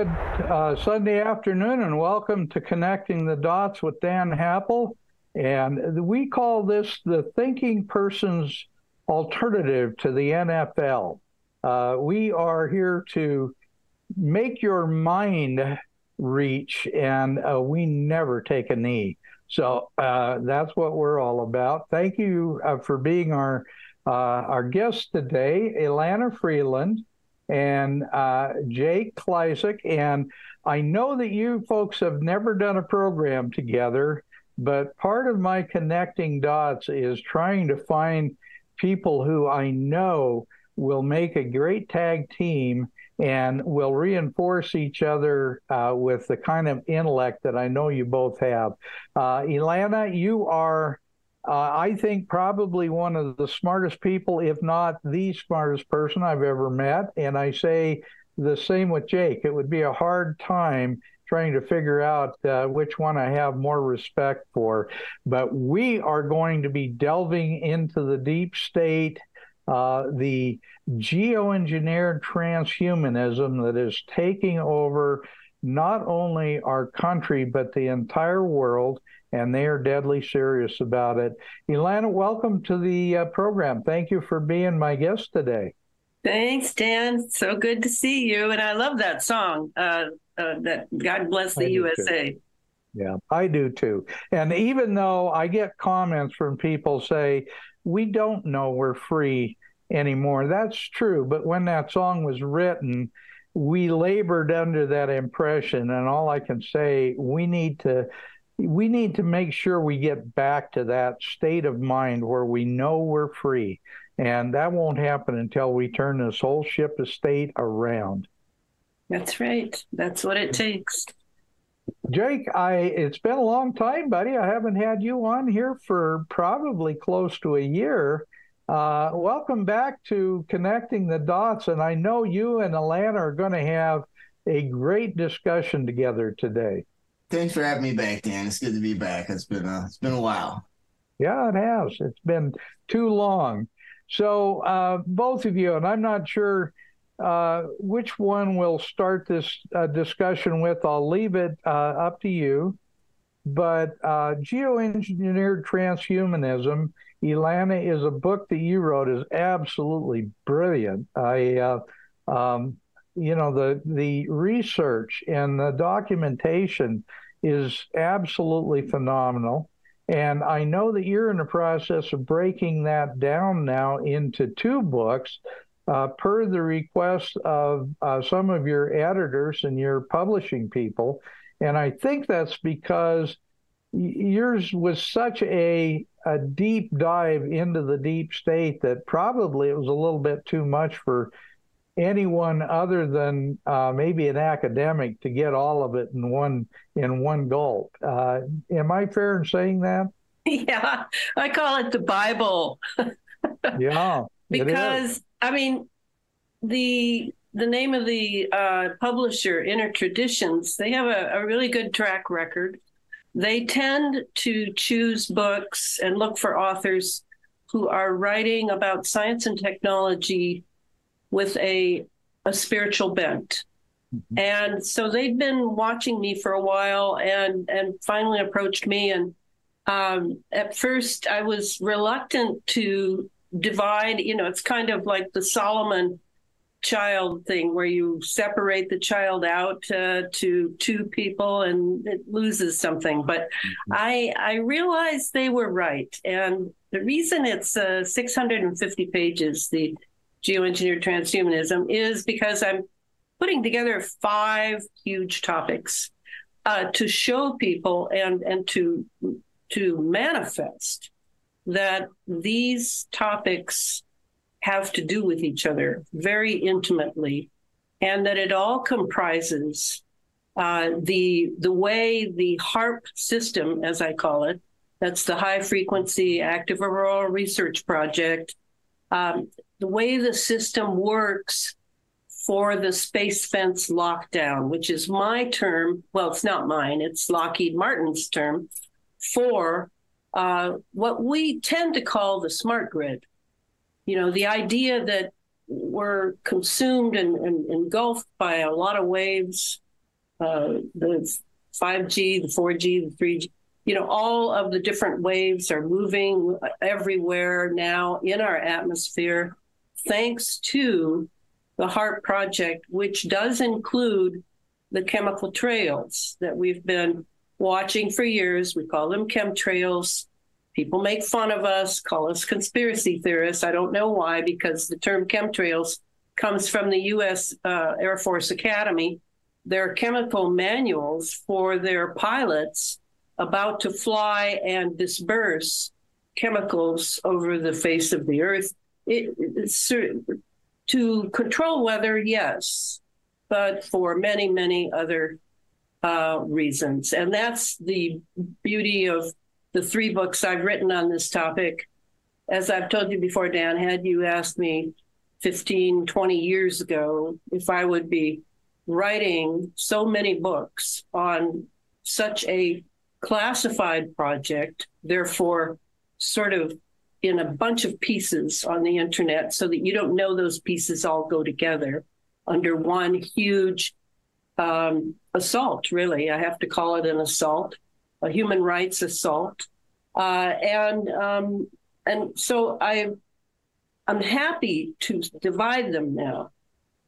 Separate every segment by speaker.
Speaker 1: Good uh, Sunday afternoon, and welcome to Connecting the Dots with Dan Happel. And we call this the thinking person's alternative to the NFL. Uh, we are here to make your mind reach, and uh, we never take a knee. So uh, that's what we're all about. Thank you uh, for being our uh, our guest today, Elana Freeland and uh, Jake Kleisik. And I know that you folks have never done a program together, but part of my connecting dots is trying to find people who I know will make a great tag team and will reinforce each other uh, with the kind of intellect that I know you both have. Uh, Elana, you are, uh, I think, probably one of the smartest people, if not the smartest person I've ever met. And I say the same with Jake. It would be a hard time trying to figure out uh, which one I have more respect for. But we are going to be delving into the deep state, uh, the geoengineered transhumanism that is taking over not only our country, but the entire world. And they are deadly serious about it. Elana, welcome to the uh, program. Thank you for being my guest today.
Speaker 2: Thanks, Dan. So good to see you. And I love that song, uh, uh, that God Bless the USA.
Speaker 1: Too. Yeah, I do too. And even though I get comments from people say, we don't know we're free anymore, that's true. But when that song was written, we labored under that impression. And all I can say, we need to. We need to make sure we get back to that state of mind where we know we're free. And that won't happen until we turn this whole ship of state around.
Speaker 2: That's right. That's what it takes.
Speaker 1: Jake, I it's been a long time, buddy. I haven't had you on here for probably close to a year. Uh, welcome back to Connecting the Dots, and I know you and Elana are going to have a great discussion together today.
Speaker 3: Thanks for having me back, Dan. It's good to be back. It's been a, it's been a while.
Speaker 1: Yeah, it has. It's been too long. So uh, both of you, and I'm not sure uh, which one we'll start this uh, discussion with. I'll leave it uh, up to you. But uh, geoengineered transhumanism, Elana, is a book that you wrote. is absolutely brilliant. I, uh, um, you know, the the research and the documentation is absolutely phenomenal. And I know that you're in the process of breaking that down now into two books uh, per the request of uh, some of your editors and your publishing people. And I think that's because yours was such a, a deep dive into the deep state that probably it was a little bit too much for anyone other than uh, maybe an academic to get all of it in one in one gulp. Uh, am I fair in saying that?
Speaker 2: Yeah, I call it the Bible.
Speaker 1: yeah,
Speaker 2: because I mean the the name of the uh, publisher, Inner Traditions, they have a, a really good track record. They tend to choose books and look for authors who are writing about science and technology with a a spiritual bent. And so they've been watching me for a while and and finally approached me. And um, at first I was reluctant to divide, you know, it's kind of like the Solomon child thing where you separate the child out uh, to two people and it loses something. But i i realized they were right. And the reason it's uh, 650 pages the geoengineered transhumanism is because i'm putting together five huge topics uh, to show people and and to to manifest that these topics have to do with each other very intimately, and that it all comprises uh, the the way the HAARP system, as I call it, that's the High Frequency Active Auroral Research Project, um, the way the system works for the space fence lockdown, which is my term. Well, it's not mine; it's Lockheed Martin's term for uh, what we tend to call the smart grid you know, the idea that we're consumed and, and engulfed by a lot of waves, uh, the 5G, the 4G, the 3G, you know, all of the different waves are moving everywhere now in our atmosphere, thanks to the HAARP project, which does include the chemical trails that we've been watching for years. We call them chemtrails. People make fun of us, call us conspiracy theorists. I don't know why, because the term chemtrails comes from the U.S. Uh, Air Force Academy. Their chemical manuals for their pilots about to fly and disperse chemicals over the face of the earth. It, to control weather, yes, but for many, many other uh, reasons. And that's the beauty of the three books I've written on this topic. As I've told you before, Dan, had you asked me 15, 20 years ago if I would be writing so many books on such a classified project, therefore, sort of in a bunch of pieces on the internet so that you don't know those pieces all go together under one huge um, assault, really. I have to call it an assault a human rights assault, uh, and um, and so I I'm happy to divide them now.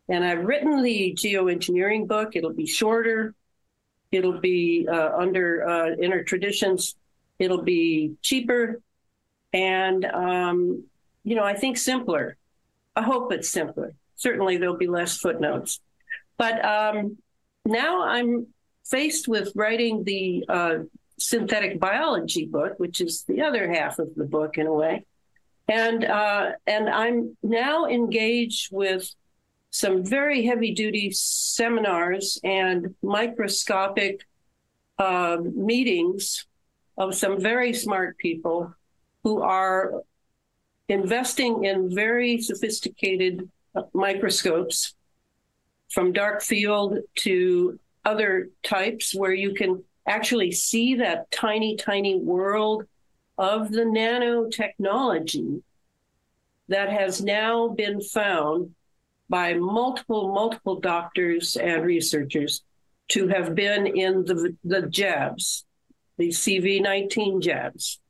Speaker 2: And I've written the geoengineering book. It'll be shorter. It'll be uh, under uh, inner traditions. It'll be cheaper, and um, you know I think simpler. I hope it's simpler. Certainly there'll be less footnotes, but um, now I'm faced with writing the uh, synthetic biology book, which is the other half of the book in a way. And uh, and I'm now engaged with some very heavy duty seminars and microscopic uh, meetings of some very smart people who are investing in very sophisticated microscopes from dark field to other types where you can actually see that tiny, tiny world of the nanotechnology that has now been found by multiple, multiple doctors and researchers to have been in the, the jabs, the CV19 jabs.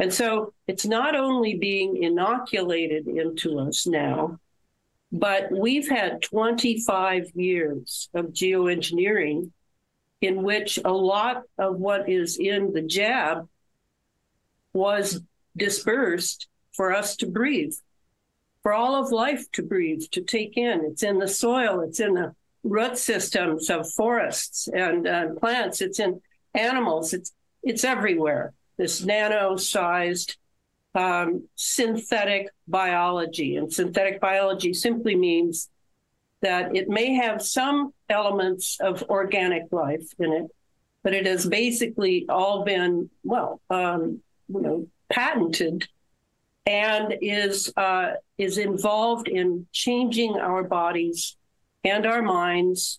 Speaker 2: And so it's not only being inoculated into us now, but we've had 25 years of geoengineering in which a lot of what is in the jab was dispersed for us to breathe, for all of life to breathe, to take in. It's in the soil, it's in the root systems of forests and uh, plants, it's in animals, it's it's everywhere. This nano-sized um, synthetic biology, and synthetic biology simply means that it may have some elements of organic life in it, but it has basically all been, well, um, you know, patented and is uh, is involved in changing our bodies and our minds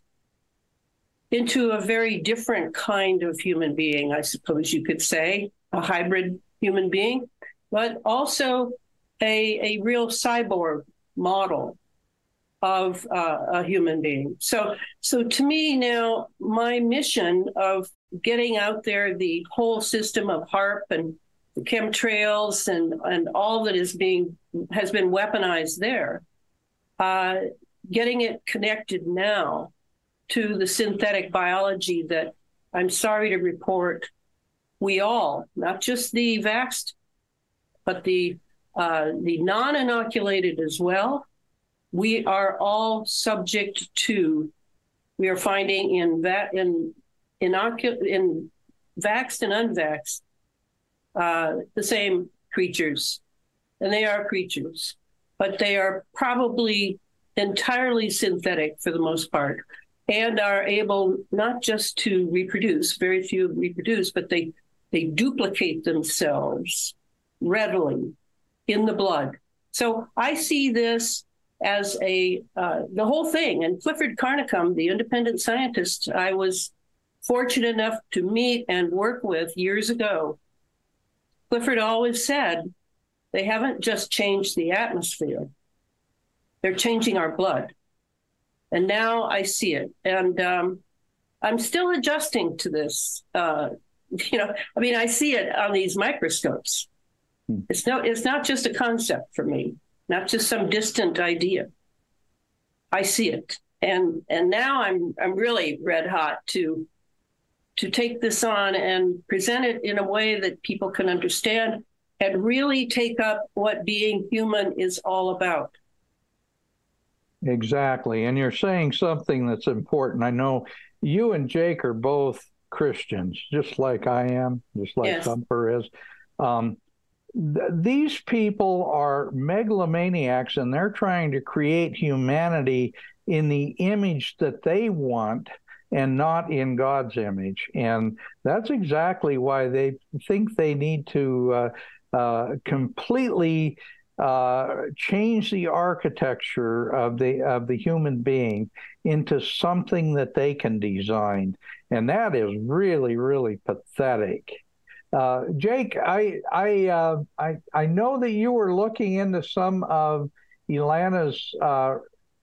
Speaker 2: into a very different kind of human being, I suppose you could say, a hybrid human being, but also a, a real cyborg model of uh, a human being. So, so to me now, my mission of getting out there the whole system of HAARP and the chemtrails and and all that is being has been weaponized there, uh, getting it connected now to the synthetic biology that I'm sorry to report we all, not just the vaxxed, but the uh, the non-inoculated as well, we are all subject to. We are finding in that in inocul in vaxxed and unvaxxed uh, the same creatures, and they are creatures, but they are probably entirely synthetic for the most part, and are able not just to reproduce. Very few reproduce, but they they duplicate themselves readily in the blood. So I see this as a uh, the whole thing. And Clifford Carnicom, the independent scientist I was fortunate enough to meet and work with years ago, Clifford always said they haven't just changed the atmosphere; they're changing our blood. And now I see it, and um, I'm still adjusting to this. Uh, you know, I mean, I see it on these microscopes. Hmm. It's no, it's not just a concept for me, not just some distant idea. I see it, and and now I'm I'm really red hot to to take this on and present it in a way that people can understand and really take up what being human is all about.
Speaker 1: Exactly, and you're saying something that's important. I know you and Jake are both Christians, just like I am, just like yes. Thumper is. Um, th- these people are megalomaniacs and they're trying to create humanity in the image that they want and not in God's image. And that's exactly why they think they need to uh, uh, completely uh, change the architecture of the of the human being into something that they can design, and that is really really pathetic. Uh, Jake, I I, uh, I I know that you were looking into some of Elana's uh,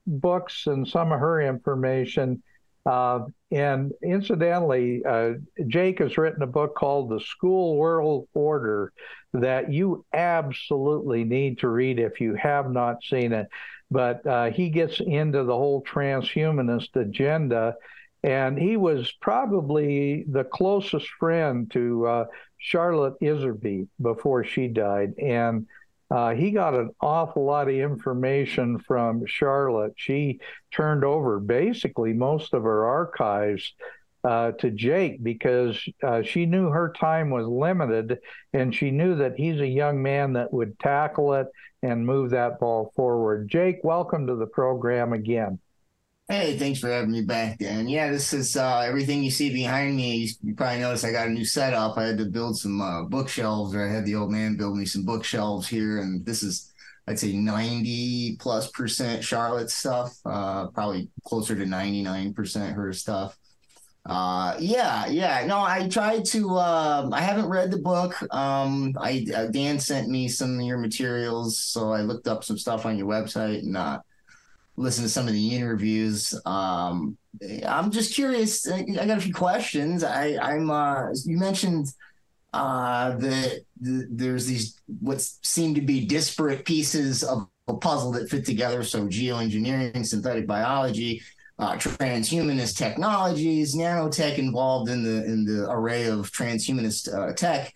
Speaker 1: books and some of her information. Uh, and incidentally, uh, Jake has written a book called The School World Order that you absolutely need to read if you have not seen it. But uh, he gets into the whole transhumanist agenda, and he was probably the closest friend to uh, Charlotte Iserbyt before she died. And uh, he got an awful lot of information from Charlotte. She turned over basically most of her archives uh, to Jake because uh, she knew her time was limited and she knew that he's a young man that would tackle it and move that ball forward. Jake, welcome to the program again.
Speaker 3: Hey, thanks for having me back, Dan. Yeah, this is uh, everything you see behind me. You, probably noticed I got a new setup. I had to build some uh, bookshelves, or I had the old man build me some bookshelves here, and this is, I'd say, ninety plus percent Charlotte stuff. Uh, probably closer to ninety nine percent her stuff. Uh, yeah, yeah. No, I tried to. Uh, I haven't read the book. Um, I uh, Dan sent me some of your materials, so I looked up some stuff on your website and uh, listen to some of the interviews. Um, I'm just curious. I got a few questions. I, I'm. Uh, you mentioned uh, that the, there's these what seem to be disparate pieces of a puzzle that fit together. So geoengineering, synthetic biology, uh, transhumanist technologies, nanotech involved in the in the array of transhumanist uh, tech.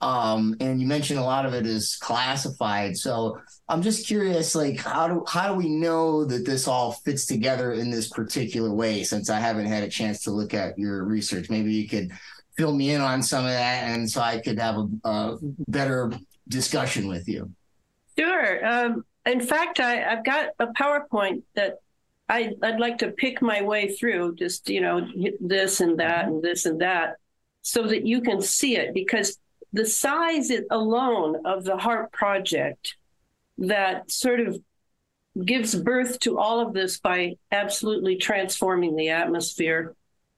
Speaker 3: Um, and you mentioned a lot of it is classified. So I'm just curious, like how do how do we know that this all fits together in this particular way? Since I haven't had a chance to look at your research, maybe you could fill me in on some of that, and so I could have a, a better discussion with you.
Speaker 2: Sure. Um, in fact, I, have got a PowerPoint that I, I'd like to pick my way through, just you know, this and that and this and that, so that you can see it because the size alone of the HAARP project that sort of gives birth to all of this by absolutely transforming the atmosphere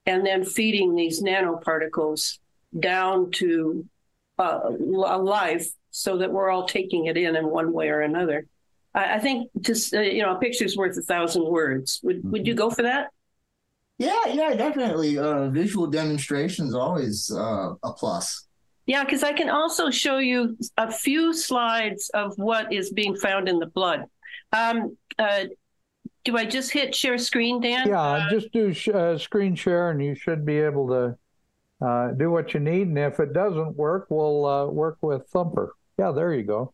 Speaker 2: and then feeding these nanoparticles down to uh, life so that we're all taking it in in one way or another. I, I think just uh, you know, a picture's worth a thousand words. Would would you go for that?
Speaker 3: Yeah, yeah, definitely. Uh, visual demonstration is always uh, a plus.
Speaker 2: Yeah, because I can also show you a few slides of what is being found in the blood. Um, uh, do I just hit share screen, Dan?
Speaker 1: Yeah,
Speaker 2: Uh,
Speaker 1: just do sh- uh, screen share, and you should be able to uh, do what you need. And if it doesn't work, we'll uh, work with Thumper. Yeah, there you go.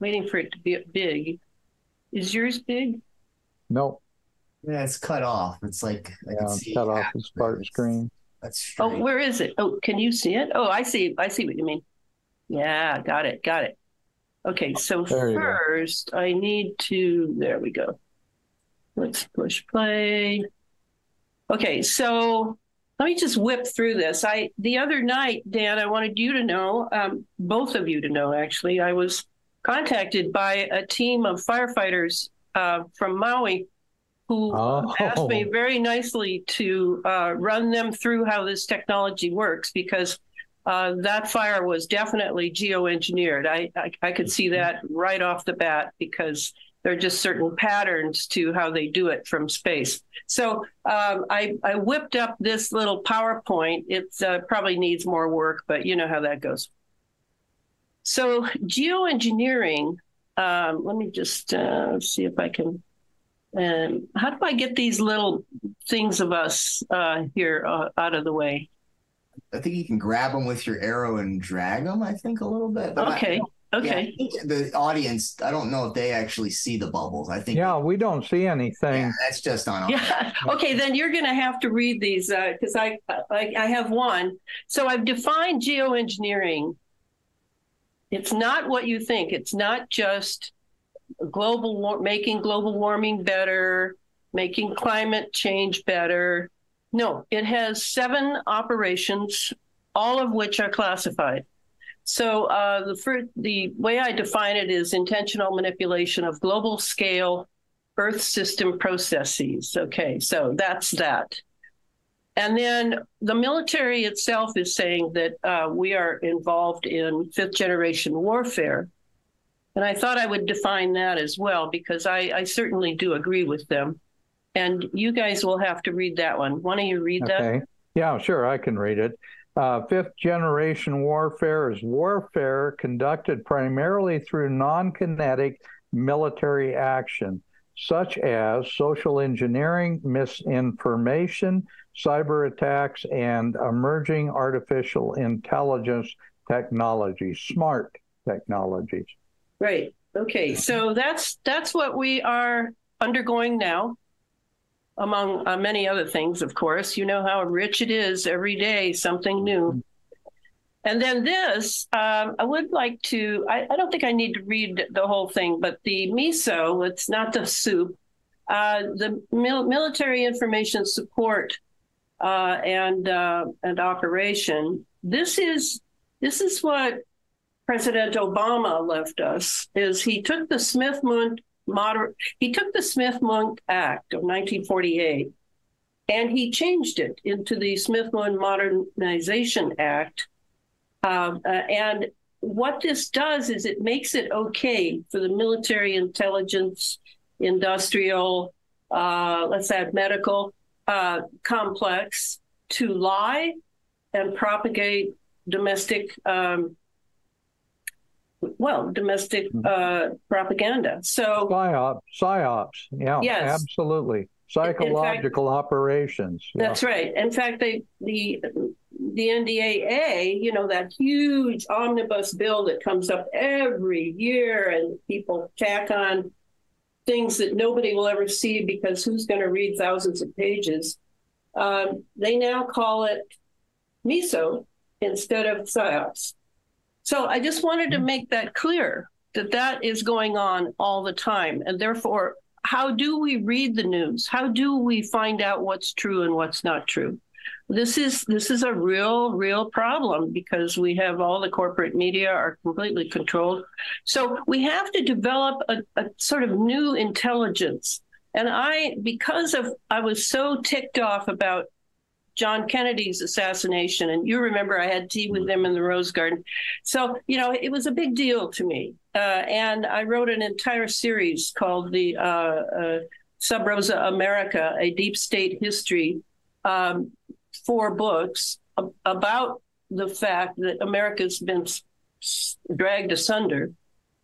Speaker 2: Waiting for it to be big. Is yours big?
Speaker 1: No,
Speaker 3: Yeah, it's cut off. It's like I
Speaker 1: yeah,
Speaker 3: can
Speaker 1: I'm
Speaker 3: see
Speaker 1: cut off the
Speaker 3: of it.
Speaker 1: start screen.
Speaker 3: That's
Speaker 2: Oh, where is it? Oh, can you see it? Oh, I see. I see what you mean. Yeah, got it. Got it. Okay, so
Speaker 1: There go.
Speaker 2: first I need to, there we go. Let's push play. Okay, so let me just whip through this. I the other night, Dan, I wanted you to know, um, both of you to know actually, I was contacted by a team of firefighters uh, from Maui who
Speaker 1: Oh.
Speaker 2: asked me very nicely to uh, run them through how this technology works because uh, that fire was definitely geoengineered. I, I I could see that right off the bat because there are just certain patterns to how they do it from space. So um, I I whipped up this little PowerPoint. It uh, probably needs more work, but you know how that goes. So geoengineering. Um, let me just uh, see if I can. And how do I get these little things of us uh, here uh, out of the way?
Speaker 3: I think you can grab them with your arrow and drag them. I think a little bit. but I-
Speaker 2: Okay.
Speaker 3: yeah,
Speaker 2: Okay.
Speaker 3: The audience. I don't know if they actually see the bubbles. I think.
Speaker 1: Yeah, we don't see anything.
Speaker 3: yeah, that's just on.
Speaker 2: Yeah. Okay. Then you're going to have to read these because I, I I have one. So I've defined geoengineering. It's not what you think. It's not just global war- making global warming better, making climate change better. No, it has seven operations, all of which are classified. So uh, the the way I define it is intentional manipulation of global scale Earth system processes. Okay, so that's that. And then the military itself is saying that uh, we are involved in fifth generation warfare. And I thought I would define that as well because I, I certainly do agree with them. And you guys will have to read that one. Why don't you read that?
Speaker 1: Okay. Yeah, sure, I can read it. Uh, fifth generation warfare is warfare conducted primarily through non kinetic military action, such as social engineering, misinformation, cyber attacks, and emerging artificial intelligence technologies, smart technologies.
Speaker 2: Right. Okay. So that's that's what we are undergoing now, among uh, many other things. Of course, you know how rich it is every day, something new. And then this, um, I would like to. I, I don't think I need to read the whole thing, but the MISO, it's not the soup. Uh, the mil- military information support uh, and uh, and operation. This is this is what President Obama left us is he took the Smith Mundt moder- he took the Smith Mundt Act of 1948 and he changed it into the Smith Mundt Modernization Act. Um, uh, and what this does is it makes it okay for the military intelligence, industrial, uh, let's add medical uh, complex to lie and propagate domestic um, well, domestic uh, propaganda. So,
Speaker 1: Psyops, psyops. Yeah,
Speaker 2: Yes.
Speaker 1: absolutely. Psychological operations. Yeah.
Speaker 2: that's right. In fact, they the the NDAA, you know, that huge omnibus bill that comes up every year, and people tack on things that nobody will ever see because who's going to read thousands of pages? Um, they now call it MISO instead of PSYOPs. So I just wanted to make that clear that that is going on all the time. And therefore, how do we read the news? How do we find out what's true and what's not true? This is this is a real real problem because we have all the corporate media are completely controlled. So we have to develop a, a sort of new intelligence. And I because of I was so ticked off about John Kennedy's assassination. And you remember I had tea with him in the Rose Garden. So, you know, it was a big deal to me. Uh, and I wrote an entire series called the uh, uh, Sub Rosa America, a deep state history, um, four books about the fact that America's been dragged asunder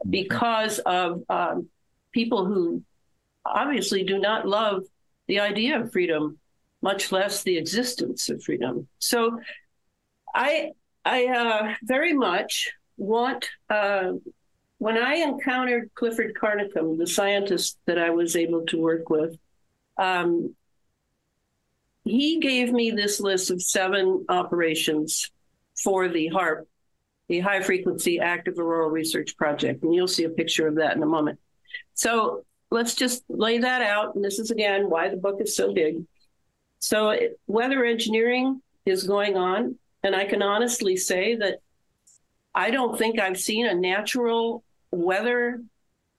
Speaker 2: because of um, people who obviously do not love the idea of freedom, much less the existence of freedom. So I I uh, very much want uh, when I encountered Clifford Carnicom, the scientist that I was able to work with, um, he gave me this list of seven operations for the HAARP, the High Frequency Active Auroral Research Project. And you'll see a picture of that in a moment. So let's just lay that out. And this is again why the book is so big. So, it, weather engineering is going on. And I can honestly say that I don't think I've seen a natural weather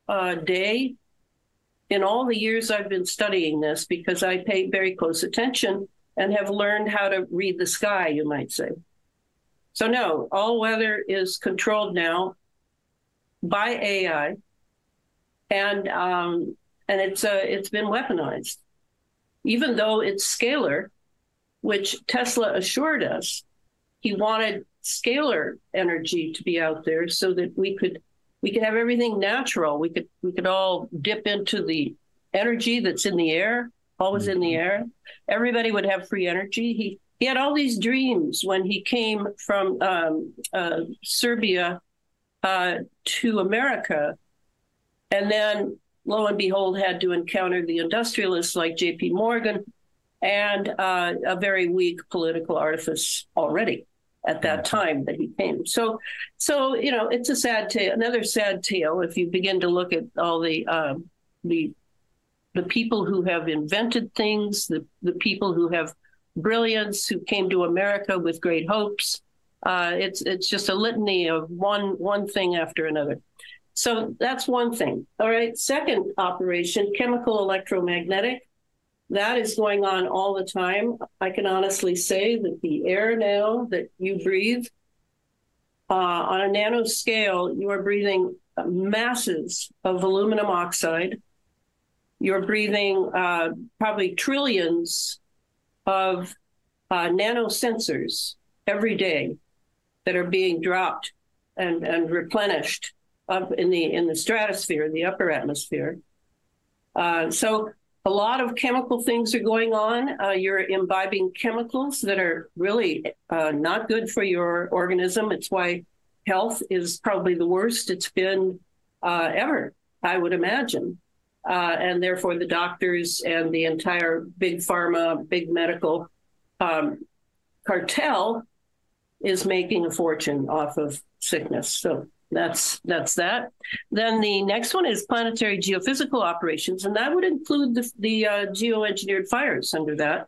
Speaker 2: uh, day in all the years I've been studying this because I pay very close attention and have learned how to read the sky, you might say. So, no, all weather is controlled now by AI, and um, and it's uh, it's been weaponized, even though it's scalar, which Tesla assured us he wanted scalar energy to be out there so that we could we could have everything natural. We could we could all dip into the energy that's in the air, always in the mm-hmm. air. Everybody would have free energy. He he had all these dreams when he came from um, uh, Serbia uh, to America, and then lo and behold, had to encounter the industrialists like J.P. Morgan and uh, a very weak political artifice already at that time that he came. So, so you know, it's a sad tale. Another sad tale if you begin to look at all the um, the the people who have invented things, the the people who have brilliance, who came to America with great hopes. Uh, it's it's just a litany of one one thing after another. So that's one thing. All right. Second operation, chemical electromagnetic. That is going on all the time. I can honestly say that the air now that you breathe uh, on a nano scale, you are breathing masses of aluminum oxide. You're breathing uh, probably trillions of uh, nanosensors every day that are being dropped and, and replenished up in the in the stratosphere, the upper atmosphere. Uh, so a lot of chemical things are going on. Uh, you're imbibing chemicals that are really uh, not good for your organism. It's why health is probably the worst it's been uh, ever, I would imagine. Uh, and therefore, the doctors and the entire big pharma, big medical um, cartel is making a fortune off of sickness. So that's that's that. Then the next one is planetary geophysical operations, and that would include the, the uh, geoengineered fires under that,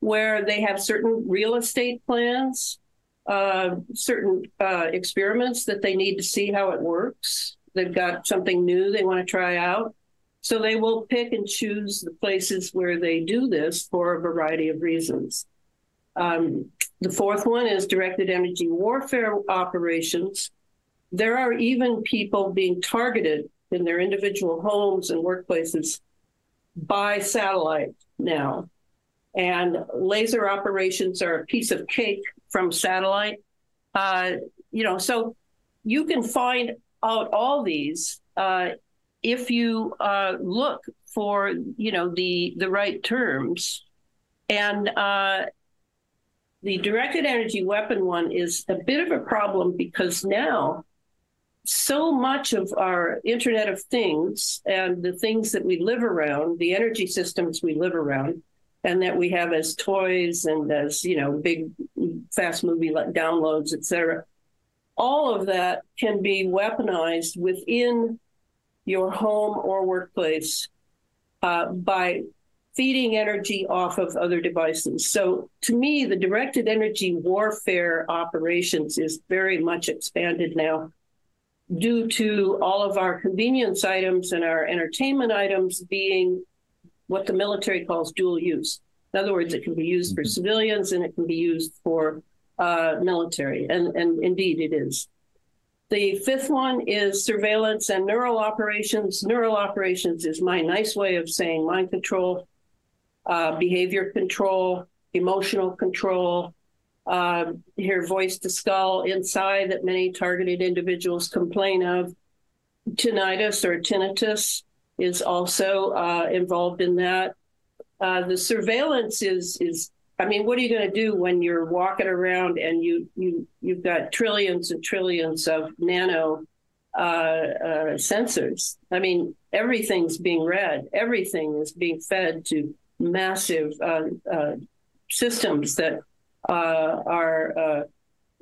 Speaker 2: where they have certain real estate plans, uh, certain uh, experiments that they need to see how it works. They've got something new they want to try out. So they will pick and choose the places where they do this for a variety of reasons. Um, the fourth one is directed energy warfare operations, there are even people being targeted in their individual homes and workplaces by satellite now. And laser operations are a piece of cake from satellite. Uh, you know, so you can find out all these uh, if you uh, look for, you know, the the right terms. And uh, the directed energy weapon one is a bit of a problem because now so much of our Internet of Things and the things that we live around, the energy systems we live around, and that we have as toys and as you know big fast movie downloads, etc. All of that can be weaponized within your home or workplace uh, by feeding energy off of other devices. So to me, the directed energy warfare operations is very much expanded now due to all of our convenience items and our entertainment items being what the military calls dual use. In other words, it can be used for civilians and it can be used for uh, military, and, and indeed it is. The fifth one is surveillance and neural operations. Neural operations is my nice way of saying mind control, uh, behavior control, emotional control, uh, hear voice to skull inside that many targeted individuals complain of. Tinnitus or tinnitus is also uh, involved in that. Uh, the surveillance is is I mean, what are you going to do when you're walking around and you you you've got trillions and trillions of nano uh, uh, sensors? I mean, everything's being read. Everything is being fed to massive uh, uh systems that uh, are uh,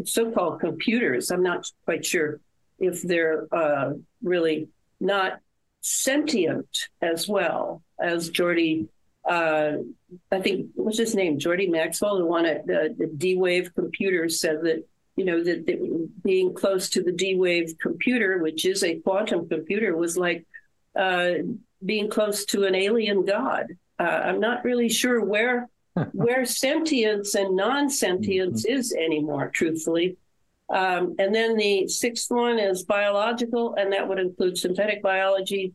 Speaker 2: so-called computers. I'm not quite sure if they're really not sentient as well as Geordie uh, I think what's his name, Geordie Maxwell, the one at the, the D Wave computer, said that you know that, that, being close to the D Wave computer, which is a quantum computer, was like uh, being close to an alien god. Uh, I'm not really sure where where sentience and non sentience mm-hmm. is anymore, truthfully. Um, and then the sixth one is biological, and that would include synthetic biology,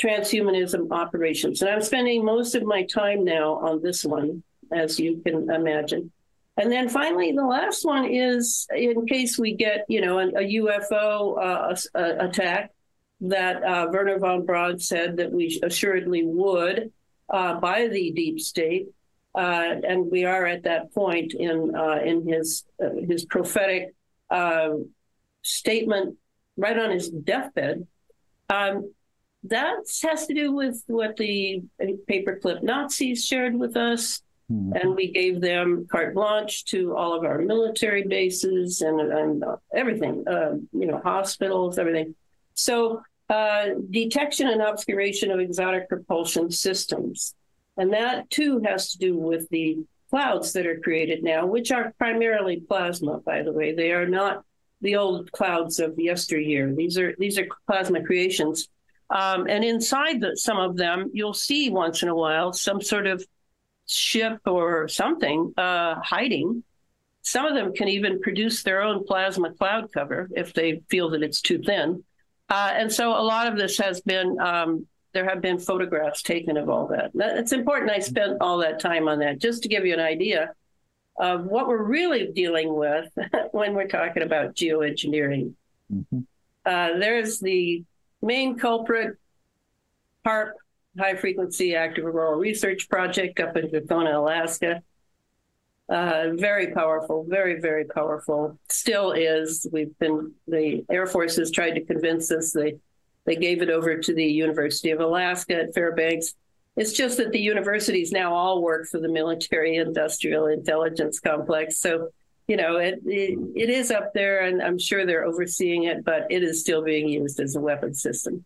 Speaker 2: transhumanism operations. And I'm spending most of my time now on this one, as you can imagine. And then finally, the last one is in case we get, you know, a, a UFO uh, a, attack that uh, Wernher von Braun said that we assuredly would uh, by the deep state. Uh, and we are at that point in uh, in his uh, his prophetic statement right on his deathbed. Um, that has to do with what the paperclip Nazis shared with us. Mm-hmm. And we gave them carte blanche to all of our military bases and, and everything, uh, you know, hospitals, everything. So, uh, detection and obscuration of exotic propulsion systems. And that too has to do with the clouds that are created now, which are primarily plasma, by the way. They are not the old clouds of yesteryear. These are these are plasma creations um, and inside the, some of them, you'll see once in a while some sort of ship or something uh, hiding. Some of them can even produce their own plasma cloud cover if they feel that it's too thin. Uh, and so a lot of this has been, um, there have been photographs taken of all that. It's important I spent all that time on that just to give you an idea of what we're really dealing with when we're talking about geoengineering. Mm-hmm. Uh, there's the main culprit, HAARP, High Frequency Active Auroral Research Project up in Gakona, Alaska. Uh, very powerful, very, very powerful. Still is. We've been, the Air Force has tried to convince us. They, they gave it over to the University of Alaska at Fairbanks. It's just that the universities now all work for the military industrial intelligence complex. So you know, it, it, it is up there, and I'm sure they're overseeing it, but it is still being used as a weapon system.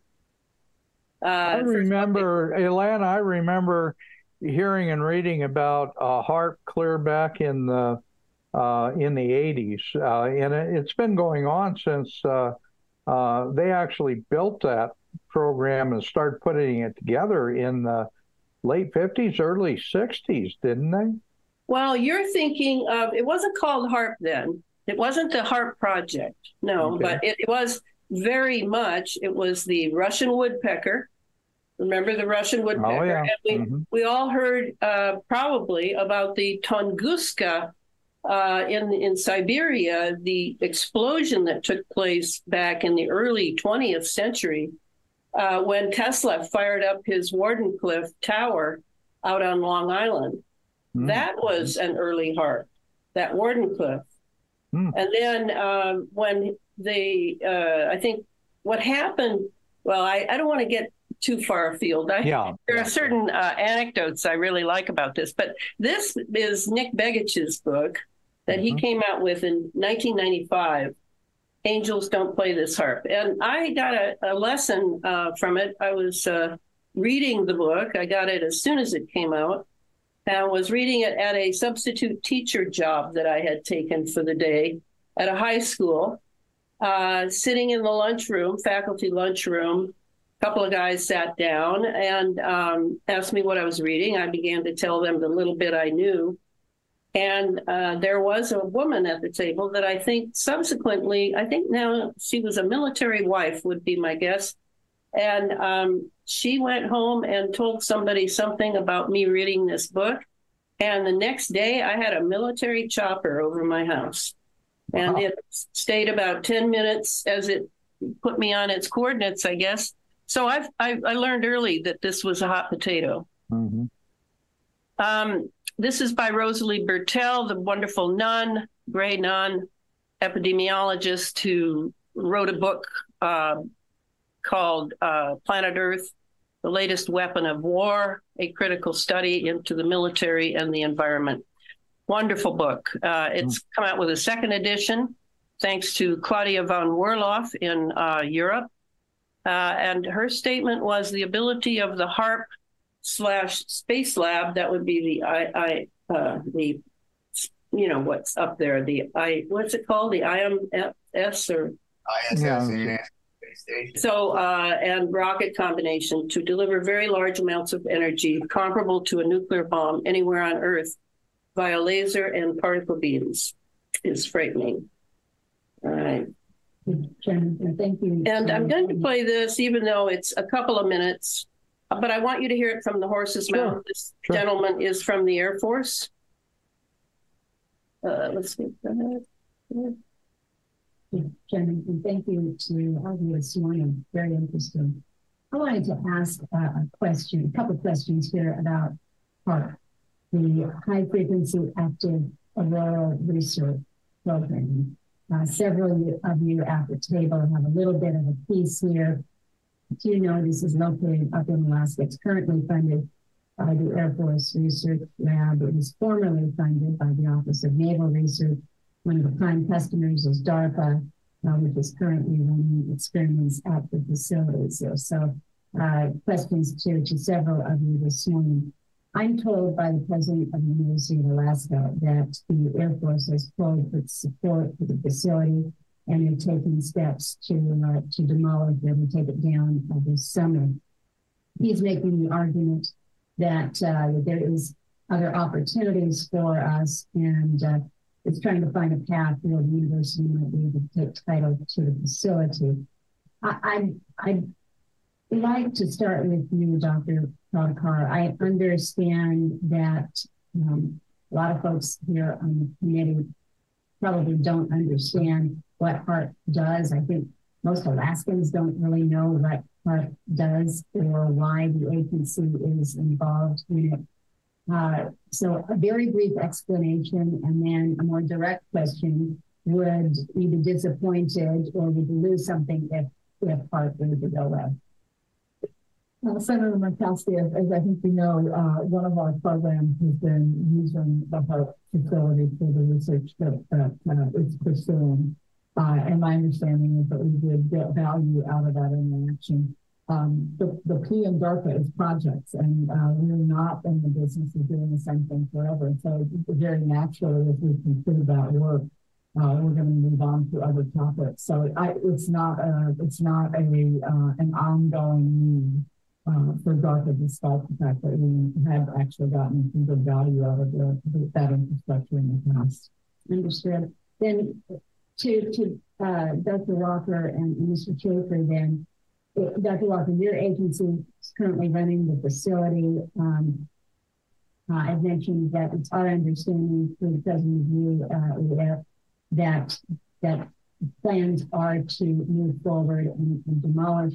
Speaker 1: Uh, I remember, Elana, I remember hearing and reading about uh, HAARP clear back in the uh, in the 80s, uh, and it, has been going on since uh, uh, they actually built that program and started putting it together in the late 50s, early 60s, didn't they?
Speaker 2: Well, you're thinking of it wasn't called HAARP then. It wasn't the HAARP project, no, okay. but it, it, was very much. It was the Russian woodpecker. Remember the Russian woodpecker? Oh,
Speaker 1: yeah.
Speaker 2: And we, mm-hmm. we all heard uh, probably about the Tunguska uh, in in Siberia, the explosion that took place back in the early 20th century uh, when Tesla fired up his Wardenclyffe tower out on Long Island. Mm. That was an early heart. that Wardenclyffe. Mm. And then um, when they, uh, I think what happened, well, I, I don't want to get too far afield. I,
Speaker 1: yeah.
Speaker 2: There are certain uh, anecdotes I really like about this, but this is Nick Begich's book that mm-hmm. he came out with in 1995. Angels don't play this HAARP, and I got a, a lesson uh, from it. I was uh, reading the book. I got it as soon as it came out, and was reading it at a substitute teacher job that I had taken for the day at a high school, uh, sitting in the lunchroom, faculty lunchroom, A couple of guys sat down and um, asked me what I was reading. I began to tell them the little bit I knew. And uh, there was a woman at the table that I think subsequently, I think now she was a military wife, would be my guess. And um, she went home and told somebody something about me reading this book. And the next day, I had a military chopper over my house. And wow. it stayed about 10 minutes as it put me on its coordinates, I guess. So I've, I, I learned early that this was a hot potato. Mm-hmm. Um, this is by Rosalie Bertell, the wonderful nun, gray nun, epidemiologist who wrote a book uh, called uh, Planet Earth The Latest Weapon of War, a critical study into the military and the environment. Wonderful book. Uh, it's mm. come out with a second edition thanks to Claudia von Werlhof in uh, Europe. Uh, and her statement was the ability of the HAARP slash space lab, that would be the I, I uh, the you know what's up there, the I what's it called? The IMS or
Speaker 3: ISS.
Speaker 2: Yeah. So, uh, and rocket combination to deliver very large amounts of energy comparable to a nuclear bomb anywhere on Earth via laser and particle beams is frightening. All right.
Speaker 4: Jennifer, thank you.
Speaker 2: And I'm going to play this, even though it's a couple of minutes, but I want you to hear it from the horse's sure. mouth. This sure. gentleman is from the Air Force. Uh, let's see.
Speaker 4: Chairman, and thank you to all of you this morning. Very interesting. I wanted to ask uh, a question, a couple of questions here about HAARP, the High Frequency Active Auroral Research Program. Uh, several of you at the table have a little bit of a piece here. You know, this is located up in Alaska. It's currently funded by the Air Force Research Lab. It was formerly funded by the Office of Naval Research one of the prime customers is DARPA, uh, which is currently running experiments at the facilities. So uh, questions to, to several of you this morning. I'm told by the president of the University of Alaska that the Air Force has called for support for the facility and they're taking steps to uh, to demolish it and take it down uh, this summer. He's making the argument that uh, there is other opportunities for us and uh, is trying to find a path where the university might be able to take title to the facility. I, I, would like to start with you, Dr. Prabhakar. I understand that um, a lot of folks here on the committee probably don't understand what HAARP does. I think most Alaskans don't really know what HAARP does or why the agency is involved in it. Uh, so a very brief explanation and then a more direct question. Would you be disappointed or would you lose something if, if HAARP were to go away?
Speaker 5: Uh, Senator Murkowski, as, as, I think you know, uh, one of our programs has been using the HAARP facility for the research that, that uh, it's pursuing. Uh, and my understanding is that we did get value out of that interaction um, the, the P and DARPA is projects, and uh, we're not in the business of doing the same thing forever. So, very naturally, as we conclude that work, uh, we're going to move on to other topics. So, I, it's not a, it's not a uh, an ongoing need uh, for DARPA, despite the fact that we have actually gotten some good value out of the, that infrastructure in the past.
Speaker 4: Understood. Then, to to uh, Dr. Walker and Mr. Shaffer, then Dr. Walker, your agency is currently running the facility. Um, uh, I've mentioned that it's our understanding through the of you uh, that that plans are to move forward and, and, demolish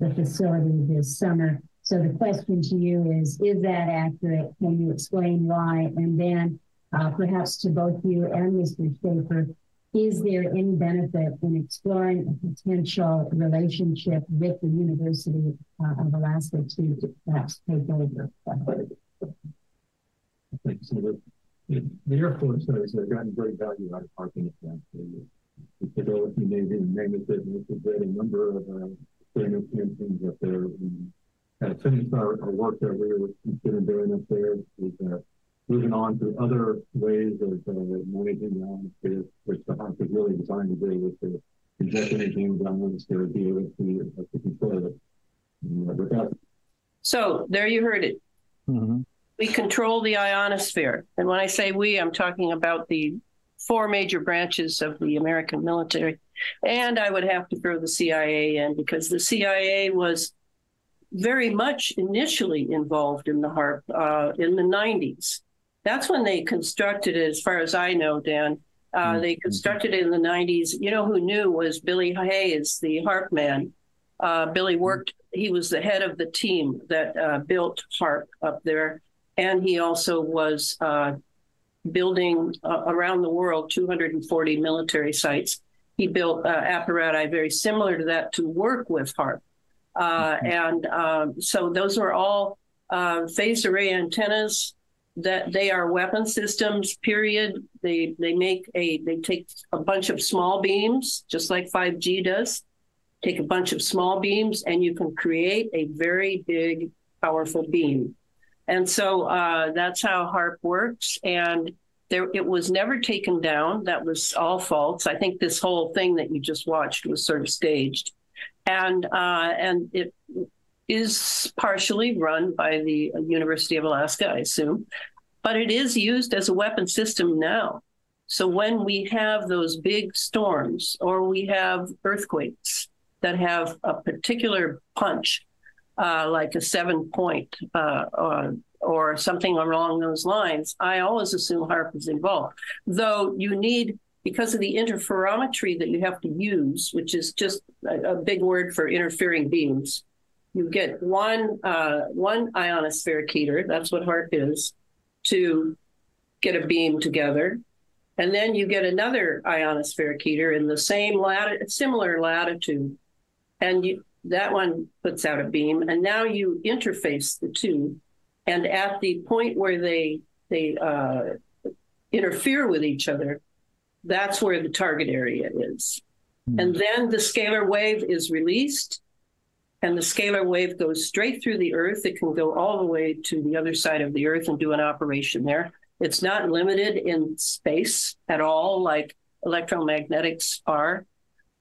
Speaker 4: the facility this summer. So the question to you is: Is that accurate? Can you explain why? And then, uh, perhaps to both you and Mr. Shaffer, is there any benefit in exploring a potential relationship with the University uh, of Alaska to, to perhaps take over?
Speaker 6: Thanks. So the, the Air Force has uh, gotten great value out of parking at the and Mammoth business. We've had a number of uh, campaigns up there. We have finished our, our work that we were considering doing up there. We've uh, moving on to other ways of uh, managing the atmosphere, which the HAARP is really designed to do with the inject anything down the atmosphere, be able to, uh, to control it.
Speaker 2: So there you heard it.
Speaker 1: Mhm.
Speaker 2: We control the ionosphere. And when I say we, I'm talking about the four major branches of the American military. And I would have to throw the CIA in because the CIA was very much initially involved in the HAARP uh, in the 90s. That's when they constructed it, as far as I know, Dan. Uh, They constructed it in the 90s. You know who knew was Billy Hayes, the HAARP man. Uh, Billy worked, he was the head of the team that uh, built HAARP up there. And he also was uh, building uh, around the world 240 military sites. He built uh, apparatus very similar to that to work with HAARP. Uh, and um, so those were all uh, phased array antennas that they are weapon systems period. They they make a they take a bunch of small beams just like 5g does. Take a bunch of small beams and you can create a very big powerful beam. And so uh, that's how HAARP works. And there it was never taken down. That was all false. I think this whole thing that you just watched was sort of staged. And uh, and it is partially run by the University of Alaska, I assume, but it is used as a weapon system now. So when we have those big storms or we have earthquakes that have a particular punch, uh, like a seven point uh, or, or something along those lines, I always assume HAARP is involved. Though you need because of the interferometry that you have to use, which is just a, a big word for interfering beams, you get one uh, one ionospheric heater. That's what HAARP is to get a beam together, and then you get another ionospheric heater in the same lat- similar latitude, and you, that one puts out a beam, and now you interface the two, and at the point where they they uh, interfere with each other, that's where the target area is. And then the scalar wave is released, and the scalar wave goes straight through the Earth. It can go all the way to the other side of the Earth and do an operation there. It's not limited in space at all, like electromagnetics are.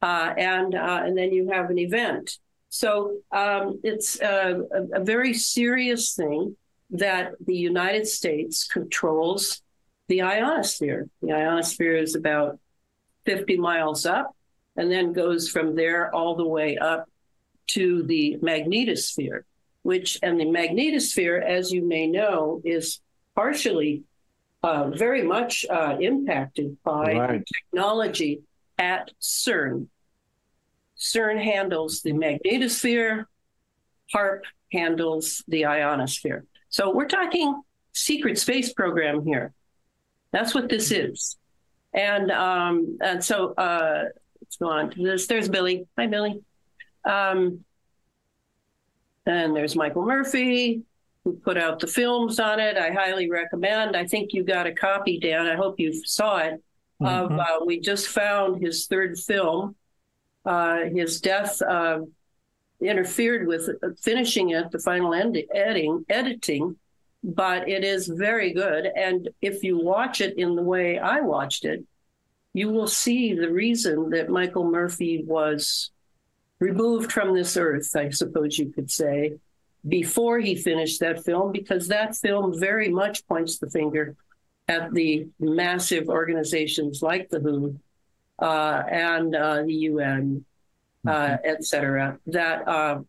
Speaker 2: Uh, and uh, and then you have an event. So um, it's a, a, a very serious thing that the United States controls the ionosphere. The ionosphere is about 50 miles up and then goes from there all the way up to the magnetosphere, which, and the magnetosphere, as you may know, is partially uh, very much uh, impacted by
Speaker 1: Right.
Speaker 2: technology at CERN. CERN handles the magnetosphere, HAARP handles the ionosphere. So we're talking secret space program here. That's what this is. And um, and so uh, let's go on to this. There's Billy. Hi, Billy. Um, and there's Michael Murphy, who put out the films on it. I highly recommend. I think you got a copy, Dan. I hope you saw it. Of
Speaker 1: Mhm.
Speaker 2: uh, we just found his third film. Uh, his death uh, interfered with finishing it, the final end- editing, editing, but it is very good. And if you watch it in the way I watched it, you will see the reason that Michael Murphy was removed from this earth, I suppose you could say, before he finished that film, because that film very much points the finger at the massive organizations like the WHO uh, and uh, the UN, uh, et cetera, that uh,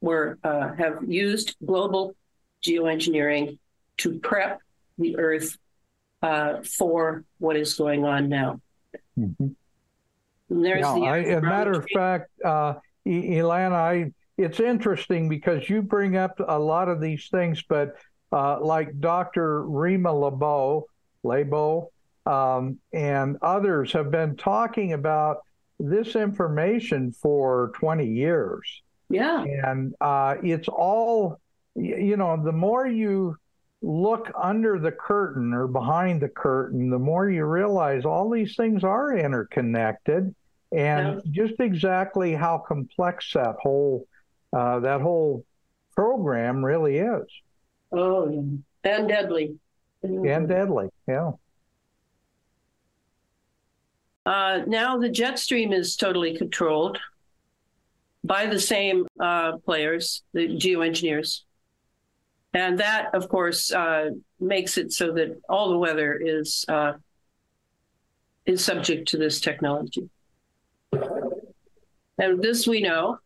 Speaker 2: were uh, have used global geoengineering to prep the Earth uh, for what is going on now.
Speaker 1: Mhm.
Speaker 2: There's the
Speaker 1: I, as a matter of fact, uh, Elana, I it's interesting because you bring up a lot of these things, but uh, like Dr. Rima Laibow, Laibow, um, and others have been talking about this information for 20 years.
Speaker 2: yeah,
Speaker 1: and uh, it's all you know the more you look under the curtain or behind the curtain the more you realize all these things are interconnected and just exactly how complex that whole uh, that whole program really is
Speaker 2: oh, yeah. and deadly.
Speaker 1: and deadly yeah
Speaker 2: Uh, now the jet stream is totally controlled. by the same uh, players, the geoengineers. And that, of course, uh, makes it so that all the weather is uh, is subject to this technology. And this we know.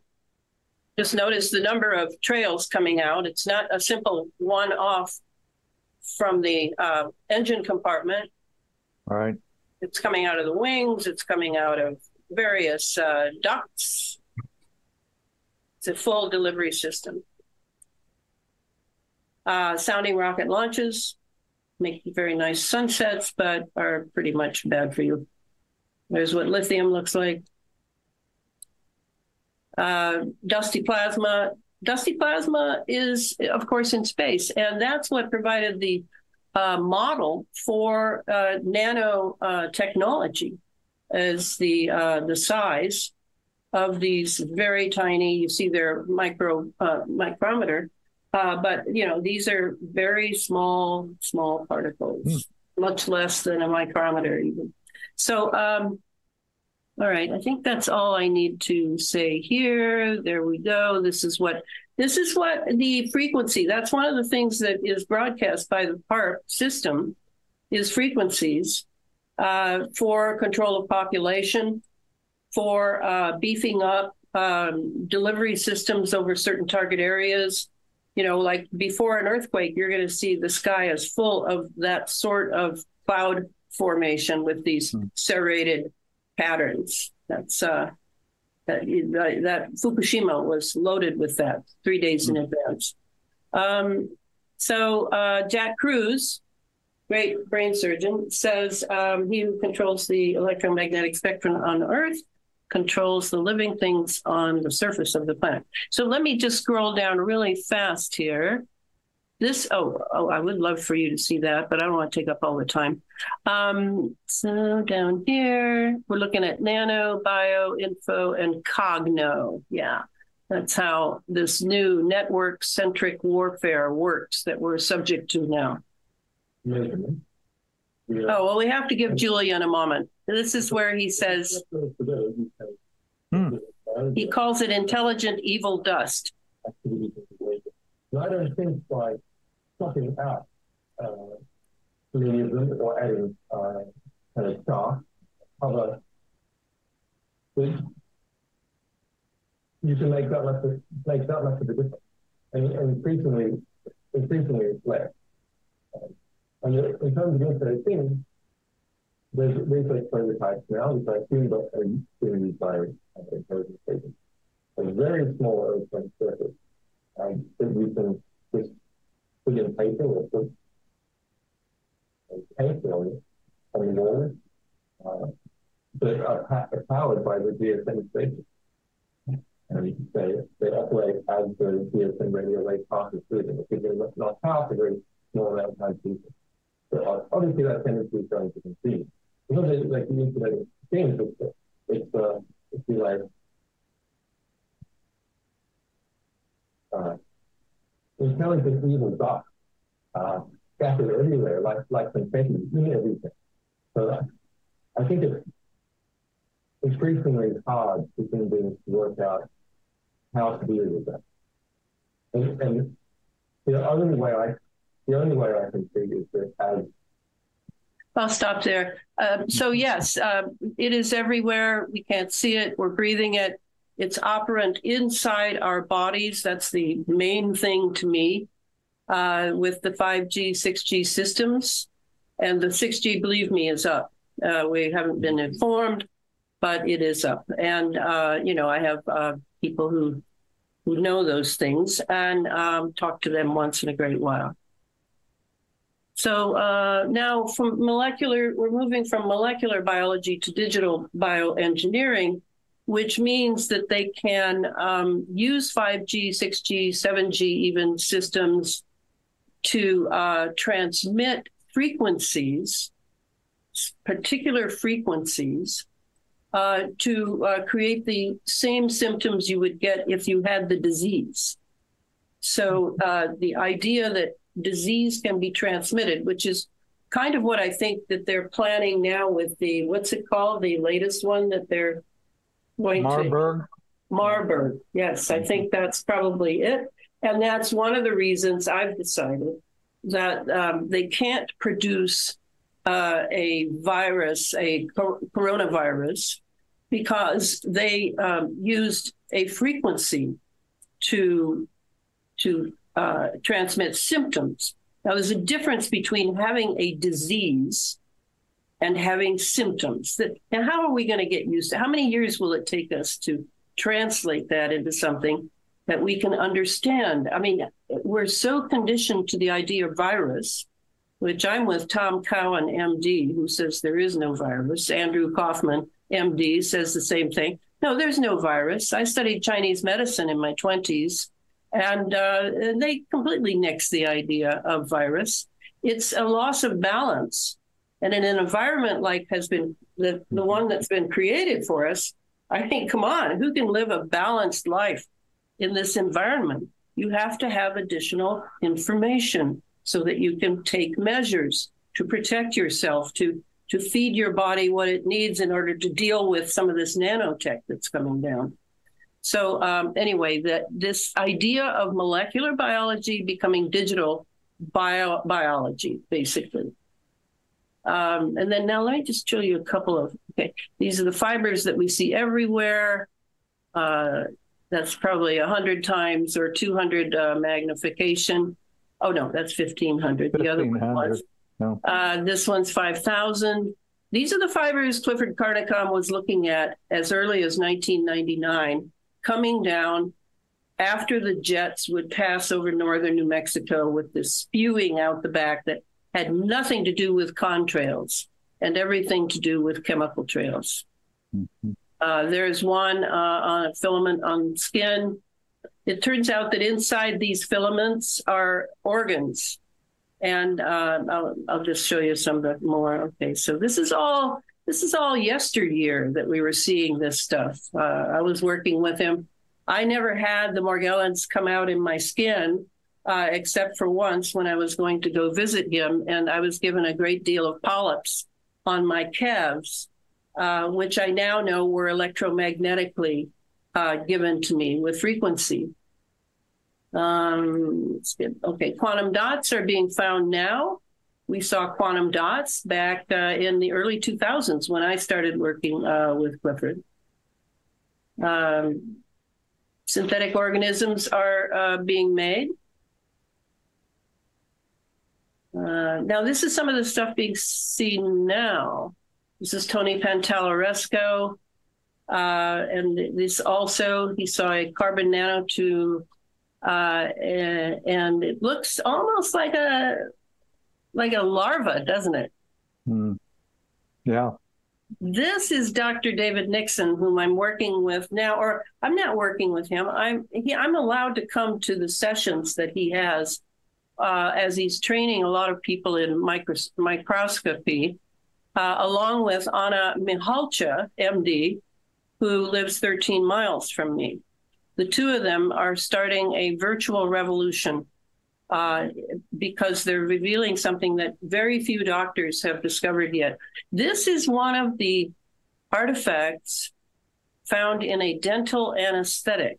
Speaker 2: Just notice the number of trails coming out. It's not a simple one-off from the uh, engine compartment.
Speaker 1: All right.
Speaker 2: It's coming out of the wings. It's coming out of various uh, ducts. It's a full delivery system. Uh, sounding rocket launches make very nice sunsets, but are pretty much bad for you. There's what lithium looks like. Uh, dusty plasma. Dusty plasma is, of course, in space, and that's what provided the uh, model for uh, nano uh, technology, as the uh, the size of these very tiny. You see their micro uh, but you know these are very small, small particles, mm. much less than a micrometer even. So. Um, all right, I think that's all I need to say here. There we go. This is what this is what the frequency. That's one of the things that is broadcast by the HAARP system is frequencies uh, for control of population, for uh, beefing up um, delivery systems over certain target areas. You know, like before an earthquake, you're going to see the sky is full of that sort of cloud formation with these hmm. serrated patterns. That's uh, that, that Fukushima was loaded with that three days in hmm. advance. Um, so uh, Jack Kruse, great brain surgeon, says um, he who controls the electromagnetic spectrum on Earth controls the living things on the surface of the planet. So let me just scroll down really fast here. This, oh, oh, I would love for you to see that, but I don't want to take up all the time. Um, so down here, we're looking at nano, bio, info, and cogno. Yeah, that's how this new network centric warfare works that we're subject to now. Yeah. Oh, well, we have to give Julian a moment. This is where he says, hmm. he calls it intelligent evil dust.
Speaker 6: I don't think by something out uh, or adding uh, kind of of a you can make that much of, make that much of a difference, and, and increasingly, increasingly it's less. Um, and in terms of Internet of Things, there's research prototypes now, which I assume are being used by uh, intelligence agents. A very small open surface um, that we can just put in paper or put paint on it on the wall, uh, but are, powered by the GSM station. And they, they operate as the GSM radio wave passes through them because they're not powered for very small amount of people. So obviously that tendency is going to continue. It's like the Internet of Things, it's, it's uh, if you like, uh, evil dot uh, scattered everywhere, like like confetti in everything. So uh, I think it's increasingly hard for human beings to work out how to deal with that. And, and the only way I the only way I can see is that as
Speaker 2: I'll stop there. Um, so yes, um, it is everywhere. We can't see it. We're breathing it. It's operant inside our bodies. That's the main thing to me uh, with the 5G, 6G systems. And the 6G, believe me, is up. Uh, we haven't been informed, but it is up. And, uh, you know, I have uh, people who, who know those things and um, talk to them once in a great while. So uh, now from molecular, we're moving from molecular biology to digital bioengineering which means that they can um, use 5G, 6G, 7G even systems to uh, transmit frequencies, particular frequencies, uh, to uh, create the same symptoms you would get if you had the disease. So uh, the idea that disease can be transmitted, which is kind of what I think that they're planning now with the what's it called, the latest one that they're going
Speaker 1: Marburg.
Speaker 2: to Marburg. Marburg. Yes, I think that's probably it. And that's one of the reasons I've decided that um, they can't produce uh, a virus, a coronavirus, because they um, used a frequency to to uh, transmit symptoms. Now, there's a difference between having a disease and having symptoms. That now, how are we going to get used to? How many years will it take us to translate that into something that we can understand? I mean, we're so conditioned to the idea of virus, which I'm with Tom Cowan, MD, who says there is no virus. Andrew Kaufman, MD, says the same thing. No, there's no virus. I studied Chinese medicine in my 20s, and uh, they completely nix the idea of virus. It's a loss of balance. And in an environment like has been the, the one that's been created for us, I think, come on, who can live a balanced life in this environment? You have to have additional information so that you can take measures to protect yourself, to to feed your body what it needs in order to deal with some of this nanotech that's coming down. So um, anyway, that this idea of molecular biology becoming digital bio- biology, basically. Um, and then now let me just show you a couple of, okay, these are the fibers that we see everywhere. Uh, that's probably 100 times or 200 uh, magnification. Oh, no, that's 1500. 1500. The other one was. No. Uh, this one's 5,000. These are the fibers Clifford Carnicom was looking at as early as 1999, coming down after the jets would pass over northern New Mexico with this spewing out the back that had nothing to do with contrails and everything to do with chemical trails. Mm-hmm. Uh, there's one uh, on a filament on skin. It turns out that inside these filaments are organs. And uh, I'll, I'll just show you some more. Okay, so this is all this is all yesteryear that we were seeing this stuff. Uh, I was working with him. I never had the Morgellons come out in my skin, uh, except for once when I was going to go visit him, and I was given a great deal of polyps on my calves, uh, which I now know were electromagnetically uh, given to me with frequency. Um, okay, quantum dots are being found now. We saw quantum dots back uh, in the early 2000s when I started working uh, with Clifford. Um, synthetic organisms are uh, being made. Uh, now, this is some of the stuff being seen now. This is Tony Pantalleresco. Uh, and this also, he saw a carbon nanotube, uh, and, and, it looks almost like a like a larva, doesn't it?
Speaker 1: Mm. Yeah.
Speaker 2: This is Dr. David Nixon, whom I'm working with now, or I'm not working with him. I'm he, I'm allowed to come to the sessions that he has uh, as he's training a lot of people in micros- microscopy, uh, along with Ana Mihalcea, MD, who lives 13 miles from me. The two of them are starting a virtual revolution uh, because they're revealing something that very few doctors have discovered yet. This is one of the artifacts found in a dental anesthetic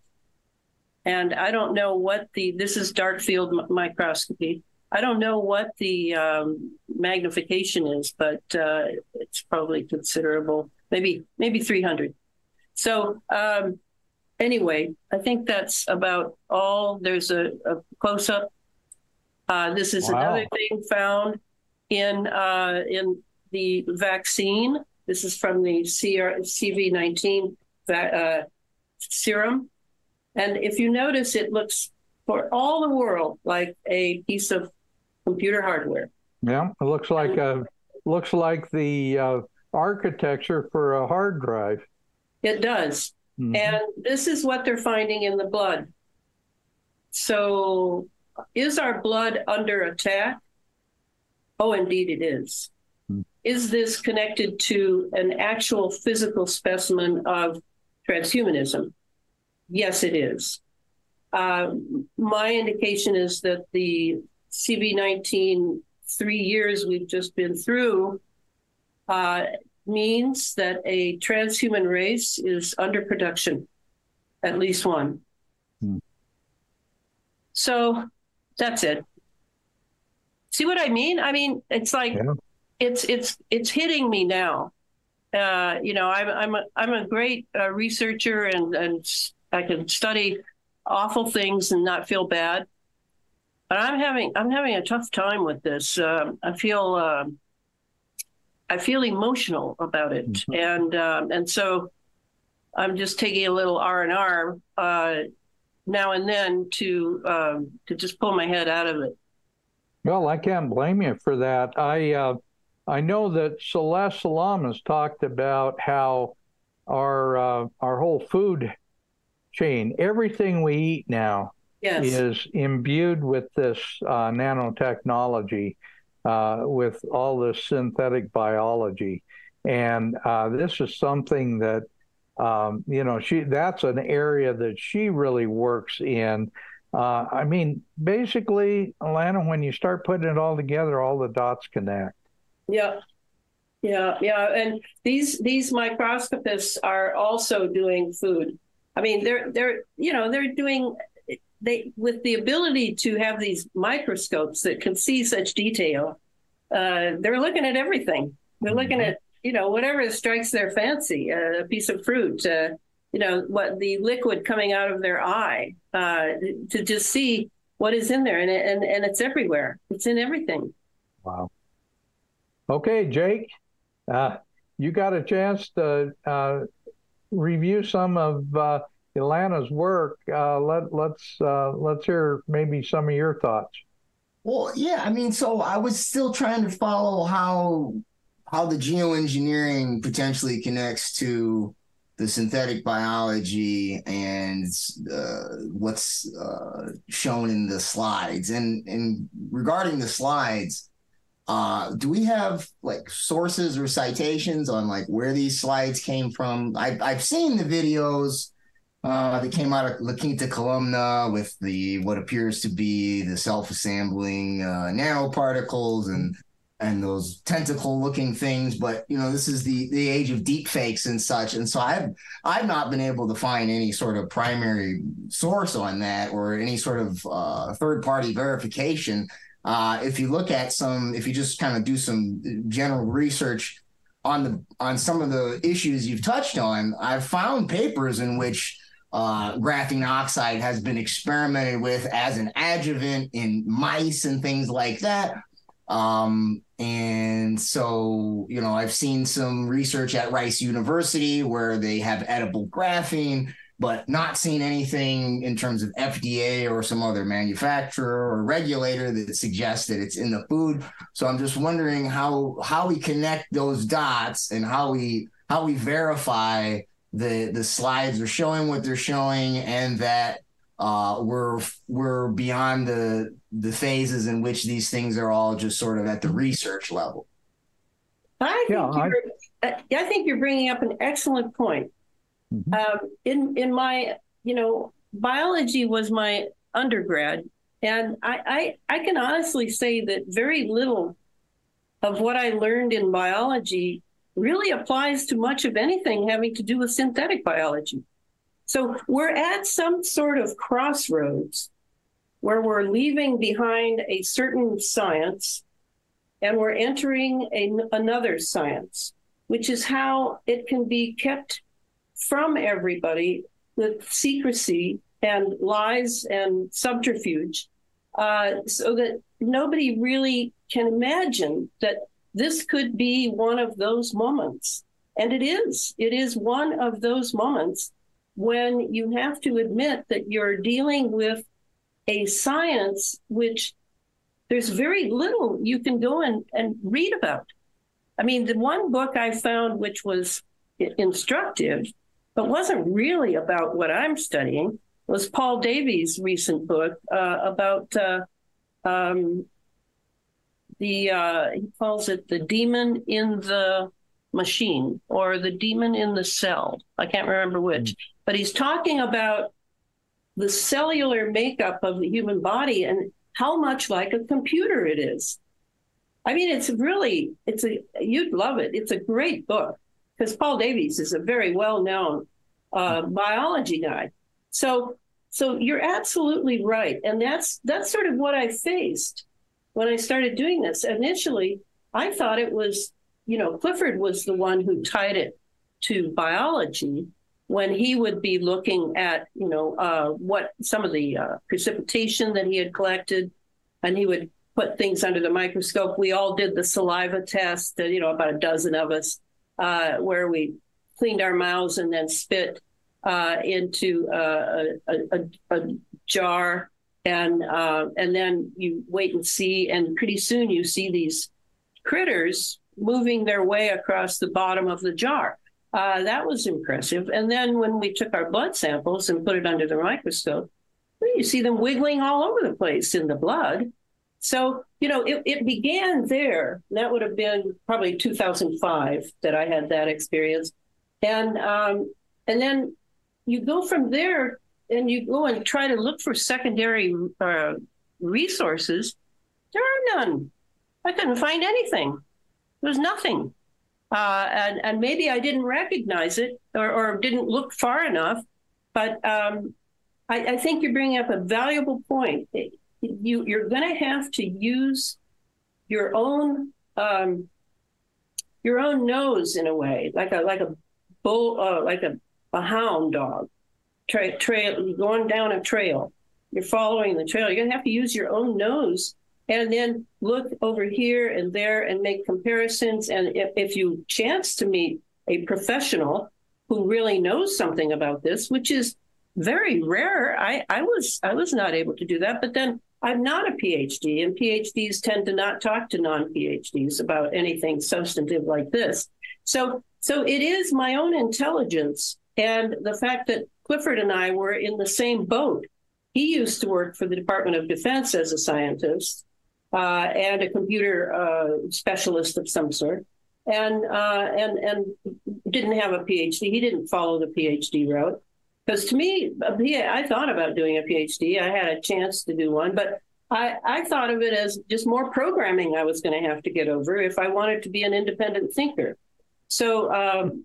Speaker 2: and I don't know what the this is dark field microscopy. I don't know what the um, magnification is, but uh, it's probably considerable. Maybe maybe 300. So um, anyway, I think that's about all. There's a, a close up. Uh, this is wow. another thing found in uh, in the vaccine. This is from the CR, CV19 uh, serum. And if you notice, it looks for all the world like a piece of computer hardware.
Speaker 1: Yeah, it looks like a looks like the uh, architecture for a hard drive.
Speaker 2: It does, mm-hmm. and this is what they're finding in the blood. So, is our blood under attack? Oh, indeed, it is. Mm-hmm. Is this connected to an actual physical specimen of transhumanism? Yes, it is. Uh, my indication is that the CV19 three years we've just been through uh, means that a transhuman race is under production. at least one.
Speaker 1: Hmm.
Speaker 2: So that's it. See what I mean? I mean, it's like
Speaker 1: Yeah.
Speaker 2: it's it's it's hitting me now. Uh, you know, I'm I'm a I'm a great uh, researcher and and I can study awful things and not feel bad. But I'm having I'm having a tough time with this. Um, I feel um I feel emotional about it, and um, and so I'm just taking a little R and R uh, now and then to um, to just pull my head out of it.
Speaker 1: Well, I can't blame you for that. I uh, I know that Celeste Solum has talked about how our uh, our whole food chain, everything we eat now,
Speaker 2: Yes.
Speaker 1: is imbued with this uh, nanotechnology, uh, with all this synthetic biology, and uh, this is something that um, you know she that's an area that she really works in. Uh, I mean, basically, Elana, when you start putting it all together, all the dots connect.
Speaker 2: Yeah. Yeah, yeah, and these these microscopists are also doing food. I mean, they're they're you know they're doing they with the ability to have these microscopes that can see such detail. Uh, they're looking at everything. They're looking at you know whatever strikes their fancy, uh, a piece of fruit, uh, you know what the liquid coming out of their eye, uh, to just see what is in there, and and and it's everywhere. It's in everything.
Speaker 1: Wow. Okay, Jake, uh, you got a chance to uh, review some of uh, Elana's work. Uh, let let's uh, let's hear maybe some of your thoughts.
Speaker 3: Well, yeah, I mean, so I was still trying to follow how how the geoengineering potentially connects to the synthetic biology and uh, what's uh, shown in the slides. And and regarding the slides, uh, do we have like sources or citations on like where these slides came from? I've I've seen the videos uh, that came out of La Quinta Columna with the what appears to be the self-assembling uh, nanoparticles and and those tentacle-looking things. But you know, this is the the age of deep fakes and such, and so I've I've not been able to find any sort of primary source on that or any sort of uh, third-party verification. Uh, if you look at some, if you just kind of do some general research on the on some of the issues you've touched on, I've found papers in which uh, graphene oxide has been experimented with as an adjuvant in mice and things like that. Um, and so, you know, I've seen some research at Rice University where they have edible graphene, but not seen anything in terms of FDA or some other manufacturer or regulator that suggests that it's in the food. So I'm just wondering how how we connect those dots and how we how we verify the the slides are showing what they're showing and that uh, we're we're beyond the the phases in which these things are all just sort of at the research level.
Speaker 2: I think
Speaker 1: Yeah,
Speaker 2: you're, I, I think you're bringing up an excellent point.
Speaker 1: Mhm.
Speaker 2: Um, in in my, you know, biology was my undergrad, and I, I I can honestly say that very little of what I learned in biology really applies to much of anything having to do with synthetic biology. So we're at some sort of crossroads where we're leaving behind a certain science and we're entering a, another science, which is how it can be kept from everybody with secrecy and lies and subterfuge, uh, so that nobody really can imagine that this could be one of those moments. And it is. It is one of those moments when you have to admit that you're dealing with a science which there's very little you can go and, and read about. I mean, the one book I found which was instructive, but wasn't really about what I'm studying, was Paul Davies' recent book uh, about uh, um, the, uh, he calls it the demon in the machine or the demon in the cell. I can't remember which, but he's talking about the cellular makeup of the human body and how much like a computer it is. I mean, it's really, it's a, you'd love it. It's a great book because Paul Davies is a very well known uh, biology guy. So so you're absolutely right, and that's that's sort of what I faced when I started doing this. Initially, I thought it was you know Clifford was the one who tied it to biology when he would be looking at you know uh, what some of the uh, precipitation that he had collected, and he would put things under the microscope. We all did the saliva test, uh, you know, about a dozen of us, uh, where we cleaned our mouths and then spit uh, into uh, a, a, a, jar, and uh, and then you wait and see, and pretty soon you see these critters moving their way across the bottom of the jar. Uh, that was impressive. And then when we took our blood samples and put it under the microscope, well, you see them wiggling all over the place in the blood. So, you know, it, it began there. That would have been probably 2005 that I had that experience. And um, and then you go from there and you go and try to look for secondary uh, resources. There are none. I couldn't find anything. There was nothing. Uh, and, and maybe I didn't recognize it or, or didn't look far enough. But um, I, I, think you're bringing up a valuable point. You, you're going to have to use your own um, your own nose in a way, like a like a bull, uh, like a, a hound dog, tra- trail going down a trail. You're following the trail. You're to have to use your own nose and then look over here and there and make comparisons. And if, if you chance to meet a professional who really knows something about this, which is very rare, I, I was I was not able to do that. But then I'm not a PhD, and PhDs tend to not talk to non-PhDs about anything substantive like this. So so it is my own intelligence and the fact that Clifford and I were in the same boat. He used to work for the Department of Defense as a scientist and a computer uh, specialist of some sort, and uh, and and didn't have a PhD. He didn't follow the PhD route because to me, I thought about doing a PhD. I had a chance to do one, but I, I thought of it as just more programming I was going to have to get over if I wanted to be an independent thinker. So um,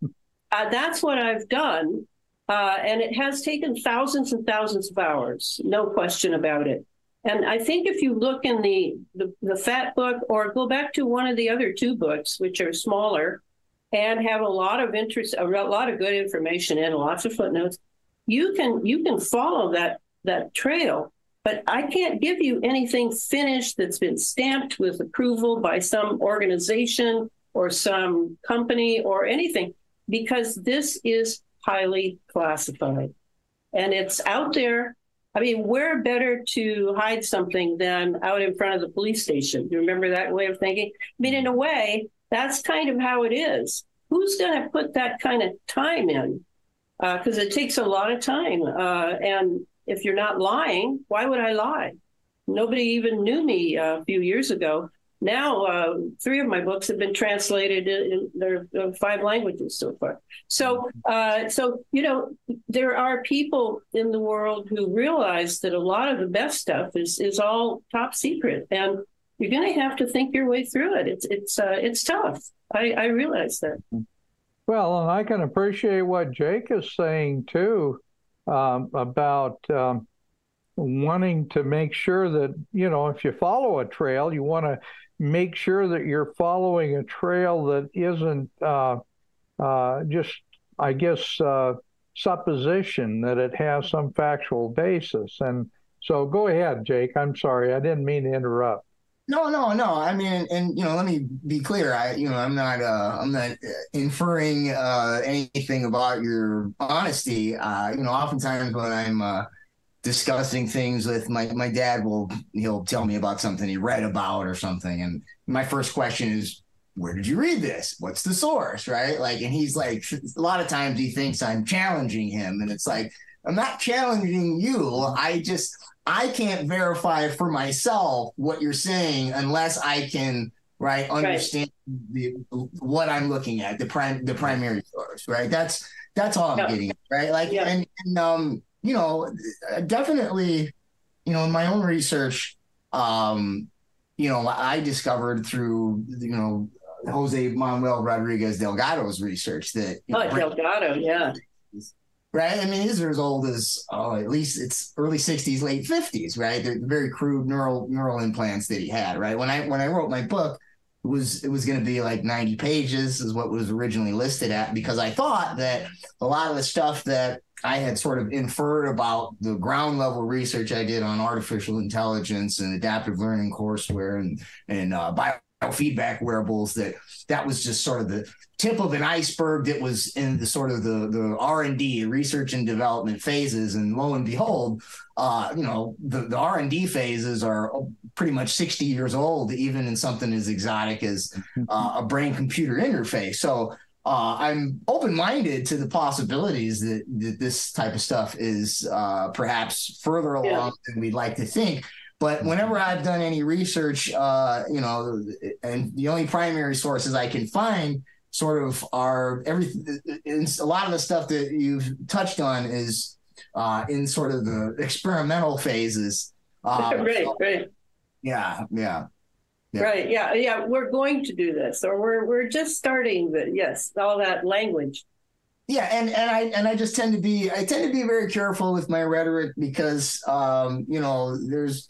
Speaker 2: uh, that's what I've done. Uh, and it has taken thousands and thousands of hours, no question about it. And I think if you look in the, the, the fat book or go back to one of the other two books, which are smaller and have a lot of interest, a lot of good information and lots of footnotes, you can you can follow that that trail. But I can't give you anything finished that's been stamped with approval by some organization or some company or anything because this is highly classified and it's out there I mean, where better to hide something than out in front of the police station? You remember that way of thinking? I mean, in a way, that's kind of how it is. Who's going to put that kind of time in? Because uh, it takes a lot of time. Uh, and if you're not lying, why would I lie? Nobody even knew me uh, a few years ago now uh, three of my books have been translated in, five languages so far. So, uh, so you know, there are people in the world who realize that a lot of the best stuff is is all top secret, and you're going to have to think your way through it. It's it's uh, it's tough. I, I realize that.
Speaker 1: Well, and I can appreciate what Jake is saying too um, about. Um, wanting to make sure that you know if you follow a trail you want to make sure that you're following a trail that isn't uh, uh, just, I guess, uh, supposition that it has some factual basis. And so go ahead, Jake. I'm sorry. I didn't mean to interrupt.
Speaker 3: No, no, no. I mean, and you know, let me be clear. I, you know, I'm not, uh, I'm not inferring uh, anything about your honesty. Uh, you know, oftentimes when I'm uh, discussing things with my my dad will he'll tell me about something he read about or something. And my first question is where did you read this? What's the source? Right? Like and he's like a lot of times he thinks i'm challenging him. And it's like i'm not challenging you. I just i can't verify for myself what you're saying unless i can right understand right. the what i'm looking at the prime the primary source right? That's that's all i'm getting right? Like yeah. and, and um you know, definitely, you know, in my own research, um, you know, I discovered through, you know, Jose Manuel Rodriguez Delgado's research that
Speaker 2: oh, know, Delgado, yeah,
Speaker 3: right? I mean, these are as old as oh, at least it's early '60s, late '50s, right? They're very crude neural neural implants that he had, right? When I when I wrote my book, was it was going to be like 90 pages, is what was originally listed at, because I thought that a lot of the stuff that I had sort of inferred about the ground level research I did on artificial intelligence and adaptive learning courseware and and uh, biofeedback wearables that that was just sort of the tip of an iceberg that was in the sort of the the R and D research and development phases and lo and behold uh, you know the the R and D phases are pretty much 60 years old even in something as exotic as uh, a brain computer interface so uh, I'm open minded to the possibilities that, that this type of stuff is uh, perhaps further along yeah. than we'd like to think. But whenever I've done any research, uh, you know, and the only primary sources I can find sort of are everything. A lot of the stuff that you've touched on is uh, in sort of the experimental phases.
Speaker 2: Uh, right, so, right.
Speaker 3: Yeah, yeah.
Speaker 2: Yeah. Right. Yeah. Yeah. We're going to do this, or we're we're just starting. The yes, all that language.
Speaker 3: Yeah, and and I and I just tend to be I tend to be very careful with my rhetoric because um, you know there's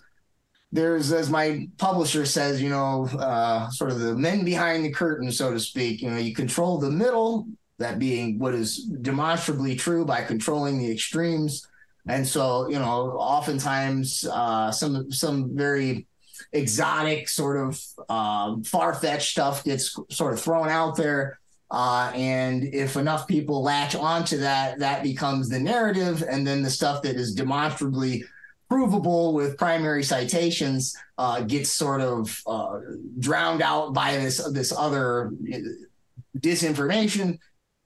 Speaker 3: there's as my publisher says you know uh, sort of the men behind the curtain so to speak you know you control the middle that being what is demonstrably true by controlling the extremes and so you know oftentimes uh, some some very exotic, sort of um, far fetched stuff gets sort of thrown out there. Uh, and if enough people latch onto that, that becomes the narrative. And then the stuff that is demonstrably provable with primary citations uh, gets sort of uh, drowned out by this this other uh, disinformation.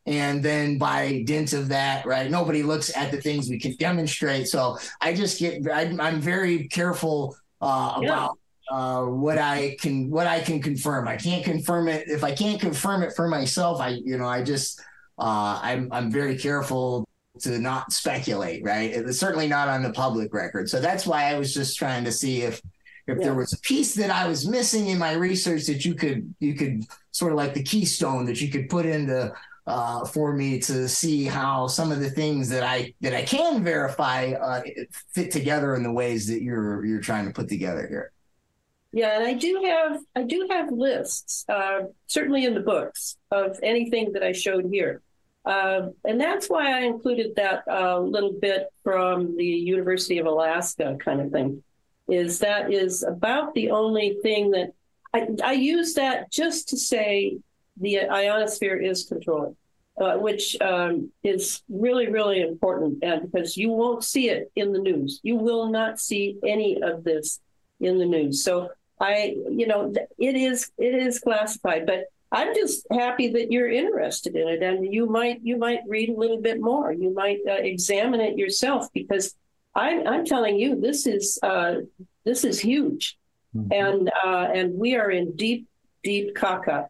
Speaker 3: And then by dint of that, right, nobody looks at the things we can demonstrate. So I just get, I, am very careful uh, yeah. about uh, what I can what I can confirm. I can't confirm it if I can't confirm it for myself. I you know I just uh, I'm I'm very careful to not speculate. Right, it's certainly not on the public record. So that's why I was just trying to see if if yeah. there was a piece that I was missing in my research that you could you could sort of like the keystone that you could put into uh, for me to see how some of the things that I that I can verify uh, fit together in the ways that you're you're trying to put together here.
Speaker 2: Yeah, and I do have I do have lists, uh, certainly in the books of anything that I showed here, uh, and that's why I included that uh, little bit from the University of Alaska kind of thing. Is that is about the only thing that I, I use that just to say the ionosphere is controlled, uh, which um, is really really important, and because you won't see it in the news, you will not see any of this in the news. So I, you know, it is it is classified, but I'm just happy that you're interested in it, and you might you might read a little bit more. You might uh, examine it yourself because I'm I'm telling you this is uh, this is huge, mm-hmm. and uh, and we are in deep deep caca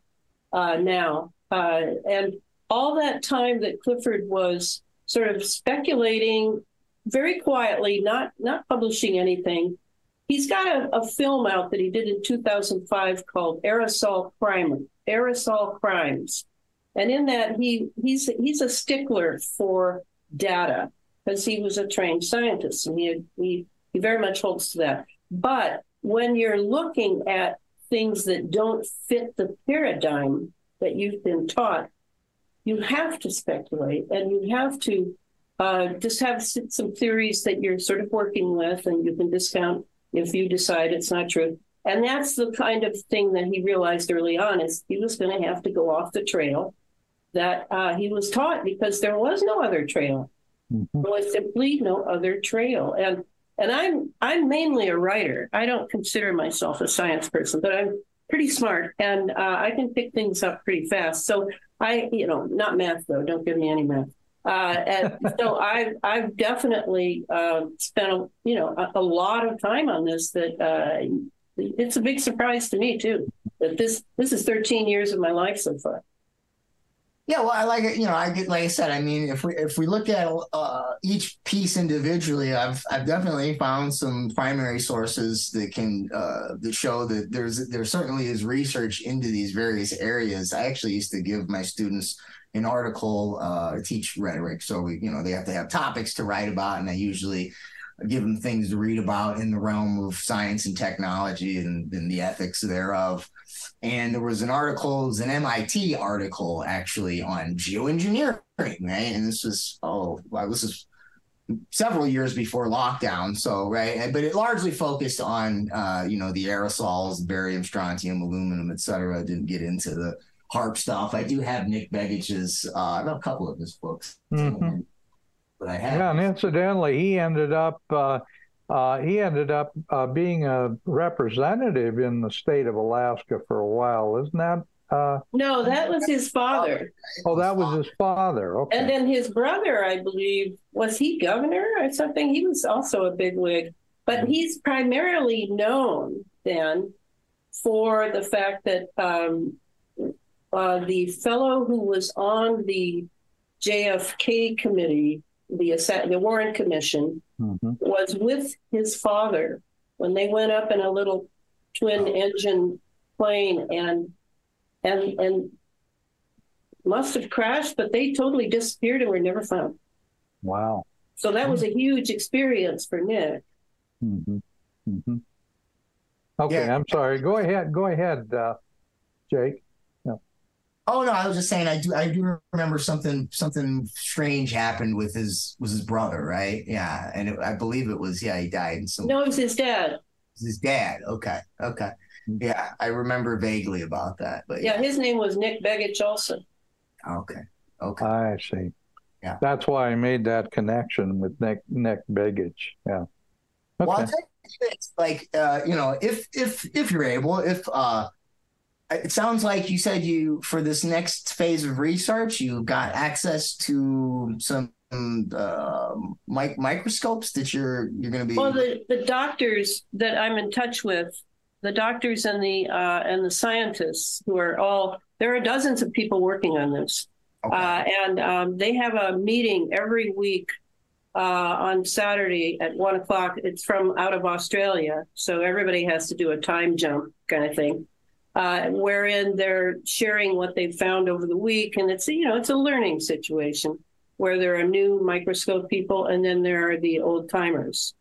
Speaker 2: uh, now, uh, and all that time that Clifford was sort of speculating very quietly, not not publishing anything He's got a, a, film out that he did in 2005 called Aerosol Crime, Aerosol Crimes, and in that he he's he's a stickler for data because he was a trained scientist and he, he he very much holds to that. But when you're looking at things that don't fit the paradigm that you've been taught, you have to speculate and you have to uh, just have some theories that you're sort of working with and you can discount if you decide it's not true. And that's the kind of thing that he realized early on is he was going to have to go off the trail that uh, he was taught because there was no other trail. Mm-hmm. There was simply no other trail. And and I'm I'm mainly a writer. I don't consider myself a science person, but I'm pretty smart and uh, I can pick things up pretty fast. So I, you know, not math though. Don't give me any math. Uh, and so I've I've definitely uh, spent a, you know a, a, lot of time on this. That uh, it's a big surprise to me too. That this this is 13 years of my life so far.
Speaker 3: Yeah, well, I like it. You know, I get like I said. I mean, if we if we look at uh, each piece individually, I've I've definitely found some primary sources that can uh, that show that there's there certainly is research into these various areas. I actually used to give my students an article, uh, teach rhetoric. So we, you know, they have to have topics to write about, and I usually give them things to read about in the realm of science and technology and, and the ethics thereof. And there was an article, it was an MIT article actually on geoengineering, right? And this was, oh, well, this is several years before lockdown. So, right. But it largely focused on, uh, you know, the aerosols, barium, strontium, aluminum, et cetera. Didn't get into the HAARP stuff. I do have Nick Begich's, uh, I have a couple of his books.
Speaker 1: Mhm.
Speaker 3: But I have.
Speaker 1: Yeah, and incidentally, he ended up uh, uh, he ended up uh, being a representative in the state of Alaska for a while, isn't that? Uh,
Speaker 2: No, that was his father.
Speaker 1: oh, that was his father. Okay.
Speaker 2: And then his brother, I believe, was he governor or something? He was also a bigwig, but he's primarily known then for the fact that um, uh, the fellow who was on the JFK committee, the Assa- the Warren Commission,
Speaker 1: Mhm.
Speaker 2: was with his father when they went up in a little twin engine plane and and and must have crashed, but they totally disappeared and were never found.
Speaker 1: Wow.
Speaker 2: So that was a huge experience for Nick.
Speaker 1: Mm-hmm. Mm-hmm. Okay,
Speaker 3: Yeah.
Speaker 1: I'm sorry. Go ahead. Go ahead, uh, Jake.
Speaker 3: Oh no, I was just saying I do I do remember something something strange happened with his was his brother, right? Yeah, and it, I believe it was yeah he died. And some
Speaker 2: No, it was his dad.
Speaker 3: it was his dad. Okay, okay, yeah, I remember vaguely about that, but
Speaker 2: Yeah, his name was Nick Begich also.
Speaker 3: okay, okay.
Speaker 1: I see.
Speaker 3: Yeah.
Speaker 1: That's why I made that connection with Nick Nick Begich. Yeah.
Speaker 3: Well, I'll
Speaker 1: Okay.
Speaker 3: tell you this, like uh, you know, if if if you're able, if uh, it sounds like you said you for this next phase of research, you got access to some uh, mic- microscopes that you're you're going to be.
Speaker 2: Well, the, the doctors that I'm in touch with, the doctors and the uh, and the scientists who are all there are dozens of people working on this,
Speaker 3: Okay.
Speaker 2: uh, and um, they have a meeting every week uh, on Saturday at one o'clock. It's from out of Australia, so everybody has to do a time jump kind of thing. Uh, wherein they're sharing what they've found over the week, and it's you know it's a learning situation where there are new microscope people, and then there are the old timers.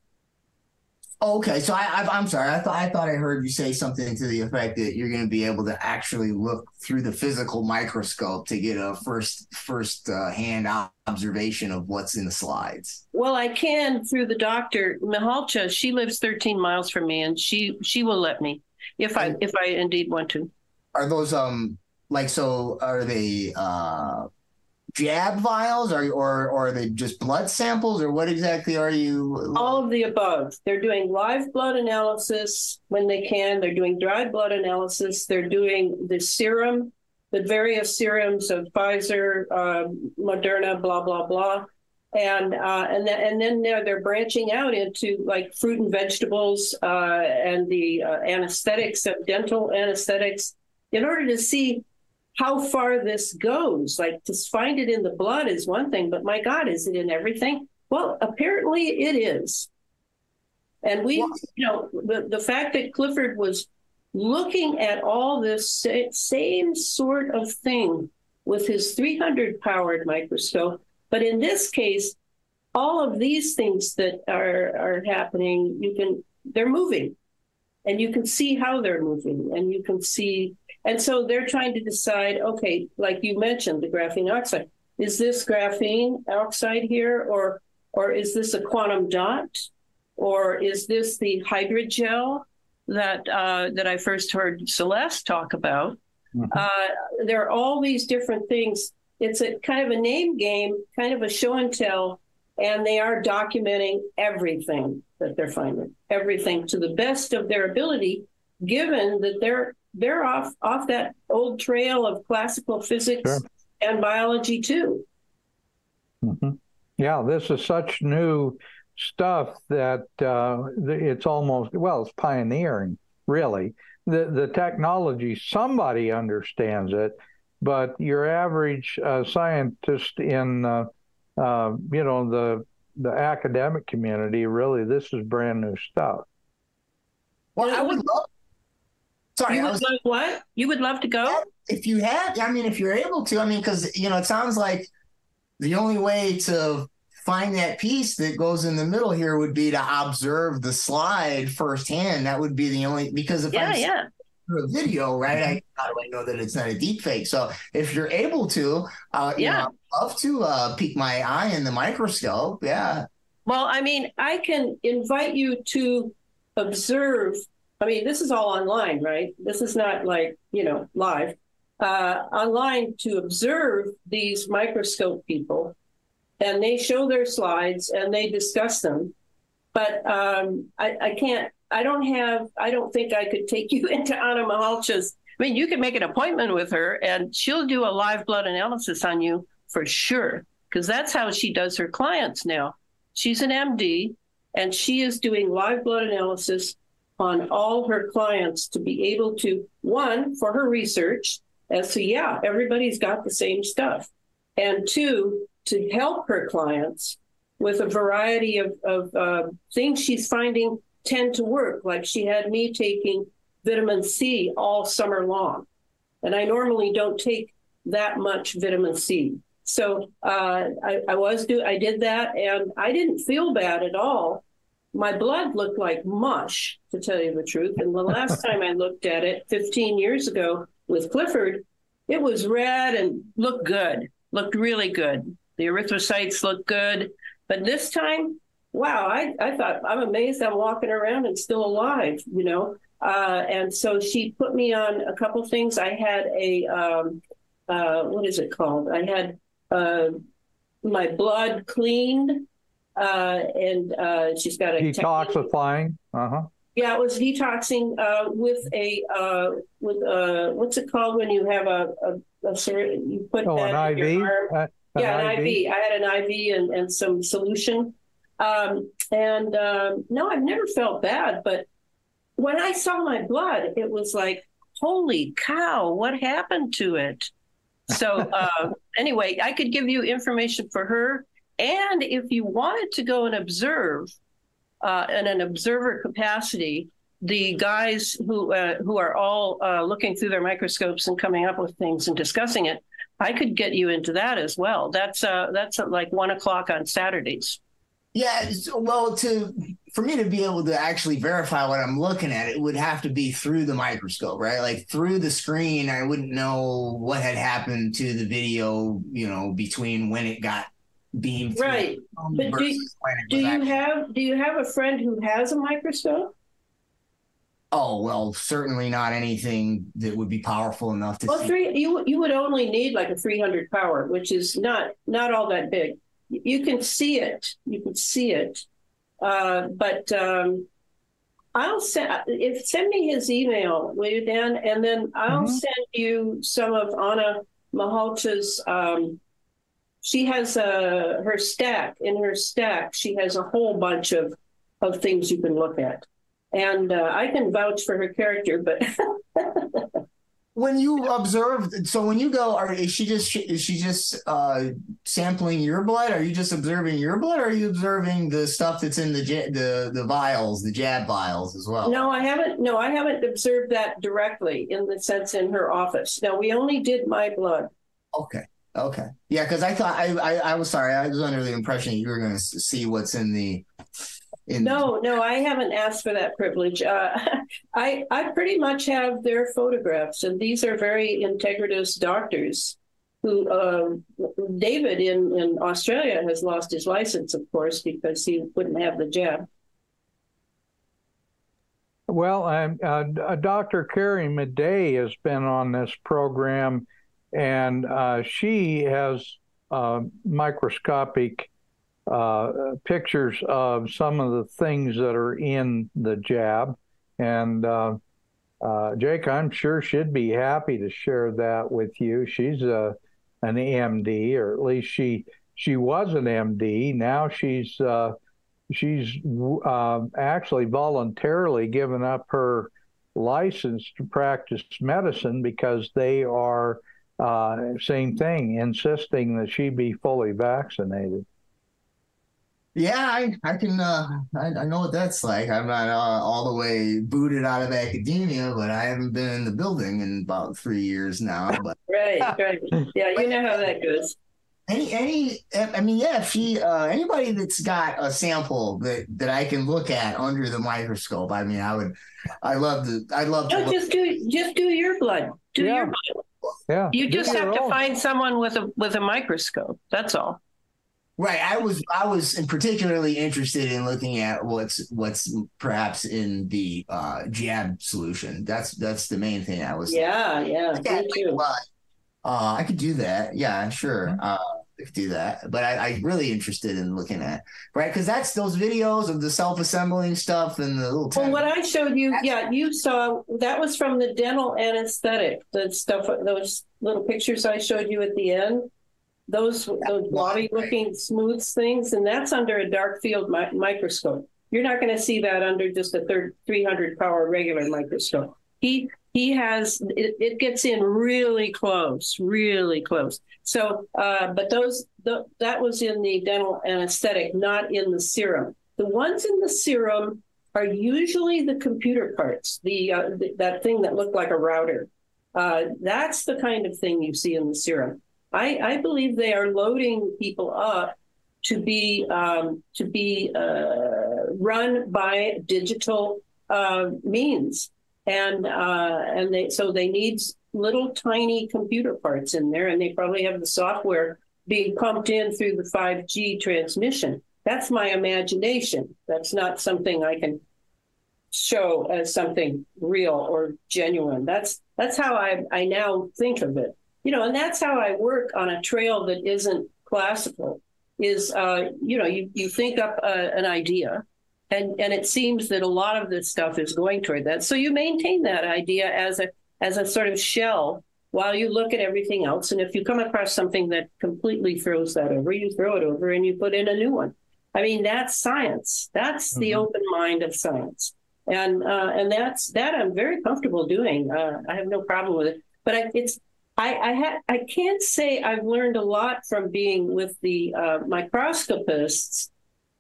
Speaker 3: Okay, so I, I'm sorry. I thought I thought I heard you say something to the effect that you're going to be able to actually look through the physical microscope to get a first first uh, hand observation of what's in the slides.
Speaker 2: Well, I can through the doctor Mihalcea. She lives 13 miles from me, and she she will let me if I if I indeed want to.
Speaker 3: Are those um like so? Are they uh jab vials, or or or are they just blood samples, or what exactly are you?
Speaker 2: All of the above. They're doing live blood analysis when they can. They're doing dried blood analysis. They're doing the serum, the various serums of Pfizer, uh, Moderna, blah blah blah. And uh, and then and then they're, they're branching out into like fruit and vegetables uh, and the uh, anesthetics, uh, dental anesthetics, in order to see how far this goes. Like to find it in the blood is one thing, but my God, is it in everything? Well, apparently it is. And we, you know, the, the fact that Clifford was looking at all this sa- same sort of thing with his 300 powered microscope, but in this case, all of these things that are are happening, you can they're moving, and you can see how they're moving, and you can see, and so they're trying to decide. Okay, like you mentioned, the graphene oxide is this graphene oxide here, or or is this a quantum dot, or is this the hydrogel that uh, that I first heard Celeste talk about?
Speaker 1: Mhm.
Speaker 2: Uh, there are all these different things. It's a kind of a name game, kind of a show and tell, and they are documenting everything that they're finding, everything to the best of their ability, given that they're they're off off that old trail of classical physics
Speaker 1: Sure.
Speaker 2: and biology too.
Speaker 1: hmm Yeah, this is such new stuff that uh, it's almost well, it's pioneering, really. The the technology, somebody understands it, but your average uh, scientist in uh, uh, you know the the academic community, really, this is brand new stuff.
Speaker 3: Well, I would love. Sorry,
Speaker 2: You
Speaker 3: I
Speaker 2: would
Speaker 3: was
Speaker 2: love what? You would love to go?
Speaker 3: if you have, I mean, if you're able to, I mean, because you know, it sounds like the only way to find that piece that goes in the middle here would be to observe the slide firsthand. That would be the only because if
Speaker 2: Yeah,
Speaker 3: I'm
Speaker 2: yeah.
Speaker 3: A video, right? I how do I know that it's not a deep fake? So if you're able to, uh, you
Speaker 2: Yeah.
Speaker 3: know, love to uh, peek my eye in the microscope. Yeah.
Speaker 2: Well, I mean, I can invite you to observe. I mean, this is all online, right? This is not like, you know, live. Uh, online to observe these microscope people, and they show their slides and they discuss them. But um, I, I can't, I don't have, I don't think I could take you into Ana Mihalcea's. I mean, you can make an appointment with her and she'll do a live blood analysis on you for sure, because that's how she does her clients now. She's an MD and she is doing live blood analysis on all her clients to be able to, one, for her research, as to, yeah, everybody's got the same stuff. And two, to help her clients with a variety of, of uh, things she's finding tend to work. Like she had me taking vitamin C all summer long. And I normally don't take that much vitamin C. So uh, I, I was do I did that and I didn't feel bad at all. My blood looked like mush, to tell you the truth. And the last time I looked at it 15 years ago with Clifford, it was red and looked good, looked really good. The erythrocytes looked good. But this time, wow, I, I thought I'm amazed I'm walking around and still alive, you know. Uh, and so she put me on a couple things. I had a um, uh, what is it called? I had uh, my blood cleaned, uh, and uh, she's got a
Speaker 1: Detoxifying. Uh huh.
Speaker 2: yeah, it was detoxing uh, with a uh, with uh, what's it called when you have a a, a you put
Speaker 1: Oh,
Speaker 2: that
Speaker 1: an
Speaker 2: in
Speaker 1: IV.
Speaker 2: your arm.
Speaker 1: An
Speaker 2: yeah, an IV. I had an IV and, and some solution. Um, and um, no, I've never felt bad, but when I saw my blood, it was like, holy cow, what happened to it? So uh, anyway, I could give you information for her, and if you wanted to go and observe uh, in an observer capacity, the guys who uh, who are all uh, looking through their microscopes and coming up with things and discussing it, I could get you into that as well. That's uh, that's at like one o'clock on Saturdays.
Speaker 3: Yeah, well, to for me to be able to actually verify what I'm looking at, it would have to be through the microscope, right? Like through the screen, I wouldn't know what had happened to the video, you know, between when it got beamed,
Speaker 2: Right. But do-
Speaker 3: versus
Speaker 2: Do you have do you have a friend who has a microscope?
Speaker 3: Oh well, certainly not anything that would be powerful enough to
Speaker 2: Well,
Speaker 3: see.
Speaker 2: three you you would only need like a 300 power, which is not not all that big. You can see it. You can see it. Uh, but um, I'll send if send me his email, will you, Dan? And then I'll
Speaker 1: Mhm.
Speaker 2: send you some of Ana Mihalcea's. Um, she has a her stack in her stack. She has a whole bunch of of things you can look at, and uh, I can vouch for her character. But
Speaker 3: When you observe, so when you go, are is she just is she just uh, sampling your blood? Are you just observing your blood? Or are you observing the stuff that's in the the the vials, the jab vials as well?
Speaker 2: No, I haven't. No, I haven't observed that directly in the sense in her office. No, we only did my blood.
Speaker 3: Okay. Okay. Yeah, because I thought I, I I was sorry. I was under the impression you were going to see what's in the in
Speaker 2: No, no, I haven't asked for that privilege. Uh, I I pretty much have their photographs, and these are very integritous doctors. Who uh, David in in Australia has lost his license, of course, because he wouldn't have the jab.
Speaker 1: Well, um, uh, uh, Dr. Carrie Madej has been on this program, and uh, she has uh, microscopic uh, pictures of some of the things that are in the jab. And uh, uh, Jake, I'm sure she'd be happy to share that with you. She's a an MD, or at least she she was an MD. Now she's uh, she's uh, actually voluntarily given up her license to practice medicine because they are uh, same thing, insisting that she be fully vaccinated.
Speaker 3: Yeah, I, I can uh I, I know what that's like. I'm not uh, all the way booted out of academia, but I haven't been in the building in about three years now. But
Speaker 2: Right, right. Yeah, you know how that goes.
Speaker 3: any any I mean yeah, if she uh anybody that's got a sample that that I can look at under the microscope. I mean, I would I love to I love to
Speaker 2: No,
Speaker 3: look
Speaker 2: just do just do your blood. Do
Speaker 1: Yeah.
Speaker 2: your blood.
Speaker 1: Yeah.
Speaker 2: You just have to
Speaker 1: own.
Speaker 2: find someone with a with a microscope. That's all.
Speaker 3: Right. I was I was particularly interested in looking at what's what's perhaps in the uh jab solution. That's that's the main thing I was
Speaker 2: Yeah, yeah,
Speaker 3: Yeah,
Speaker 2: me too.
Speaker 3: uh I could do that. Yeah, sure.
Speaker 2: Mm-hmm.
Speaker 3: Uh I could do that. But I, I'm really interested in looking at right because that's those videos of the self-assembling stuff and the little
Speaker 2: Well, what I showed you, yeah, you saw that was from the dental anesthetic. The stuff, those little pictures I showed you at the end, those those blobby looking smooth things, and that's under a dark field mi- microscope. You're not going to see that under just a third 300 power regular microscope. He he has it, it gets in really close, really close. So, uh, but those the, that was in the dental anesthetic, not in the serum. The ones in the serum are usually the computer parts, the, uh, th- that thing that looked like a router. Uh, that's the kind of thing you see in the serum. I, I believe they are loading people up to be um, to be uh, run by digital uh, means, and uh, and they so they need little tiny computer parts in there, and they probably have the software being pumped in through the 5G transmission. That's my imagination. That's not something I can show as something real or genuine. That's that's how I I now think of it. You know, and that's how I work on a trail that isn't classical. Is uh, you know, you you think up uh, an idea, and and it seems that a lot of this stuff is going toward that. So you maintain that idea as a as a sort of shell while you look at everything else. And if you come across something that completely throws that over, you throw it over and you put in a new one. I mean, that's science. That's the
Speaker 1: Mhm.
Speaker 2: open mind of science, and uh, and that's that I'm very comfortable doing. Uh, I have no problem with it. But I, it's I I, I can't say I've learned a lot from being with the uh, microscopists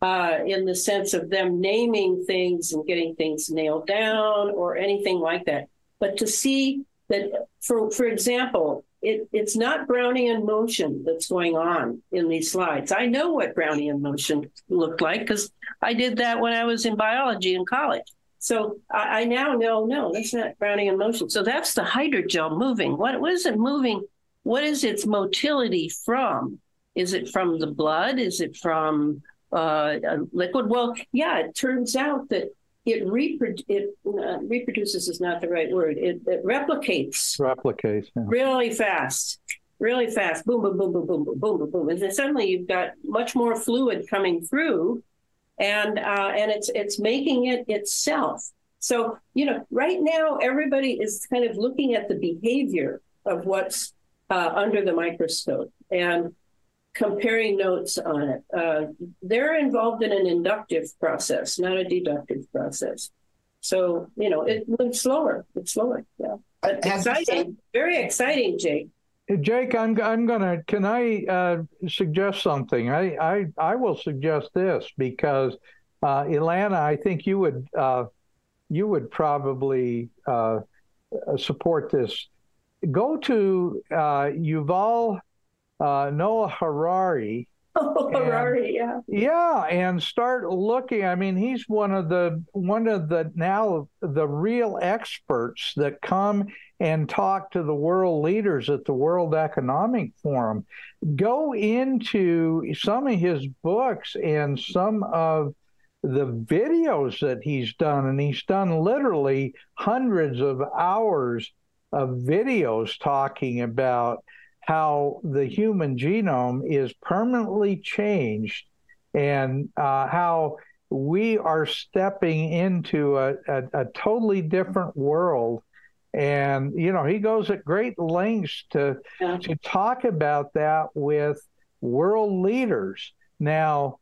Speaker 2: uh, in the sense of them naming things and getting things nailed down or anything like that. But to see that, for for example, it, it's not Brownian motion that's going on in these slides. I know what Brownian motion looked like because I did that when I was in biology in college. So I, I, now know, no, that's not Brownian motion. So that's the hydrogel moving. What, what is it moving? What is its motility from? Is it from the blood? Is it from uh, a liquid? Well, yeah, it turns out that it, reprodu- it uh, reproduces is not the right word. It, it replicates.
Speaker 1: Replicates. Yeah.
Speaker 2: Really fast. Really fast. Boom, boom, boom, boom, boom, boom, boom, boom. And then suddenly you've got much more fluid coming through and uh, and it's it's making it itself. So you know, right now everybody is kind of looking at the behavior of what's uh, under the microscope and comparing notes on it. Uh, they're involved in an inductive process, not a deductive process. So you know, it moves slower. It's slower. Yeah. But exciting, very exciting, Jake.
Speaker 1: Jake, I'm I'm gonna. Can I uh, suggest something? I, I I will suggest this because uh, Elana, I think you would uh, you would probably uh, support this. Go to uh, Yuval uh, Noah Harari.
Speaker 2: Oh, Harari, yeah.
Speaker 1: Yeah, and start looking. I mean, he's one of the one of the now the real experts that come and talk to the world leaders at the World Economic Forum. Go into some of his books and some of the videos that he's done, and he's done literally hundreds of hours of videos talking about how the human genome is permanently changed and uh, how we are stepping into a, a, a totally different world. And, you know, he goes at great lengths to,
Speaker 2: Yeah.
Speaker 1: to talk about that with world leaders. Now,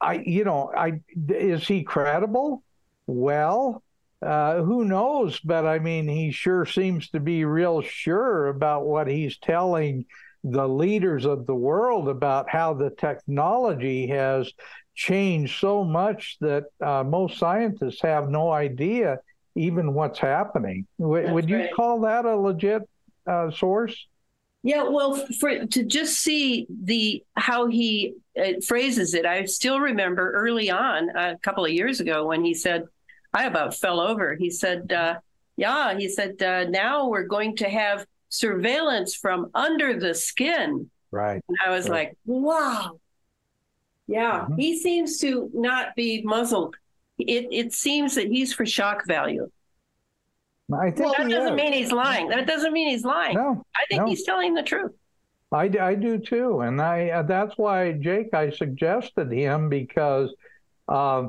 Speaker 1: I, you know, I, is he credible? Well, uh, who knows? But I mean, he sure seems to be real sure about what he's telling the leaders of the world about how the technology has changed so much that uh, most scientists have no idea even what's happening. W- would you
Speaker 2: right.
Speaker 1: call that a legit uh, source?
Speaker 2: Yeah, well, for to just see the how he uh, phrases it, I still remember early on a couple of years ago when he said, "I about fell over." He said, uh, "Yeah," he said, uh, "Now we're going to have surveillance from under the skin."
Speaker 1: Right.
Speaker 2: And I was
Speaker 1: Right.
Speaker 2: like, "Wow." Yeah,
Speaker 1: Mhm.
Speaker 2: he seems to not be muzzled. It it seems that he's for shock value.
Speaker 1: I think
Speaker 2: That doesn't
Speaker 1: is.
Speaker 2: mean he's lying. That doesn't mean he's lying.
Speaker 1: No,
Speaker 2: I think
Speaker 1: no.
Speaker 2: he's telling the truth.
Speaker 1: I, I do too, and I uh, that's why Jake I suggested him because, uh,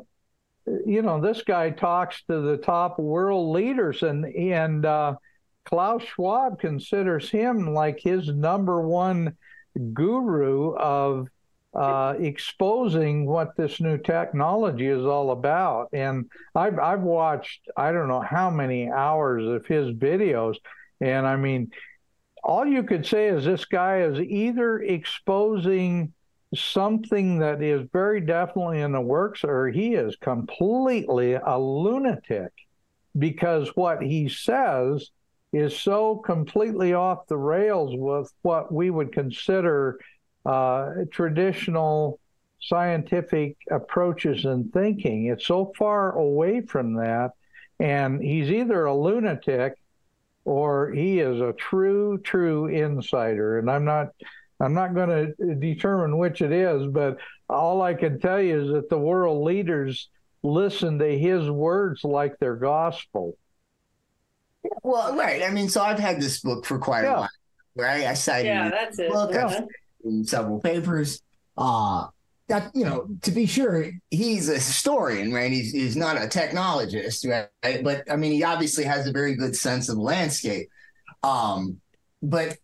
Speaker 1: you know, this guy talks to the top world leaders, and and uh, Klaus Schwab considers him like his number one guru of uh, exposing what this new technology is all about. And I've I've watched I don't know how many hours of his videos, and I mean all you could say is this guy is either exposing something that is very definitely in the works or he is completely a lunatic because what he says is so completely off the rails with what we would consider uh, traditional scientific approaches and thinking. It's so far away from that. And he's either a lunatic or he is a true, true insider. And I'm not, I'm not going to determine which it is, but all I can tell you is that the world leaders listen to his words like they're gospel.
Speaker 3: Well, right. I mean, so I've had this book for quite
Speaker 1: Yeah.
Speaker 3: a while, right? I cited
Speaker 2: Yeah,
Speaker 3: it
Speaker 2: that's it.
Speaker 3: Look,
Speaker 2: Uh-huh.
Speaker 3: In several papers. Uh that you know, to be sure, he's a historian, right? He's he's not a technologist, right? But I mean, he obviously has a very good sense of landscape. Um, but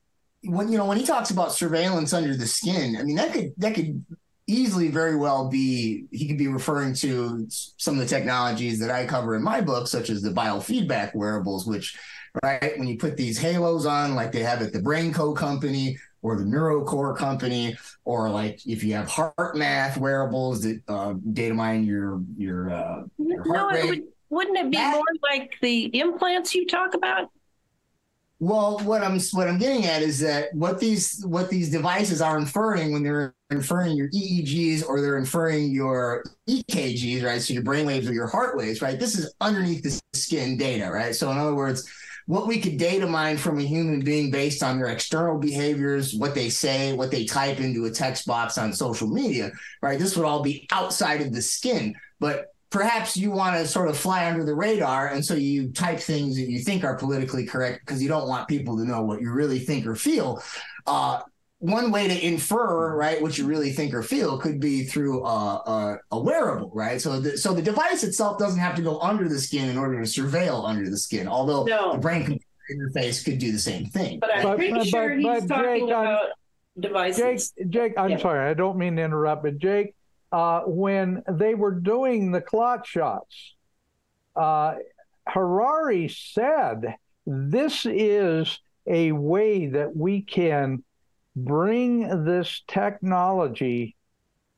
Speaker 3: when you know when he talks about surveillance under the skin, I mean that could that could easily very well be he could be referring to some of the technologies that I cover in my book, such as the biofeedback wearables, which right when you put these halos on, like they have at the BrainCo company or the NeuroCore company, or like if you have HeartMath wearables that uh, data mine your your uh, your
Speaker 2: No,
Speaker 3: heart rate.
Speaker 2: would, wouldn't it be
Speaker 3: That-
Speaker 2: more like the implants you talk about?
Speaker 3: Well, what I'm what I'm getting at is that what these what these devices are inferring when they're inferring your EEGs or they're inferring your EKGs, right? So your brain waves or your heart waves, right? This is underneath the skin data, right? So in other words, what we could data mine from a human being based on their external behaviors, what they say, what they type into a text box on social media, right? This would all be outside of the skin, but perhaps you want to sort of fly under the radar and so you type things that you think are politically correct because you don't want people to know what you really think or feel uh, one way to infer right what you really think or feel could be through a, a, a wearable right so the, so the device itself doesn't have to go under the skin in order to surveil under the skin although
Speaker 2: No.
Speaker 3: the brain interface could do the same thing
Speaker 2: But I'm
Speaker 1: But-
Speaker 2: pretty
Speaker 1: but-
Speaker 2: sure
Speaker 1: but
Speaker 2: he's talking
Speaker 1: Jake, I'm-
Speaker 2: about
Speaker 1: Jake,
Speaker 2: devices.
Speaker 1: Jake, I'm
Speaker 2: Yeah.
Speaker 1: sorry, I don't mean to interrupt, but Jake, uh, when they were doing the clot shots, uh, Harari said this is a way that we can bring this technology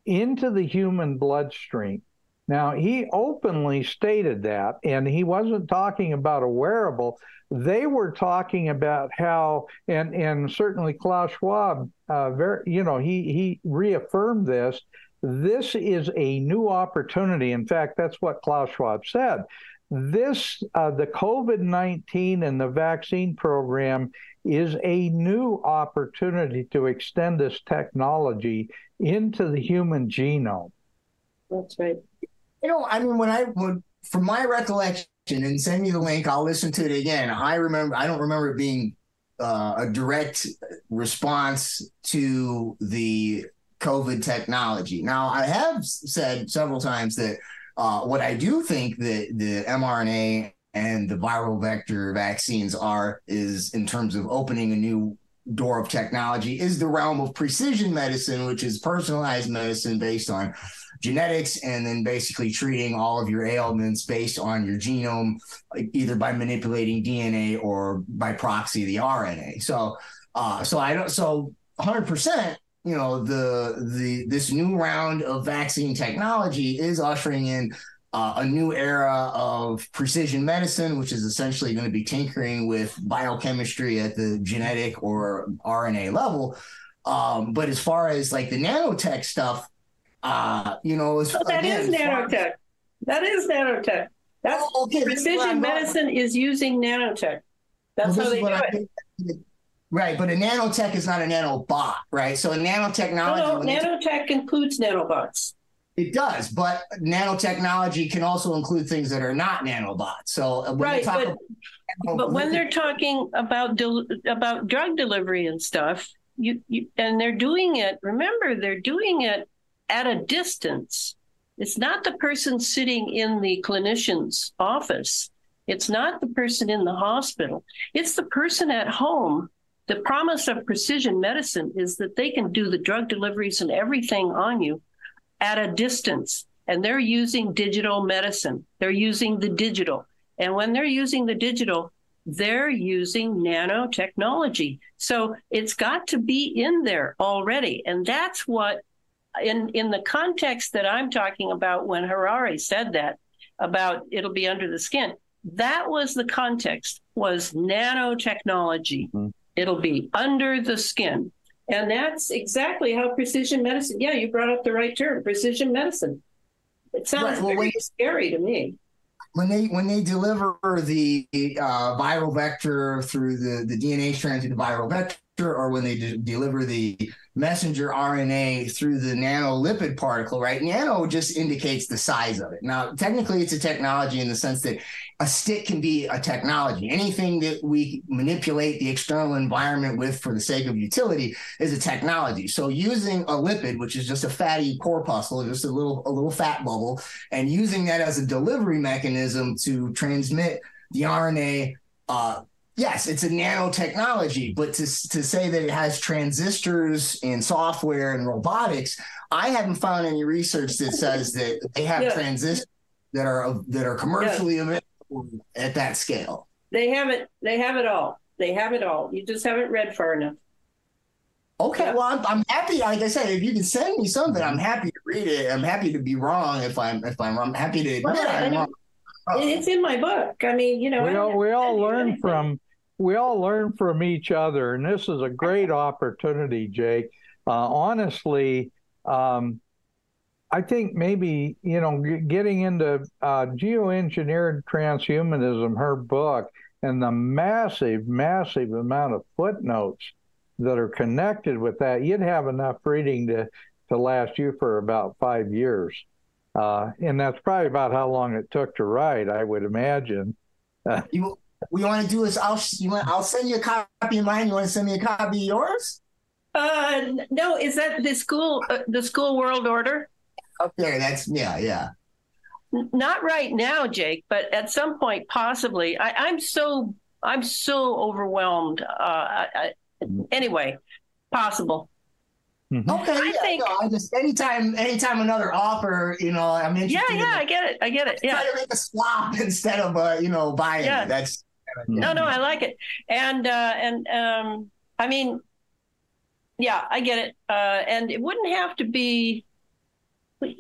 Speaker 1: into the human bloodstream. Now, he openly stated that, and he wasn't talking about a wearable. They were talking about how, and and certainly Klaus Schwab, uh, very, you know, he he reaffirmed this. This is a new opportunity. In fact, that's what Klaus Schwab said. This, uh, the COVID 19 and the vaccine program is a new opportunity to extend this technology into the human genome.
Speaker 2: That's right.
Speaker 3: You know, I mean, when I would, from my recollection, and send me the link, I'll listen to it again. I remember, I don't remember it being uh, a direct response to the COVID technology. Now, I have said several times that uh, what I do think that the mRNA and the viral vector vaccines are is in terms of opening a new door of technology is the realm of precision medicine, which is personalized medicine based on genetics and then basically treating all of your ailments based on your genome, either by manipulating DNA or by proxy the RNA. So, uh, so I don't. So 100 percent you know the the this new round of vaccine technology is ushering in uh, a new era of precision medicine, which is essentially going to be tinkering with biochemistry at the genetic or RNA level. Um, but as far as like the nanotech stuff, uh, you know, as,
Speaker 2: Oh, that
Speaker 3: again,
Speaker 2: is
Speaker 3: as
Speaker 2: nanotech. That is nanotech. That's
Speaker 3: Oh, okay, this is what
Speaker 2: precision medicine is using nanotech. That's
Speaker 3: this
Speaker 2: how they do
Speaker 3: what
Speaker 2: it.
Speaker 3: I- Right, but a nanotech is not a nanobot, right? So a nanotechnology,
Speaker 2: No, no, nanotech includes nanobots.
Speaker 3: It does, but nanotechnology can also include things that are not nanobots. So uh, when
Speaker 2: Right,
Speaker 3: talk
Speaker 2: but-
Speaker 3: about,
Speaker 2: But when they're talking about del- about drug delivery and stuff, you, you and they're doing it. Remember, they're doing it at a distance. It's not the person sitting in the clinician's office. It's not the person in the hospital. It's the person at home. The promise of precision medicine is that they can do the drug deliveries and everything on you at a distance. And they're using digital medicine. They're using the digital. And when they're using the digital, they're using nanotechnology. So it's got to be in there already. And that's what, in, in the context that I'm talking about when Harari said that about it'll be under the skin, that was the context, was nanotechnology.
Speaker 7: Mhm.
Speaker 2: It'll be under the skin. And that's exactly how precision medicine, yeah, you brought up the right term, precision medicine. It sounds
Speaker 3: Right, well,
Speaker 2: very scary to me.
Speaker 3: when they when they deliver the uh, viral vector through the the DNA strand through the viral vector, or when they de- deliver the messenger RNA through the nanolipid particle, right? Nano just indicates the size of it. Now, technically, it's a technology in the sense that a stick can be a technology. Anything that we manipulate the external environment with for the sake of utility is a technology. So, using a lipid, which is just a fatty corpuscle, just a little a little fat bubble, and using that as a delivery mechanism to transmit the RNA. Uh, yes, it's a nanotechnology, but to, to say that it has transistors and software and robotics, I haven't found any research that says that they have
Speaker 2: Yeah.
Speaker 3: transistors that are that are commercially available at that scale.
Speaker 2: They have it. They have it all. They have it all. You just haven't read far enough.
Speaker 3: Okay,
Speaker 2: Yeah.
Speaker 3: well, I'm, I'm happy. Like I said, if you can send me something, I'm happy to read it. I'm happy to be wrong if I'm if I'm, I'm happy to admit
Speaker 2: Well, I
Speaker 3: I'm wrong. Oh.
Speaker 2: It's in my book. I mean, you know,
Speaker 1: we all we all learn from we all learn from each other, and this is a great opportunity, Jake. Uh, honestly, um, I think maybe you know g- getting into uh, geoengineered transhumanism, her book, and the massive, massive amount of footnotes that are connected with that, you'd have enough reading to to last you for about five years. Uh, and that's probably about how long it took to write, I would imagine.
Speaker 3: You what you want to do is I'll you want I'll send you a copy of mine. You want to send me a copy of yours?
Speaker 2: Uh, no, is that the school? Uh, the school world order?
Speaker 3: Okay, that's yeah, yeah.
Speaker 2: Not right now, Jake, but at some point, possibly. I, I'm so I'm so overwhelmed. Uh, I, I, anyway, possible.
Speaker 1: Mhm.
Speaker 3: Okay,
Speaker 2: I
Speaker 3: yeah,
Speaker 2: think-
Speaker 3: no, I just anytime anytime another offer, you know, I'm interested.
Speaker 2: Yeah, yeah,
Speaker 3: in
Speaker 2: I get it. I get it. Yeah.
Speaker 3: Try to make a swap instead of uh, you know, buying
Speaker 2: Yeah.
Speaker 3: it. That's
Speaker 2: No, no, I like it. And uh, and um, I mean, yeah, I get it. Uh, and it wouldn't have to be.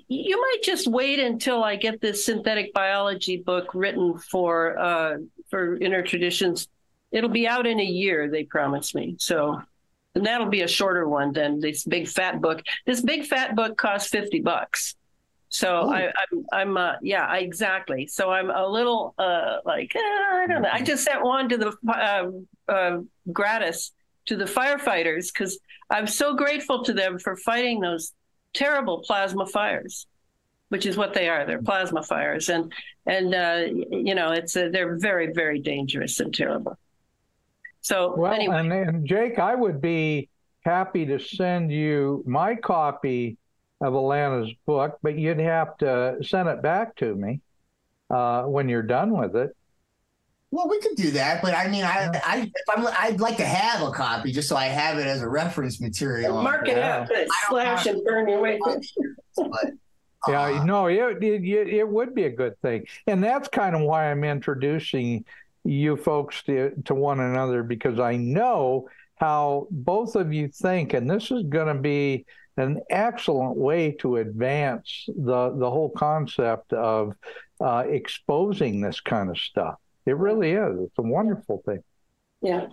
Speaker 2: You might just wait until I get this synthetic biology book written for uh, for inner traditions. It'll be out in a year, they promised me. So, and that'll be a shorter one than this big fat book. This big fat book costs fifty bucks. So
Speaker 3: Ooh.
Speaker 2: I, I'm, I'm, uh, yeah, I- exactly. So I'm a little, uh, like, eh, I don't know. I just sent one to the, uh, uh, gratis to the firefighters because I'm so grateful to them for fighting those terrible plasma fires, which is what they are. They're plasma fires, and and uh, you know, it's they're very, very dangerous and terrible. So
Speaker 1: Well,
Speaker 2: anyway,
Speaker 1: and, and Jake, I would be happy to send you my copy of Elana's book, but you'd have to send it back to me uh, when you're done with it.
Speaker 3: well, we could do that, but I mean, I, I, if I'm, I'd like to have a copy just so I have it as a reference material.
Speaker 2: mark it
Speaker 1: yeah.
Speaker 2: up, put it slash and burn your way. through.
Speaker 3: But,
Speaker 1: Yeah,
Speaker 3: uh,
Speaker 1: no, it, it it it would be a good thing, and that's kind of why I'm introducing you folks to to one another because I know how both of you think, and this is going to be an excellent way to advance the the whole concept of uh, exposing this kind of stuff. It really is. It's a wonderful thing.
Speaker 2: Yeah.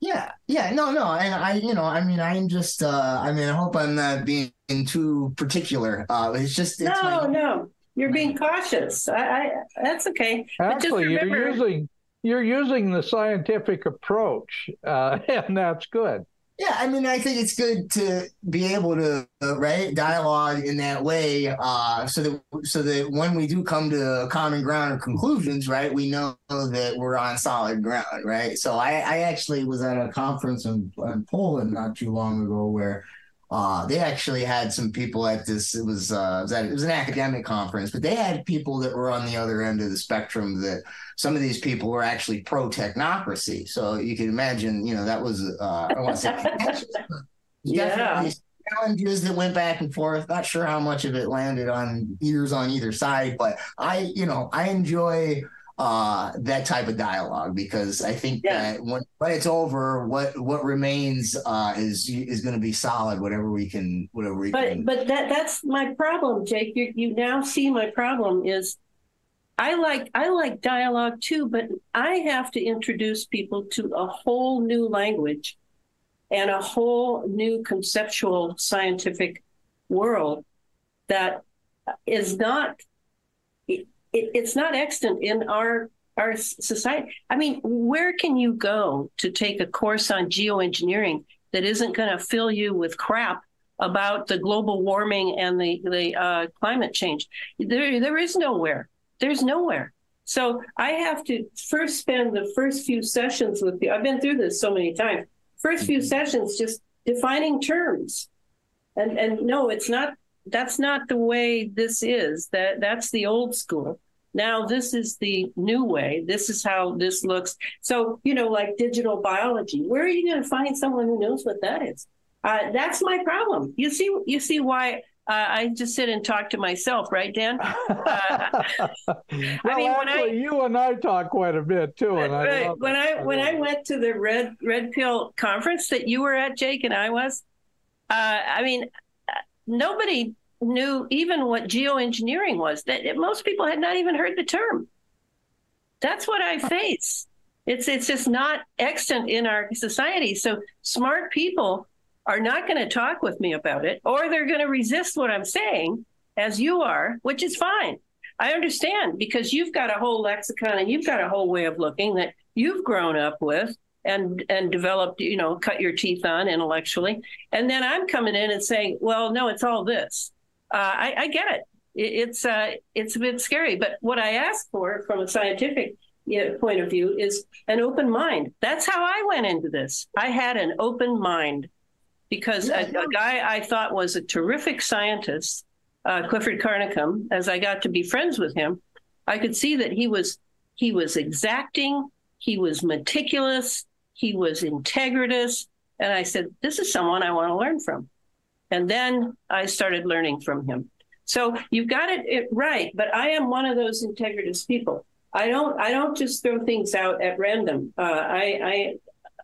Speaker 3: Yeah, yeah, no, no, and I, you know, I mean, I'm just, uh, I mean, I hope I'm not being too particular. Uh, it's just, it's
Speaker 2: No,
Speaker 3: my-
Speaker 2: no, you're being cautious. I, I that's okay. But just
Speaker 1: Actually, you're using you're using the scientific approach, uh, and that's good.
Speaker 3: Yeah, I mean, I think it's good to be able to uh, right dialogue in that way, uh, so that so that when we do come to common ground or conclusions, right, we know that we're on solid ground, right. So I, I actually was at a conference in, in Poland not too long ago where uh, they actually had some people at this. It was uh, it was, at, it was an academic conference, but they had people that were on the other end of the spectrum. That some of these people were actually pro technocracy. So you can imagine, you know, that was uh, I want to say
Speaker 2: Yeah.
Speaker 3: challenges that went back and forth. Not sure how much of it landed on ears on either side, but I, you know, I enjoy uh that type of dialogue because I think
Speaker 2: Yeah.
Speaker 3: that when when it's over, what what remains uh is is going to be solid. Whatever we can, whatever we
Speaker 2: But
Speaker 3: can.
Speaker 2: but that that's my problem, Jake. You you now see my problem is I like I like dialogue too, but I have to introduce people to a whole new language and a whole new conceptual scientific world that is not it, it, it's not extant in our our society. I mean, where can you go to take a course on geoengineering that isn't going to fill you with crap about the global warming and the the uh, climate change? There there is nowhere. There's nowhere. So I have to first spend the first few sessions with you. I've been through this so many times. First few sessions just defining terms. And and no, it's not that's not the way this is. That that's the old school. Now this is the new way. This is how this looks. So, you know, like digital biology. Where are you going to find someone who knows what that is? Uh, that's my problem. You see you see why uh, I just sit and talk to myself, right, Dan? Uh,
Speaker 1: well,
Speaker 2: mean, when I-
Speaker 1: you and I talk quite a bit too, and I
Speaker 2: Right. when. I when I went to the red red pill conference that you were at, Jake, and I was, uh, I mean, nobody knew even what geoengineering was. That most people had not even heard the term. That's what I face. It's it's just not extant in our society. So smart people are not going to talk with me about it, or they're going to resist what I'm saying, as you are, which is fine. I understand because you've got a whole lexicon and you've got a whole way of looking that you've grown up with and and developed, you know, cut your teeth on intellectually. And then I'm coming in and saying, well, no, it's all this. Uh, I, I get it. it. It's uh, it's a bit scary, but what I ask for from a scientific you know, point of view is an open mind. That's how I went into this. I had an open mind because a, a guy I thought was a terrific scientist uh, Clifford Carnicom, as I got to be friends with him, I could see that he was he was exacting, he was meticulous, he was integritous, and I said, "This is someone I want to learn from." And then I started learning from him. So you've got it, it right, but I am one of those integritous people. I don't I don't just throw things out at random. Uh, I, I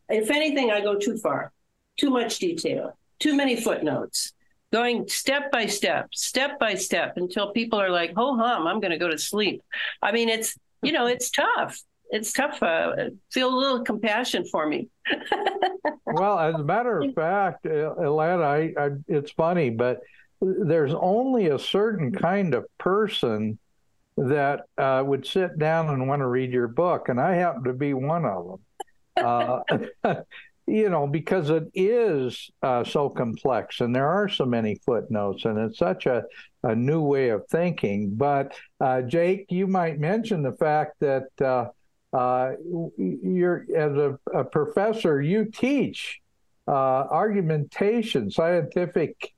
Speaker 2: if anything, I go too far, too much detail, too many footnotes going step by step, step by step until people are like, "Oh, hum, I'm going to go to sleep." I mean, it's you know, it's tough. It's tough. Uh, feel a little compassion for me.
Speaker 1: well, as a matter of fact, Elana, I, I, it's funny, but there's only a certain kind of person that uh, would sit down and want to read your book, and I happen to be one of them. Uh, you know, because it is uh, so complex and there are so many footnotes and it's such a, a new way of thinking. But uh, Jake, you might mention the fact that uh, uh you're, as a, a, professor, you teach uh, argumentation, scientific.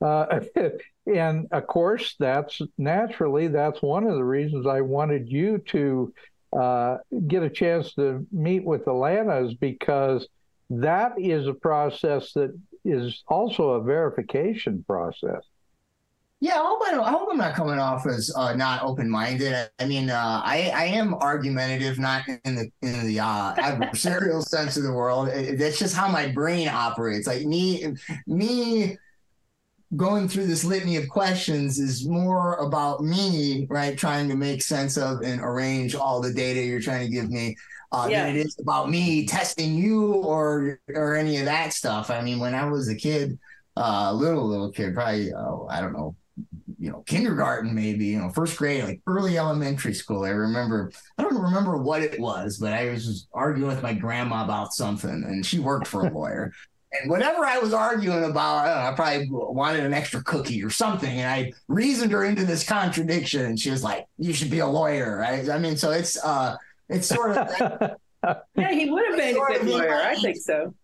Speaker 1: Uh, and of course, that's naturally, that's one of the reasons I wanted you to get a chance to meet with Elana is because that is a process that is also a verification process.
Speaker 3: Yeah, I hope, I, I'm not coming off as uh, not open minded. I mean, uh, I I am argumentative, not in the in the uh, adversarial sense of the world. It, that's just how my brain operates. Like me me going through this litany of questions is more about me, right? Trying to make sense of and arrange all the data you're trying to give me. Uh,
Speaker 2: Yeah.
Speaker 3: Than it is about me testing you or or any of that stuff. I mean, when I was a kid, uh, little little kid, probably uh, I don't know, you know, kindergarten maybe, you know, first grade, like early elementary school. I remember, I don't remember what it was, but I was just arguing with my grandma about something, and she worked for a lawyer. And whatever I was arguing about, I, don't know, I probably wanted an extra cookie or something, and I reasoned her into this contradiction, and she was like, "You should be a lawyer," right? I mean, so it's uh, it's sort of
Speaker 2: Yeah, he would have been a good
Speaker 3: of
Speaker 2: lawyer. I think so.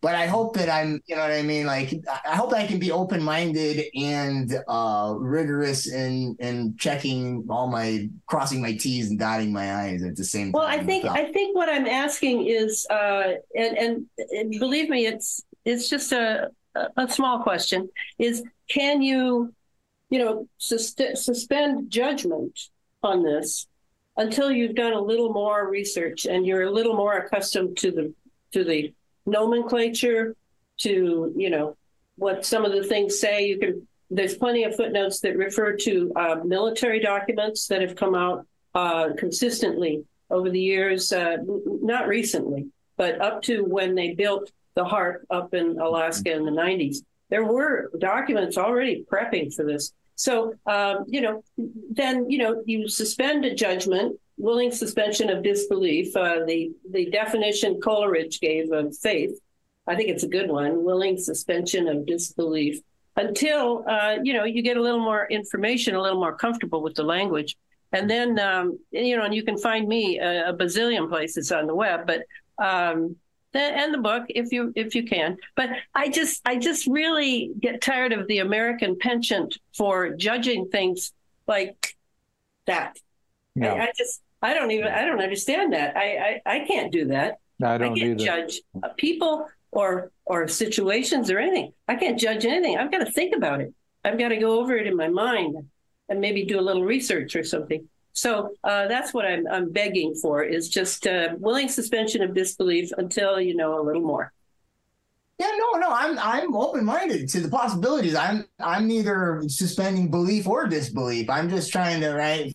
Speaker 3: But I hope that I'm, you know what I mean? Like, I hope I can be open minded and uh, rigorous in in checking all my, crossing my T's and dotting my I's at the same
Speaker 2: Well,
Speaker 3: time.
Speaker 2: Well, I think I think what I'm asking is, uh, and, and and believe me, it's it's just a a small question. Is can you, you know, sus- suspend judgment on this until you've done a little more research and you're a little more accustomed to the to the nomenclature, to you know what some of the things say. You can. There's plenty of footnotes that refer to uh, military documents that have come out uh, consistently over the years, uh, not recently, but up to when they built the HAARP up in Alaska in the 90s. There were documents already prepping for this. So, um, you know, then, you know, you suspend a judgment, willing suspension of disbelief. Uh, the, the definition Coleridge gave of faith, I think it's a good one, willing suspension of disbelief until, uh, you know, you get a little more information, a little more comfortable with the language. And then, um, you know, and you can find me a, a bazillion places on the web, but um, and the book if you if you can. But I just I just really get tired of the American penchant for judging things like that. I, I just I don't even I don't understand that. I I, I can't do that.
Speaker 1: I
Speaker 2: I
Speaker 1: don't
Speaker 2: can't
Speaker 1: either.
Speaker 2: judge uh, people or or situations or anything. I can't judge anything. I've got to think about it. I've got to go over it in my mind and maybe do a little research or something. So uh, that's what I'm I'm begging for is just uh, willing suspension of disbelief until you know a little more.
Speaker 3: Yeah, no, no, I'm I'm open minded to the possibilities. I'm I'm neither suspending belief or disbelief. I'm just trying to right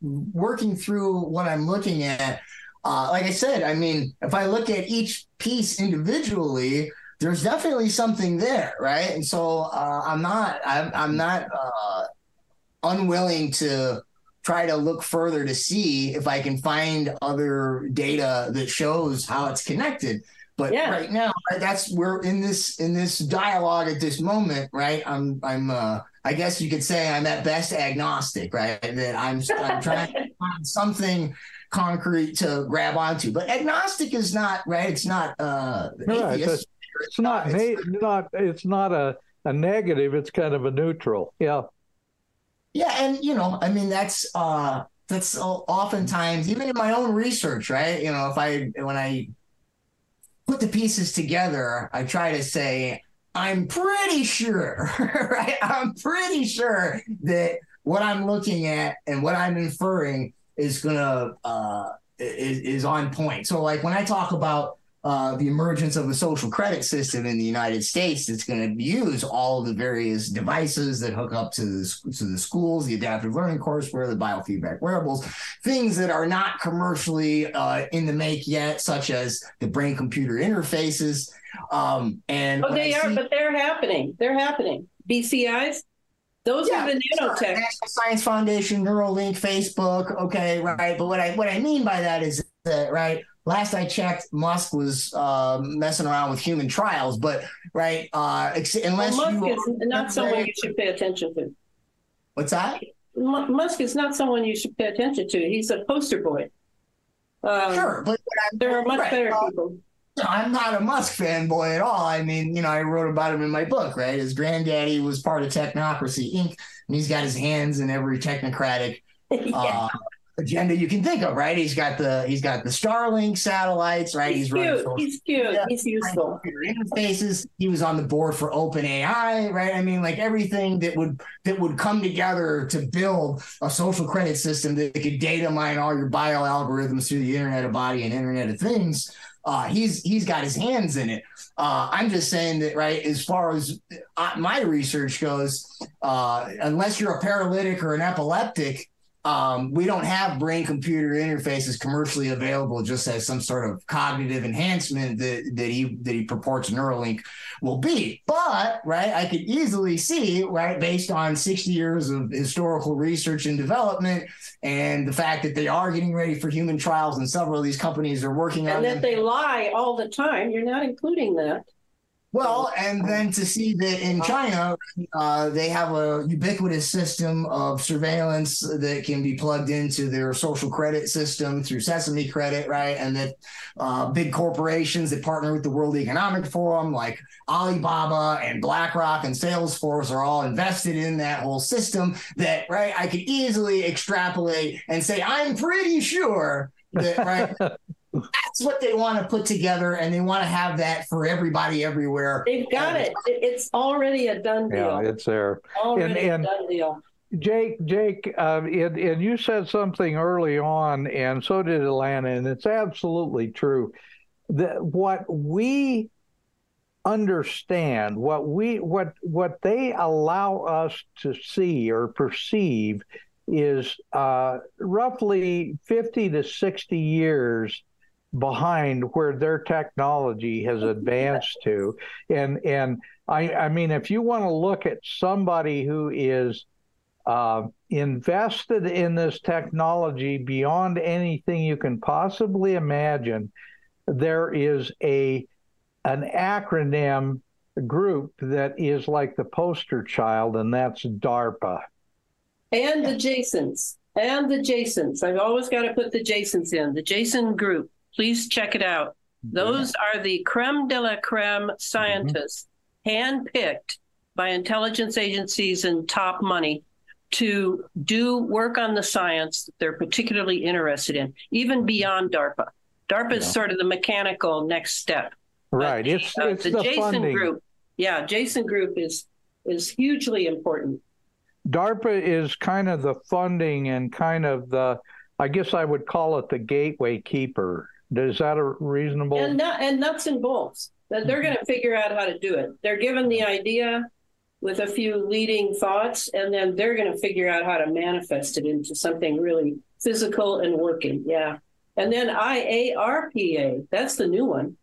Speaker 3: working through what I'm looking at. Uh, like I said, I mean, if I look at each piece individually, there's definitely something there, right? And so uh, I'm not I'm I'm not uh, unwilling to try to look further to see if I can find other data that shows how it's connected. But
Speaker 2: Yeah.
Speaker 3: right now, that's we're in this in this dialogue at this moment, right? I'm I'm uh I guess you could say I'm at best agnostic, right? That I'm I'm trying to find something concrete to grab onto. But agnostic is not right. It's not uh
Speaker 1: Right,
Speaker 3: atheist.
Speaker 1: It's not
Speaker 3: It's-
Speaker 1: na- not it's not a, a negative. It's kind of a neutral. Yeah.
Speaker 3: Yeah, and you know, I mean, that's uh that's oftentimes even in my own research, right? You know, if I when I put the pieces together, I try to say I'm pretty sure, right? I'm pretty sure that what I'm looking at and what I'm inferring is gonna uh is, is on point. So like when I talk about uh, the emergence of a social credit system in the United States that's going to use all the various devices that hook up to the, to the schools, the adaptive learning courseware, the biofeedback wearables, things that are not commercially uh, in the make yet, such as the brain computer interfaces. Um, and
Speaker 2: Oh, they
Speaker 3: I
Speaker 2: are,
Speaker 3: see-
Speaker 2: but they're happening. They're happening. BCIs, those
Speaker 3: Yeah,
Speaker 2: are the nanotech.
Speaker 3: National Science Foundation, Neuralink, Facebook. Okay, right. But what I what I mean by that is that right. Last I checked, Musk was uh, messing around with human trials, but right, uh, ex- unless
Speaker 2: Well, Musk
Speaker 3: you
Speaker 2: is not someone you should pay attention to.
Speaker 3: what's that?
Speaker 2: M- Musk is not someone you should pay attention to. He's a poster boy. Um,
Speaker 3: Sure, but what
Speaker 2: There are much
Speaker 3: right,
Speaker 2: better
Speaker 3: uh,
Speaker 2: people.
Speaker 3: I'm not a Musk fanboy at all. I mean, you know, I wrote about him in my book, right? His granddaddy was part of Technocracy Inc., and he's got his hands in every technocratic
Speaker 2: yeah.
Speaker 3: uh, agenda you can think of, right? He's got the he's got the Starlink satellites, right?
Speaker 2: He's,
Speaker 3: running
Speaker 2: cute. He's cute.
Speaker 3: Yeah.
Speaker 2: He's useful.
Speaker 3: interfaces. He was on the board for OpenAI, right? I mean, like everything that would that would come together to build a social credit system that could data mine all your bio algorithms through the Internet of Body and Internet of Things. Uh, he's he's got his hands in it. Uh, I'm just saying that, right? As far as uh, my research goes, uh, unless you're a paralytic or an epileptic, um, we don't have brain computer interfaces commercially available just as some sort of cognitive enhancement that, that he that he purports Neuralink will be. But right, I could easily see right based on 60 years of historical research and development and the fact that they are getting ready for human trials and several of these companies are working on
Speaker 2: And
Speaker 3: them.
Speaker 2: that they lie all the time. You're not including that.
Speaker 3: Well, and then to see that in China, uh, they have a ubiquitous system of surveillance that can be plugged into their social credit system through Sesame Credit, right? And that uh, big corporations that partner with the World Economic Forum, like Alibaba and BlackRock and Salesforce, are all invested in that whole system. That, right, I could easily extrapolate and say, I'm pretty sure that, right? that's what they want to put together and they want to have that for everybody everywhere
Speaker 2: They've got it. It- It's already a done deal.
Speaker 1: Yeah,
Speaker 2: deal.
Speaker 1: it's there.
Speaker 2: already
Speaker 1: and-
Speaker 2: a done deal.
Speaker 1: Jake, Jake, um, and, and you said something early on, and so did Elana, and it's absolutely true. That what we understand, what we what what they allow us to see or perceive, is uh, roughly fifty to sixty years behind where their technology has advanced to, and and I I mean, if you want to look at somebody who is uh, invested in this technology beyond anything you can possibly imagine. There is a an acronym group that is like the poster child, and that's DARPA.
Speaker 2: And the Jasons. And the Jasons. I've always got to put the Jasons in. The Jason group. Please check it out. Those are the creme de la creme scientists, handpicked by intelligence agencies and top money to do work on the science that they're particularly interested in, even beyond DARPA. DARPA is sort of the mechanical next step.
Speaker 1: Right.
Speaker 2: But,
Speaker 1: It's
Speaker 2: uh,
Speaker 1: it's
Speaker 2: the,
Speaker 1: the,
Speaker 2: Jason
Speaker 1: funding.
Speaker 2: group. Yeah, Jason group is is hugely important.
Speaker 1: DARPA is kind of the funding and kind of the, I guess I would call it the gateway keeper. Is that a reasonable?
Speaker 2: and nut, and nuts and bolts that they're going to mm-hmm. figure out how to do it. They're given the idea with a few leading thoughts, and then they're going to figure out how to manifest it into something really physical and working. Yeah, and then IARPA, that's the new one.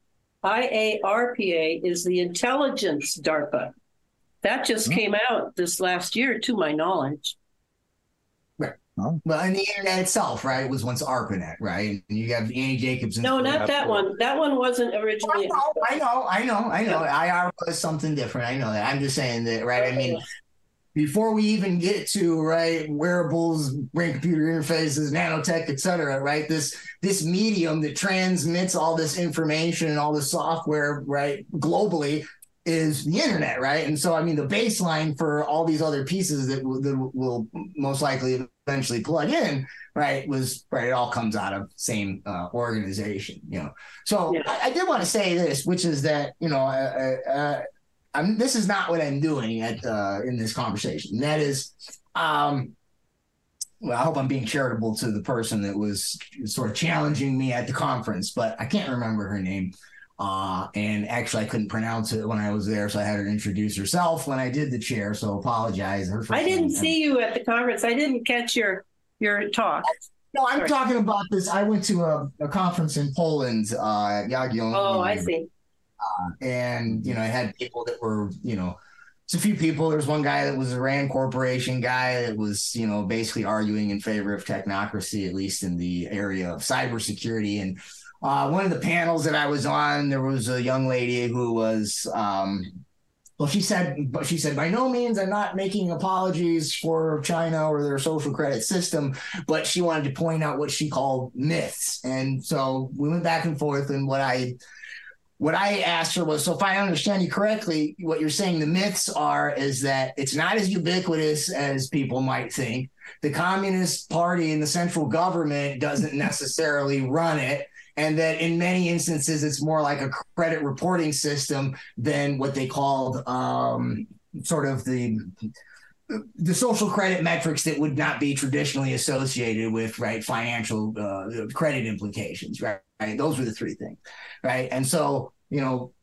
Speaker 2: IARPA is the intelligence DARPA. That just mm-hmm. came out this last year, to my knowledge.
Speaker 3: Well and the internet itself right was once arpanet right and you have annie jacobsen
Speaker 2: No, not that one. That one wasn't
Speaker 3: I
Speaker 2: originally.
Speaker 3: know, I know, I know, I know. IR was something different. I know that. I'm just saying that, right? I mean, before we even get to right wearables, brain computer interfaces, nanotech, et cetera, right? This this medium that transmits all this information and all this software, right, globally, is the internet, right? And so, I mean, the baseline for all these other pieces that will, that will most likely eventually plug in, right, was right. It all comes out of same uh, organization, you know. So
Speaker 2: Yeah.
Speaker 3: I, I did want to say this, which is that you know, uh, uh, I'm this is not what I'm doing at uh, in this conversation. That is, um, well, I hope I'm being charitable to the person that was sort of challenging me at the conference, but I can't remember her name. Uh, and actually, I couldn't pronounce it when I was there, so I had her introduce herself when I did the chair. So apologize. Her
Speaker 2: I didn't see you at the conference. I didn't catch your your talk.
Speaker 3: No, I'm
Speaker 2: Sorry.
Speaker 3: talking about this. I went to a, a conference in Poland, uh, Jagiellonian.
Speaker 2: Oh, I see.
Speaker 3: and you know, I had people that were, you know, it's a few people. There's one guy that was a Rand Corporation guy that was, you know, basically arguing in favor of technocracy, at least in the area of cybersecurity. And uh, one of the panels that I was on, there was a young lady who was, um, well, she said, but she said, by no means, I'm not making apologies for China or their social credit system, but she wanted to point out what she called myths. And so we went back and forth, and what I what I asked her was, so if I understand you correctly, what you're saying the myths are is that it's not as ubiquitous as people might think. The Communist Party and the central government doesn't necessarily run it. And that in many instances, it's more like a credit reporting system than what they called um, sort of the the social credit metrics that would not be traditionally associated with right financial uh, credit implications right? right? Those were the three things right? And so you know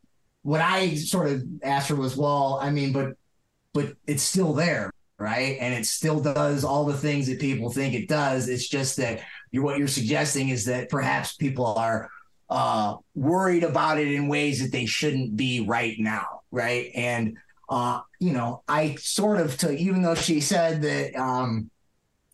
Speaker 3: what i sort of asked her was well i mean but but it's still there right? And it still does all the things that people think it does. It's just that you're what you're suggesting is that perhaps people are uh, worried about it in ways that they shouldn't be right now right and uh, you know, I sort of took, even though she said that um,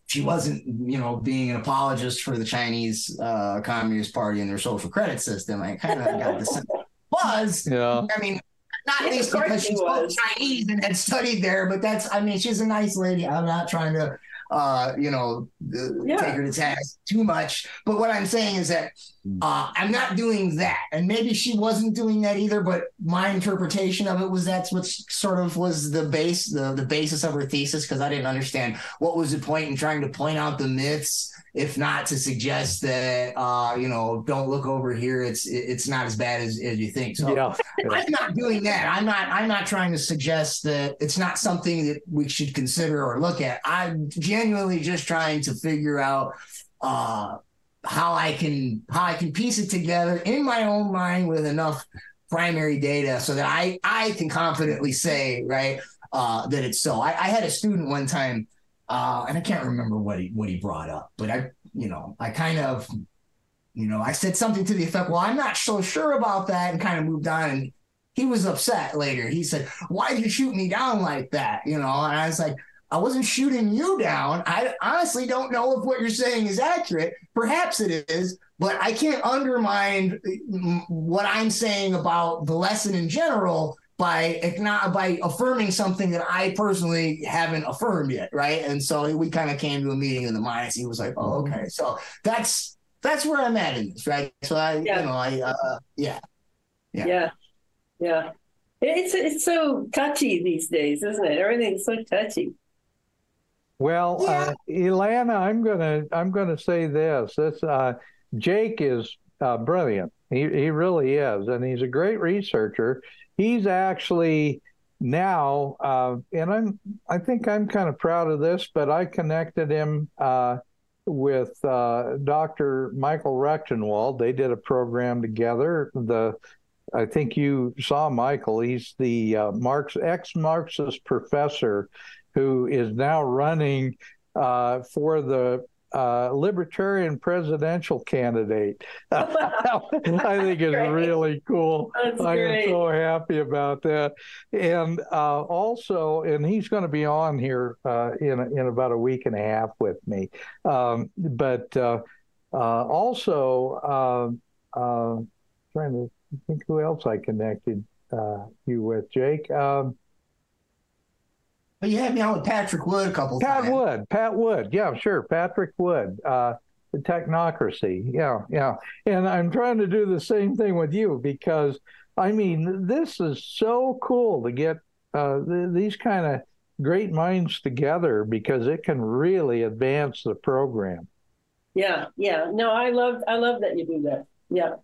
Speaker 3: she wasn't, you know, being an apologist for the Chinese uh, Communist Party and their social credit system, I kind of got the sense was.
Speaker 1: Yeah.
Speaker 3: I mean, not
Speaker 2: Yeah,
Speaker 3: least because
Speaker 2: she
Speaker 3: she spoke. Chinese and had studied there, but that's, I mean, she's a nice lady. I'm not trying to, uh, you know,
Speaker 2: Yeah.
Speaker 3: take her to task too much. But what I'm saying is that uh, I'm not doing that. And maybe she wasn't doing that either, but my interpretation of it was that's what sort of was the base, the, the basis of her thesis, because I didn't understand what was the point in trying to point out the myths, if not to suggest that uh, you know, don't look over here, it's it's not as bad as, as you think. So
Speaker 1: Yeah.
Speaker 3: I'm not doing that. I'm not. I'm not trying to suggest that it's not something that we should consider or look at. I'm genuinely just trying to figure out uh, how I can how I can piece it together in my own mind with enough primary data so that I I can confidently say right uh, that it's so. I, I had a student one time, uh, and I can't remember what he what he brought up, but I you know I kind of you know, I said something to the effect, well, I'm not so sure about that, and kind of moved on. And he was upset later. He said, Why did you shoot me down like that? You know, and I was like, I wasn't shooting you down. I honestly don't know if what you're saying is accurate. Perhaps it is, but I can't undermine mm, what I'm saying about the lesson in general by acknow- by affirming something that I personally haven't affirmed yet, right? And so we kind of came to a meeting in the minds. He was like, "Oh, okay." So that's that's where I'm at in this, right? So I,
Speaker 2: Yeah.
Speaker 3: you know, I, uh, yeah, Yeah.
Speaker 2: Yeah. Yeah. It's it's so touchy these days, isn't it? Everything's so touchy.
Speaker 1: Well, uh, Elana, I'm gonna I'm gonna say this. This uh, Jake is uh, brilliant. He he really is, and he's a great researcher. He's actually now, uh, and I'm I think I'm kind of proud of this, but I connected him uh, with uh, Dr. Michael Rectenwald. They did a program together. The I think you saw Michael. He's the uh, Marx ex-Marxist professor who is now running uh, for the uh, libertarian presidential candidate. I think is
Speaker 2: Great.
Speaker 1: really cool.
Speaker 2: That's
Speaker 1: I
Speaker 2: great.
Speaker 1: am so happy about that. And uh, also, and he's going to be on here uh, in in about a week and a half with me. Um, but uh, uh, also, uh, uh, trying to think who else I connected uh, you with, Jake. Um,
Speaker 3: but you had me on with Patrick Wood a couple times.
Speaker 1: Pat
Speaker 3: times.
Speaker 1: Wood, Pat Wood, yeah, sure, Patrick Wood, uh, the technocracy, yeah, yeah, and I'm trying to do the same thing with you because I mean this is so cool to get uh, th- these kind of great minds together because it can really advance the program.
Speaker 2: Yeah, yeah. No, I love I love that you do that. Yeah.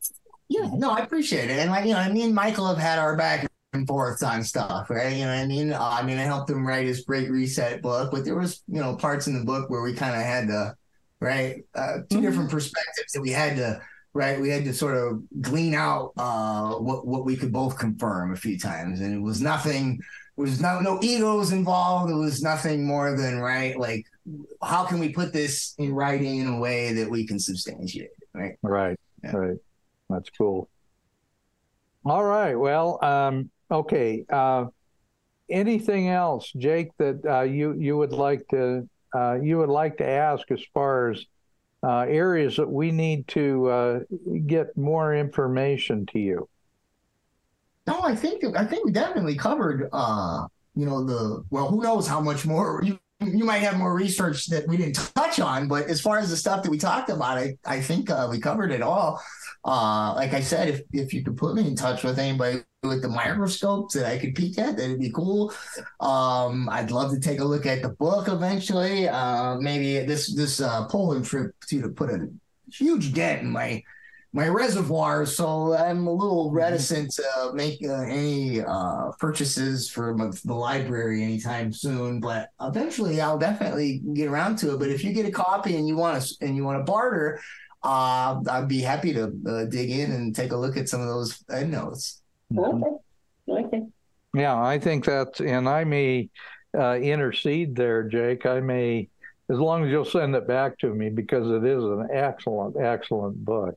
Speaker 3: Yeah, no, I appreciate it. And like, you know, me and Michael have had our back and forth on stuff, right? You know what I mean? Uh, I mean, I helped him write his Great Reset book, but there was, you know, parts in the book where we kind of had to, right? Uh, 2
Speaker 1: Mhm.
Speaker 3: different perspectives that we had to, right? We had to sort of glean out uh, what what we could both confirm a few times, and it was nothing. It was no no egos involved. It was nothing more than right. Like, how can we put this in writing in a way that we can substantiate it, right?
Speaker 1: Right,
Speaker 3: Yeah.
Speaker 1: right, that's cool. All right, well, um, okay. Uh, anything else, Jake, that uh, you you would like to uh, you would like to ask as far as uh, areas that we need to uh, get more information to you?
Speaker 3: No, I think I think we definitely covered uh you know the well who knows how much more you you might have more research that we didn't touch on, but as far as the stuff that we talked about, I, I think we covered it all. Uh, like I said, if, if you could put me in touch with anybody with the microscopes that I could peek at, that'd be cool. Um, I'd love to take a look at the book eventually. Uh, maybe this this uh, Poland trip to put a huge dent in my my reservoir, so I'm a little
Speaker 1: Mm-hmm.
Speaker 3: reticent to make uh, any uh, purchases for the library anytime soon. But eventually, I'll definitely get around to it. But if you get a copy and you want to and you want to barter, uh, I'd be happy to uh, dig in and take a look at some of those endnotes.
Speaker 2: Okay. Okay.
Speaker 1: Yeah, I think that's, and I may uh, intercede there, Jake. I may, as long as you'll send it back to me, because it is an excellent, excellent book.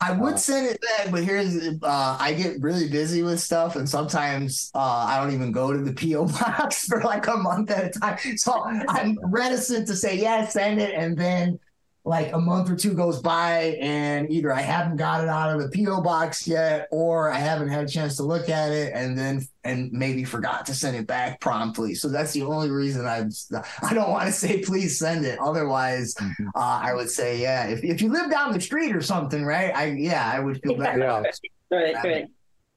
Speaker 3: I would
Speaker 1: Uh,
Speaker 3: send it back, but here's uh, I get really busy with stuff, and sometimes uh, I don't even go to the PO box for like a month at a time. So I'm reticent to say yes, send it, and then like a month or two goes by, and either I haven't got it out of the PO box yet, or I haven't had a chance to look at it, and then and maybe forgot to send it back promptly. So that's the only reason I'm I don't want to say please send it. Otherwise, uh, I would say yeah. If if you live down the street or something, right? I yeah, I would feel better.
Speaker 1: Yeah.
Speaker 2: Right, right.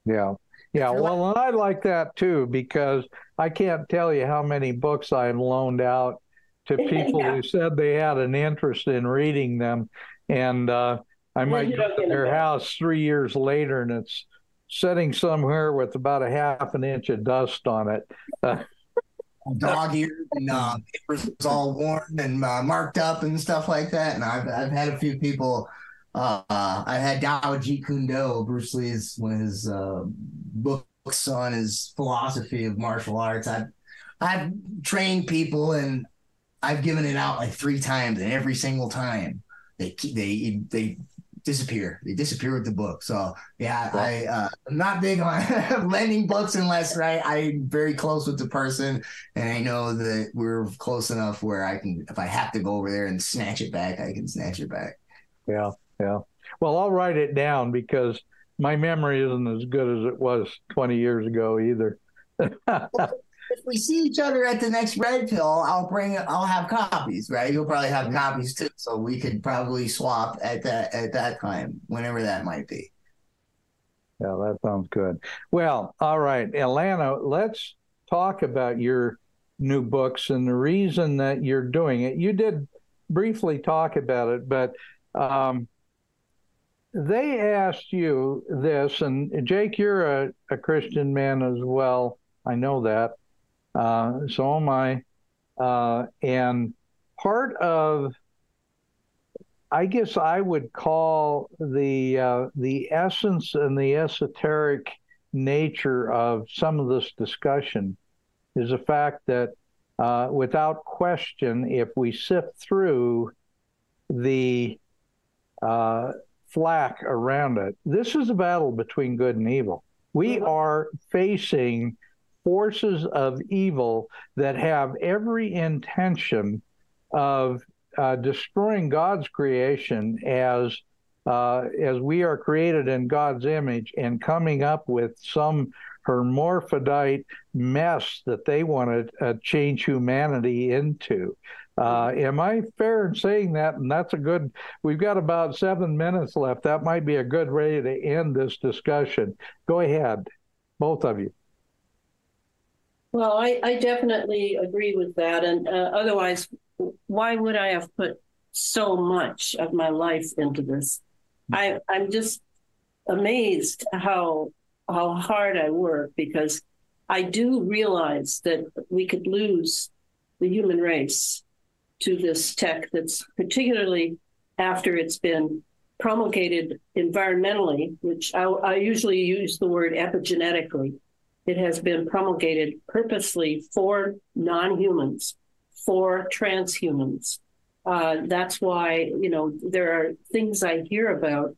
Speaker 1: Yeah. Yeah. Well, and I like that too, because I can't tell you how many books I've loaned out to people
Speaker 2: Yeah.
Speaker 1: who said they had an interest in reading them. And uh, I might
Speaker 2: you
Speaker 1: go to
Speaker 2: get
Speaker 1: their
Speaker 2: it
Speaker 1: house three years later and it's sitting somewhere with about a half an inch of dust on it. Uh,
Speaker 3: Dog eared and uh, papers all worn and uh, marked up and stuff like that. And I've I've had a few people. Uh, I had Dao Jeet Kune Bruce Lee's one of his uh, books on his philosophy of martial arts. I've I've trained people and I've given it out like three times, and every single time they keep they they disappear. They disappear with the book. So yeah, I uh, I'm not big on lending books unless right. I'm very close with the person, and I know that we're close enough where I can, if I have to go over there and snatch it back, I can snatch it back.
Speaker 1: yeah. Yeah. Well, I'll write it down because my memory isn't as good as it was 20 years ago either.
Speaker 3: If we see each other at the next red pill, I'll bring. I'll have copies, right? You'll probably have copies too, so we could probably swap at that at that time, whenever that might be.
Speaker 1: Yeah, that sounds good. Well, all right, Elana, let's talk about your new books and the reason that you're doing it. You did briefly talk about it, but um, they asked you this, and Jake, you're a, a Christian man as well. I know that. Uh, so am I. Uh, and part of I guess I would call the uh, the essence and the esoteric nature of some of this discussion is the fact that, uh, without question, if we sift through the uh, flack around it, this is a battle between good and evil. We are facing forces of evil that have every intention of uh, destroying God's creation as uh, as we are created in God's image and coming up with some hermaphrodite mess that they want to uh, change humanity into. Uh, am I fair in saying that? And that's a good. We've got about seven minutes left. That might be a good way to end this discussion. Go ahead, both of you.
Speaker 2: Well, I, I definitely agree with that. And uh, otherwise, why would I have put so much of my life into this? I, I'm just amazed how how hard I work because I do realize that we could lose the human race to this tech that's particularly after it's been promulgated environmentally, which I, I usually use the word epigenetically. It has been promulgated purposely for non humans, for transhumans. Uh, that's why, you know, there are things I hear about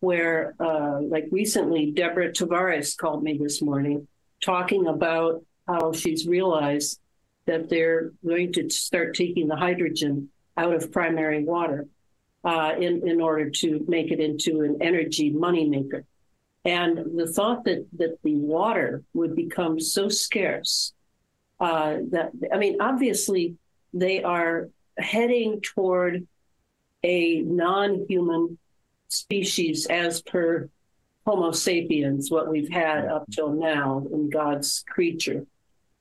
Speaker 2: where, uh, like recently, Deborah Tavares called me this morning talking about how she's realized that they're going to start taking the hydrogen out of primary water uh, in, in order to make it into an energy moneymaker. And the thought that, that the water would become so scarce uh, that, I mean, obviously, they are heading toward a non-human species as per Homo sapiens, what we've had up till now in God's creature,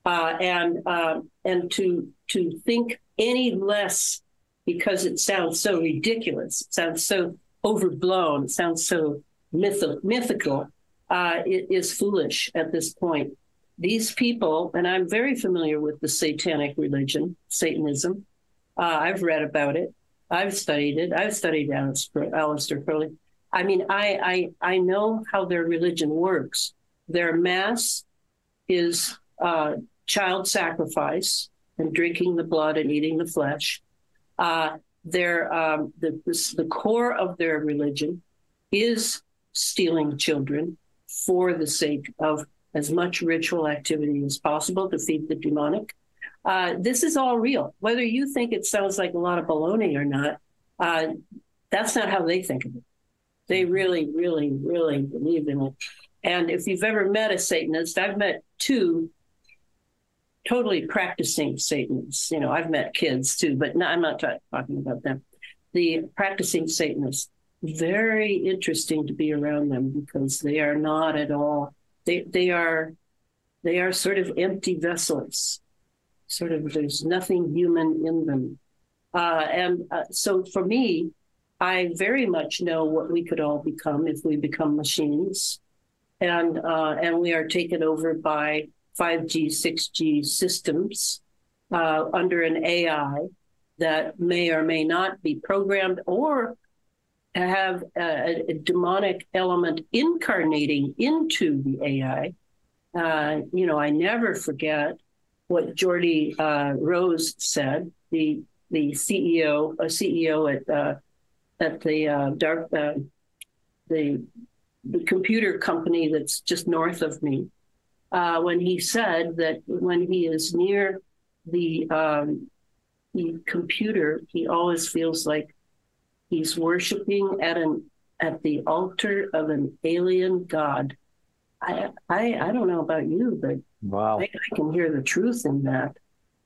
Speaker 2: uh, and uh, and to to think any less because it sounds so ridiculous, it sounds so overblown, it sounds so myth- mythical, uh, it is foolish at this point. These people, and I'm very familiar with the satanic religion, Satanism. Uh, I've read about it. I've studied it. I've studied Aleister Crowley. I mean, I, I I know how their religion works. Their mass is uh, child sacrifice and drinking the blood and eating the flesh. Uh, their um, the, the the core of their religion is stealing children for the sake of as much ritual activity as possible to feed the demonic. Uh, this is all real. Whether you think it sounds like a lot of baloney or not, uh, that's not how they think of it. They really, really, really believe in it. And if you've ever met a Satanist, I've met two totally practicing Satanists. You know, I've met kids too, but no, I'm not talking about them. The practicing Satanists, very interesting to be around them because they are not at all. They they are they are sort of empty vessels. Sort of, there's nothing human in them. Uh, and uh, so for me, I very much know what we could all become if we become machines, and uh, and we are taken over by 5G, 6G systems uh, under an AI that may or may not be programmed or have a, a demonic element incarnating into the AI. Uh, you know, I never forget what Geordie uh, Rose said, the the CEO, a CEO at uh, at the uh, dark uh, the the computer company that's just north of me, uh, when he said that when he is near the um, the computer, he always feels like he's worshiping at an at the altar of an alien god. I I, I don't know about you, but
Speaker 7: wow,
Speaker 2: I, I can hear the truth in that.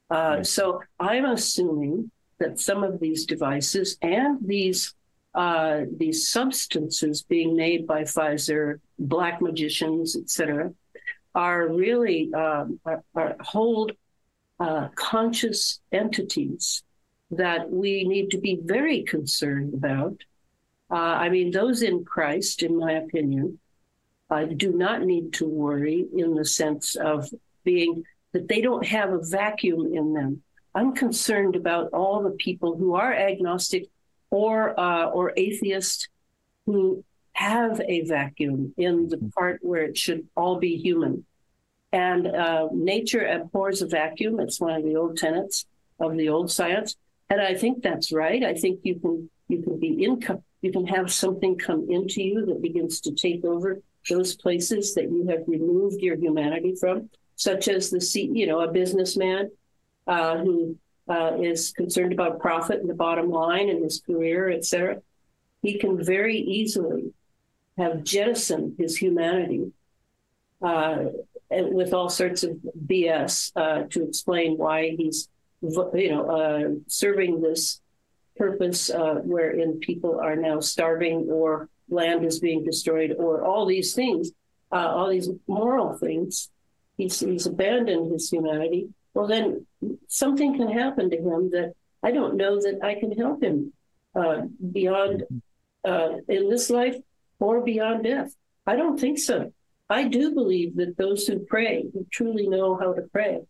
Speaker 2: Uh, so I'm assuming that some of these devices and these uh, these substances being made by Pfizer, black magicians, etc., are really um, are, are hold uh, conscious entities that we need to be very concerned about. Uh, I mean, those in Christ, in my opinion, uh, do not need to worry in the sense of being that they don't have a vacuum in them. I'm concerned about all the people who are agnostic or uh, or atheist who have a vacuum in the part where it should all be human. And uh, nature abhors a vacuum. It's one of the old tenets of the old science, and I think that's right. I think you can you can be in you can have something come into you that begins to take over those places that you have removed your humanity from, such as the C, you know a businessman uh, who uh, is concerned about profit and the bottom line and his career, etc., he can very easily have jettisoned his humanity uh, with all sorts of BS uh, to explain why he's, you know, uh, serving this purpose uh, wherein people are now starving or land is being destroyed or all these things, uh, all these moral things. He's, he's abandoned his humanity well, then something can happen to him that I don't know that I can help him uh, beyond uh, in this life or beyond death. I don't think so. I do believe that those who pray, who truly know how to pray,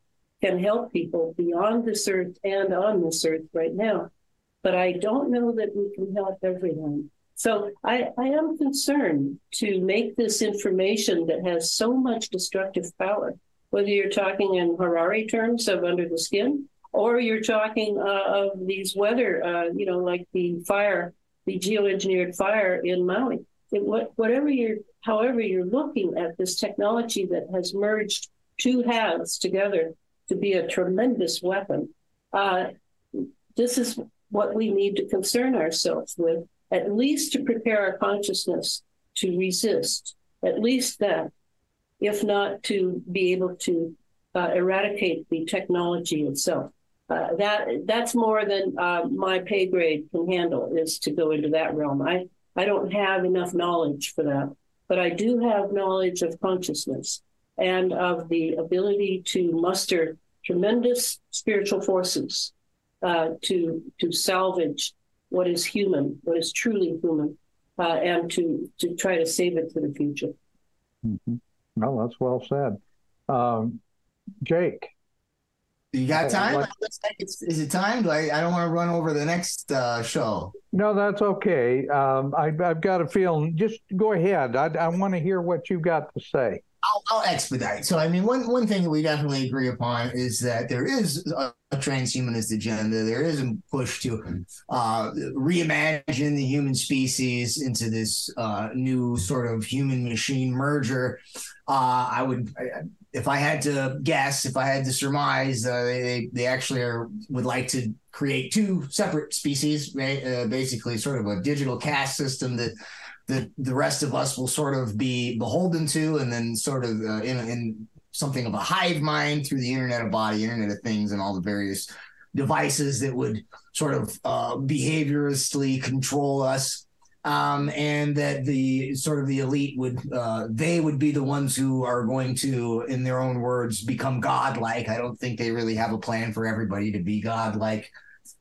Speaker 2: can help people beyond this earth and on this earth right now. But I don't know that we can help everyone. So I, I am concerned to make this information that has so much destructive power whether you're talking in Harari terms of under the skin, or you're talking uh, of these weather, uh, you know, like the fire, the geoengineered fire in Maui. It, what, whatever you're, however you're looking at this technology that has merged two halves together to be a tremendous weapon, uh, this is what we need to concern ourselves with, at least to prepare our consciousness to resist, at least that if not to be able to uh, eradicate the technology itself. uh, that that's more than uh, my pay grade can handle is to go into that realm. I I don't have enough knowledge for that, but I do have knowledge of consciousness and of the ability to muster tremendous spiritual forces uh, to to salvage what is human, what is truly human, uh, and to to try to save it for the future.
Speaker 1: Mm-hmm. Well, that's well said, um, Jake.
Speaker 3: You got time? Like is it time? Do I, I don't want to run over the next uh, show.
Speaker 1: No, that's okay. Um, I, have got a feeling. Just go ahead. I, I want to hear what you've got to say.
Speaker 3: I'll, I'll, expedite. So, I mean, one one thing that we definitely agree upon is that there is a, a transhumanist agenda. There is a push to uh, reimagine the human species into this uh, new sort of human machine merger. Uh, I would, if I had to guess, if I had to surmise, uh, they they actually are would like to create two separate species, right? Uh, basically, sort of a digital caste system that that the rest of us will sort of be beholden to, and then sort of uh, in, in something of a hive mind through the Internet of Body, Internet of Things, and all the various devices that would sort of uh, behaviorally control us. Um, and that the sort of the elite would uh, they would be the ones who are going to, in their own words, become godlike. I don't think they really have a plan for everybody to be godlike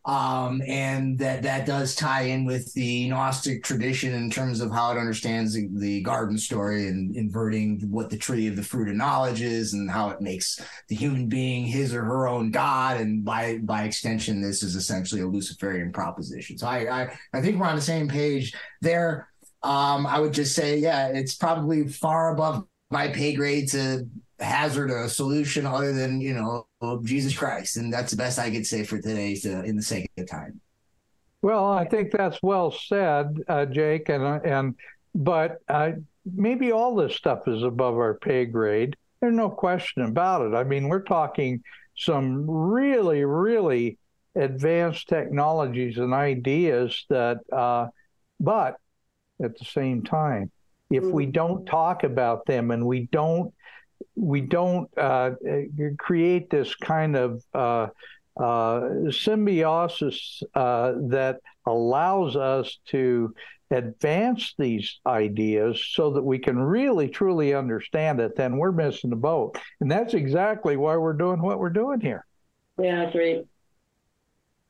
Speaker 3: um, and that that does tie in with the Gnostic tradition in terms of how it understands the, garden story and inverting what the tree of the fruit of knowledge is, and how it makes the human being his or her own god, and by by extension, this is essentially a Luciferian proposition. So I I, I think we're on the same page there. Um, I would just say, yeah, it's probably far above my pay grade to hazard a solution other than you know Jesus Christ, and that's the best I could say for today. To, in the sake of time.
Speaker 1: Well, I think that's well said, uh, Jake, and and but uh, maybe all this stuff is above our pay grade. There's no question about it. I mean, we're talking some really, really advanced technologies and ideas that, uh, but at the same time, if we mm. don't talk about them and we don't we don't uh, create this kind of uh, uh, symbiosis uh, that allows us to advance these ideas so that we can really truly understand it, then we're missing the boat. And that's exactly why we're doing what we're doing here.
Speaker 2: Yeah, great.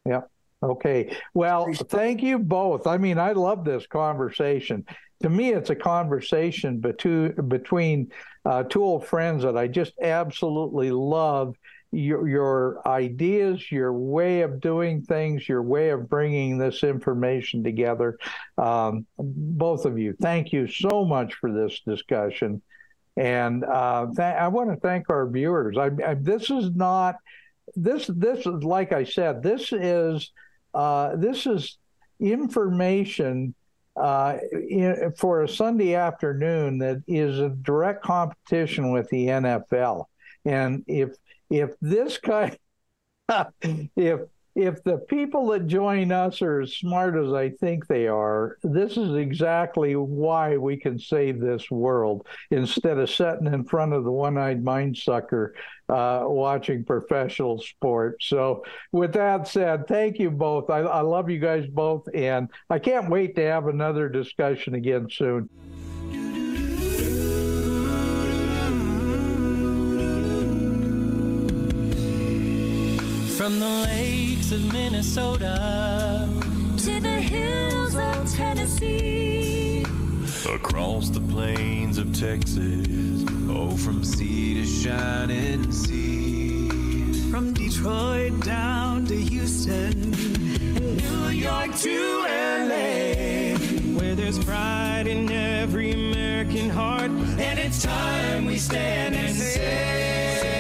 Speaker 1: Yeah. Okay. Well, thank you both. I mean, I love this conversation. To me, it's a conversation between between uh, two old friends that I just absolutely love. Your, your ideas, your way of doing things, your way of bringing this information together. Um, both of you, thank you so much for this discussion. And uh, th- I want to thank our viewers. I, I, this is not this this is like I said. This is uh, this is information uh, for a Sunday afternoon that is a direct competition with the NFL. And if if this guy, if if the people that join us are as smart as I think they are, this is exactly why we can save this world instead of sitting in front of the one eyed mind sucker uh, watching professional sports. So, with that said, thank you both. I, I love you guys both, and I can't wait to have another discussion again soon.
Speaker 8: From the lakes of Minnesota. To the hills of Tennessee, across the plains of Texas, oh, from sea to shining sea. From Detroit down to Houston, and New York to LA, where there's pride in every American heart, and it's time we stand and say.